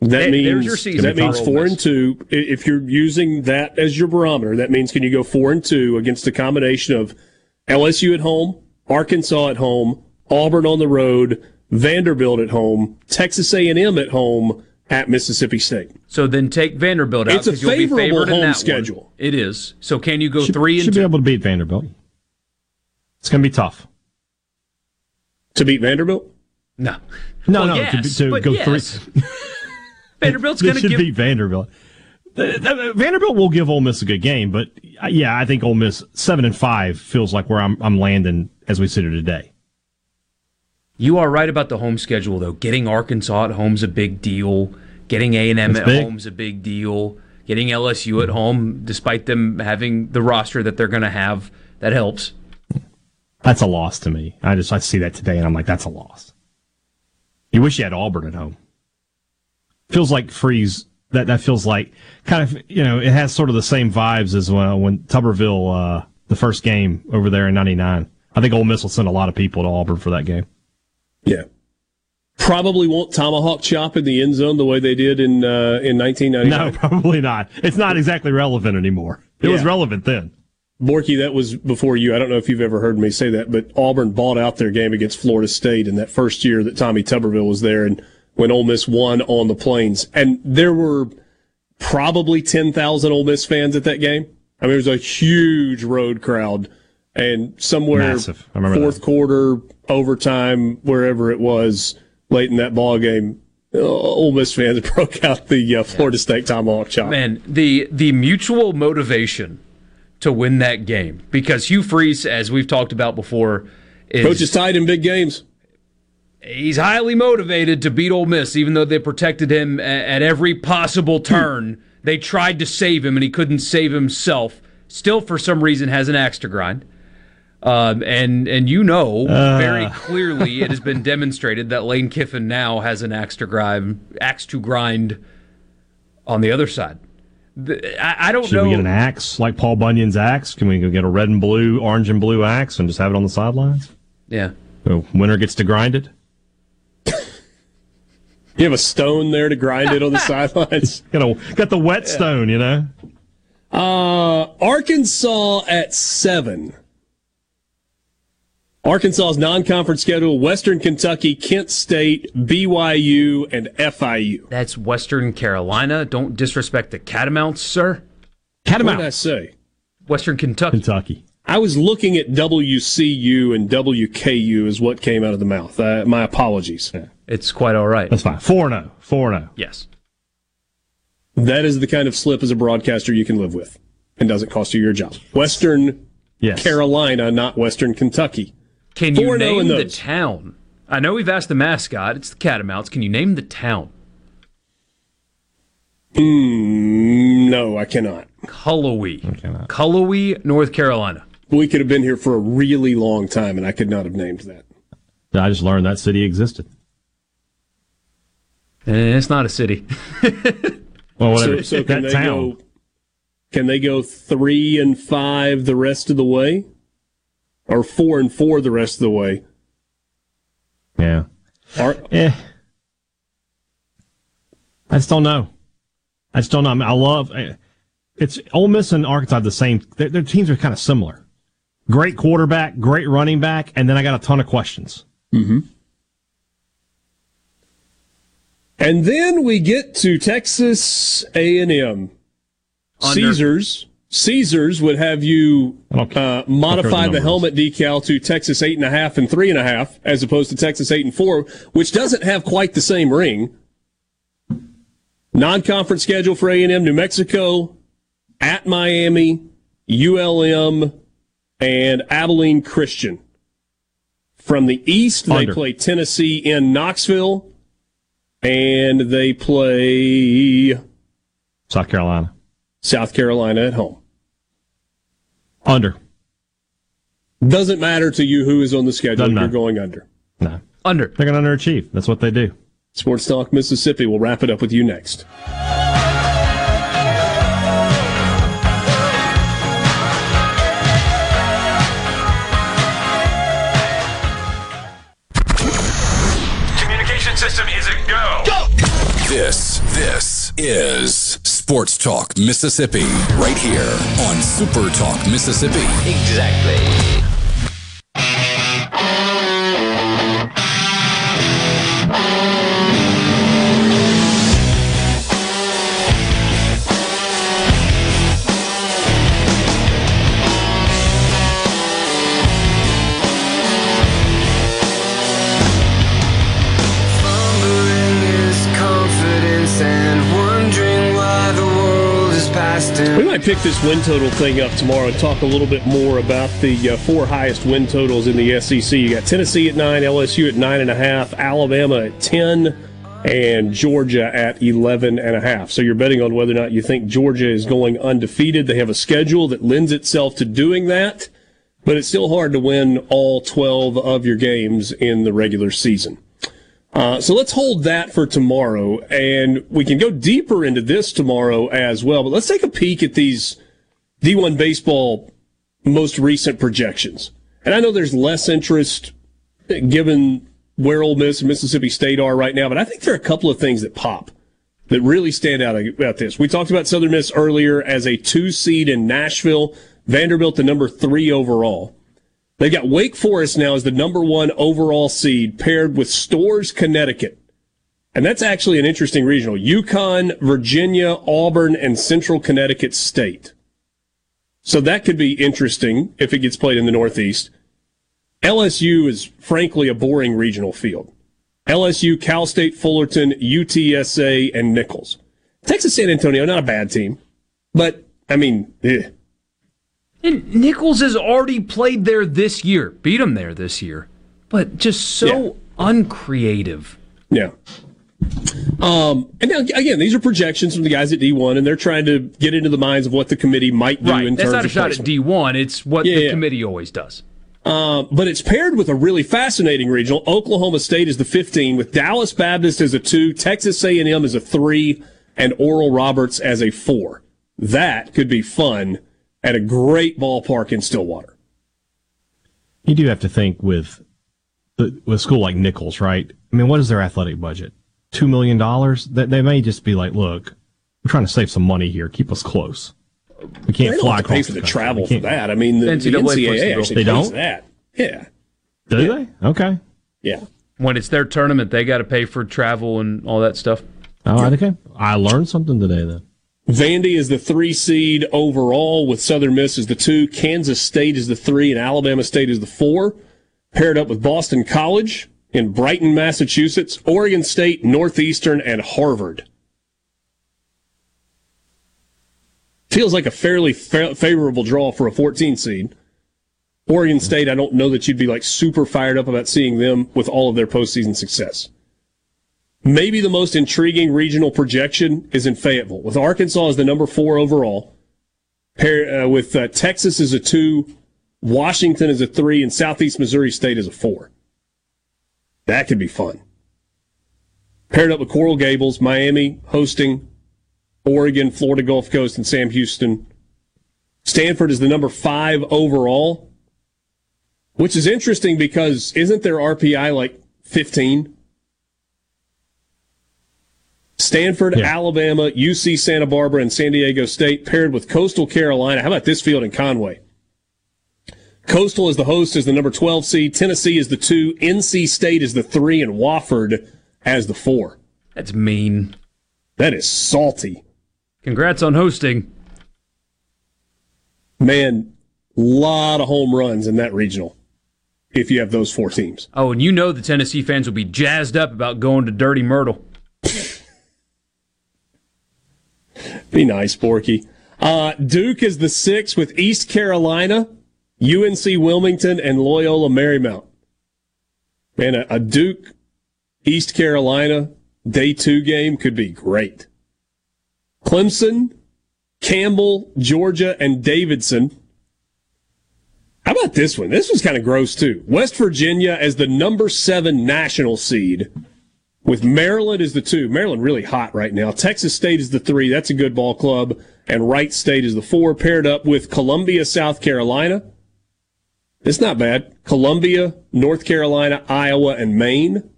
That There- means your season that means four and two. If you're using that as your barometer, that means can you go four and two against a combination of LSU at home, Arkansas at home, Auburn on the road, Vanderbilt at home, Texas A&M at home, at Mississippi State. So then take Vanderbilt out. It's a 'cause you'll be favorable in home that one. schedule. It is. So can you go should, three and should two? be able to beat Vanderbilt. It's going to be tough. To beat Vanderbilt? No. No, Well, no, yes, to, to go yes. three. [LAUGHS] Vanderbilt's going to should give beat Vanderbilt. The- the- Vanderbilt will give Ole Miss a good game, but uh, yeah, I think Ole Miss seven and five feels like where I'm I'm landing as we sit here today. You are right about the home schedule, though. Getting Arkansas at home's a big deal. Getting A and M at big. home's a big deal. Getting LSU at home, despite them having the roster that they're going to have, that helps. That's a loss to me. I just I see that today and I'm like, that's a loss. You wish you had Auburn at home. Feels like Freeze. That that feels like kind of you know it has sort of the same vibes as when, when Tuberville uh, the first game over there in '99. I think Ole Miss will send a lot of people to Auburn for that game. Yeah. Probably won't tomahawk chop in the end zone the way they did in uh, in 1999. No, [LAUGHS] probably not. It's not exactly relevant anymore. It was relevant then. Borky, that was before you. I don't know if you've ever heard me say that, but Auburn bought out their game against Florida State in that first year that Tommy Tuberville was there, and when Ole Miss won on the Plains, and there were probably ten thousand Ole Miss fans at that game. I mean, it was a huge road crowd, and somewhere Massive. I fourth that. quarter, overtime, wherever it was, late in that ball game, uh, Ole Miss fans [LAUGHS] broke out the uh, Florida State tomahawk chop. Man, the the mutual motivation to win that game because Hugh Freeze, as we've talked about before, is Coach is tied in big games. He's highly motivated to beat Ole Miss, even though they protected him at every possible turn. They tried to save him, and he couldn't save himself. Still, for some reason, has an axe to grind. Um, and and you know very clearly, it has been demonstrated that Lane Kiffin now has an axe to grind, axe to grind on the other side. I, I don't Should know. we get an axe like Paul Bunyan's axe? Can we go get a red and blue, orange and blue axe and just have it on the sidelines? Yeah. So winner gets to grind it. You have a stone there to grind it on the [LAUGHS] sidelines. Got a, got the whetstone, you know. Uh, Arkansas at seven. Arkansas's non-conference schedule: Western Kentucky, Kent State, BYU, and FIU. That's Western Carolina. Don't disrespect the Catamounts, sir. What did I say? Western Kentucky. Kentucky. I was looking at WCU and WKU is what came out of the mouth. Uh, my apologies. It's quite all right. That's fine. 4 0. 4 0. Yes. That is the kind of slip as a broadcaster you can live with and doesn't cost you your job. Western Yes. Carolina, not Western Kentucky. Can you 4-0 name the those. town? I know we've asked the mascot. It's the Catamounts. Can you name the town? Mm, no, I cannot. Cullowhee. Cullowhee, North Carolina. We could have been here for a really long time, and I could not have named that. I just learned that city existed. Eh, It's not a city. [LAUGHS] Well, whatever. So, so can that they town. go? Can they go three and five the rest of the way, or four and four the rest of the way? Yeah. Are, Eh. I just don't know. I just don't know. I, mean, I love eh, it's Ole Miss and Arkansas have the same. Their, their teams are kind of similar. Great quarterback, great running back, and then I got a ton of questions. Mm-hmm. And then we get to Texas A&M. Under. Caesars. Caesars would have you uh, modify the numbers. helmet decal to Texas eight and a half and three and a half, as opposed to Texas eight and four, which doesn't have quite the same ring. Non-conference schedule for A&M: New Mexico, at Miami, ULM, and Abilene Christian. From the east, they play Tennessee in Knoxville, and they play South Carolina. South Carolina at home. Under. Doesn't matter to you who is on the schedule. Doesn't You're matter. going under. No. Under. They're going to underachieve. That's what they do. Sports Talk Mississippi. We'll wrap it up with you next. This, is Sports Talk Mississippi, right here on Super Talk Mississippi. Exactly. Pick this win total thing up tomorrow and talk a little bit more about the uh, four highest win totals in the SEC. You got Tennessee at nine, LSU at nine and a half, Alabama at ten, and Georgia at eleven and a half. So you're betting on whether or not you think Georgia is going undefeated. They have a schedule that lends itself to doing that, but it's still hard to win all twelve of your games in the regular season. Uh, so let's hold that for tomorrow, and we can go deeper into this tomorrow as well. But let's take a peek at these D1 baseball most recent projections. And I know there's less interest given where Ole Miss and Mississippi State are right now, but I think there are a couple of things that pop that really stand out about this. We talked about Southern Miss earlier as a two seed in Nashville, Vanderbilt the number three overall. They've got Wake Forest now as the number one overall seed paired with Storrs, Connecticut. And that's actually an interesting regional. UConn, Virginia, Auburn, and Central Connecticut State. So that could be interesting if it gets played in the Northeast. LSU is frankly a boring regional field. LSU, Cal State, Fullerton, UTSA, and Nicholls. Texas San Antonio, not a bad team, but I mean, eh. And Nicholls has already played there this year, beat him there this year, but just so uncreative. Yeah. Um, and now, again, these are projections from the guys at D1, and they're trying to get into the minds of what the committee might do Right. in That's terms not a shot at D1. It's what Yeah, the yeah. committee always does. Uh, but it's paired with a really fascinating regional. Oklahoma State is the 15, with Dallas Baptist as a 2, Texas A&M as a 3, and Oral Roberts as a 4. That could be fun at a great ballpark in Stillwater. You do have to think with the, with a school like Nicholls, right? I mean, what is their athletic budget? Two million dollars? That they may just be like, look, we're trying to save some money here. Keep us close. We can't they fly don't have to pay for the country. travel for that. I mean, the, the NCAA puts the actually They pays don't? that. Yeah, Do they? Okay. yeah. When it's their tournament, they got to pay for travel and all that stuff. All right. Okay. I learned something today then. Vandy is the three seed overall, with Southern Miss as the two. Kansas State is the three, and Alabama State is the four. Paired up with Boston College in Brighton, Massachusetts, Oregon State, Northeastern, and Harvard. Feels like a fairly fa- favorable draw for a 14 seed. Oregon State, I don't know that you'd be like super fired up about seeing them with all of their postseason success. Maybe the most intriguing regional projection is in Fayetteville, with Arkansas as the number four overall, pair, uh, with uh, Texas as a two, Washington as a three, and Southeast Missouri State as a four. That could be fun. Paired up with Coral Gables, Miami hosting Oregon, Florida Gulf Coast, and Sam Houston. Stanford is the number five overall, which is interesting because isn't their RPI like 15? Stanford, Alabama, UC Santa Barbara, and San Diego State paired with Coastal Carolina. How about this field in Conway? Coastal is the host is the number 12 seed. Tennessee is the two. NC State is the three, and Wofford as the four. That's mean. That is salty. Congrats on hosting. Man, lot of home runs in that regional if you have those four teams. Oh, and you know the Tennessee fans will be jazzed up about going to Dirty Myrtle. Be nice, Borky. Uh, Duke is the six with East Carolina, UNC Wilmington, and Loyola Marymount. Man, a, a Duke East Carolina day two game could be great. Clemson, Campbell, Georgia, and Davidson. How about this one? This was kind of gross too. West Virginia as the number seven national seed with Maryland is the two. Maryland really hot right now. Texas State is the three. That's a good ball club. And Wright State is the four, paired up with Columbia, South Carolina. It's not bad. Columbia, North Carolina, Iowa, and Maine.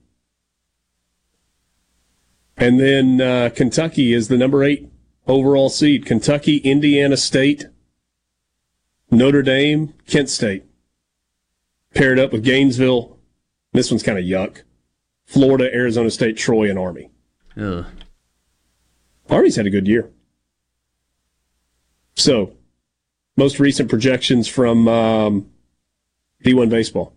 And then uh, Kentucky is the number eight overall seed. Kentucky, Indiana State, Notre Dame, Kent State. Paired up with Gainesville. This one's kind of yuck. Florida, Arizona State, Troy, and Army. Ugh. Army's had a good year. So, most recent projections from um, D1 Baseball.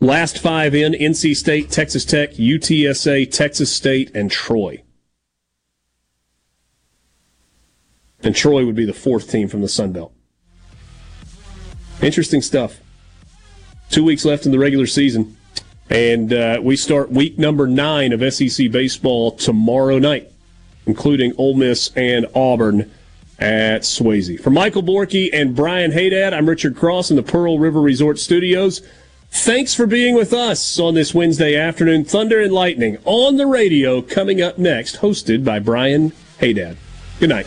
Last five in NC State, Texas Tech, UTSA, Texas State, and Troy. And Troy would be the fourth team from the Sun Belt. Interesting stuff. Two weeks left in the regular season. And uh, we start week number nine of SEC baseball tomorrow night, including Ole Miss and Auburn at Swayze. For Michael Borky and Brian Hadad, I'm Richard Cross in the Pearl River Resort Studios. Thanks for being with us on this Wednesday afternoon. Thunder and Lightning on the radio coming up next, hosted by Brian Hadad. Good night.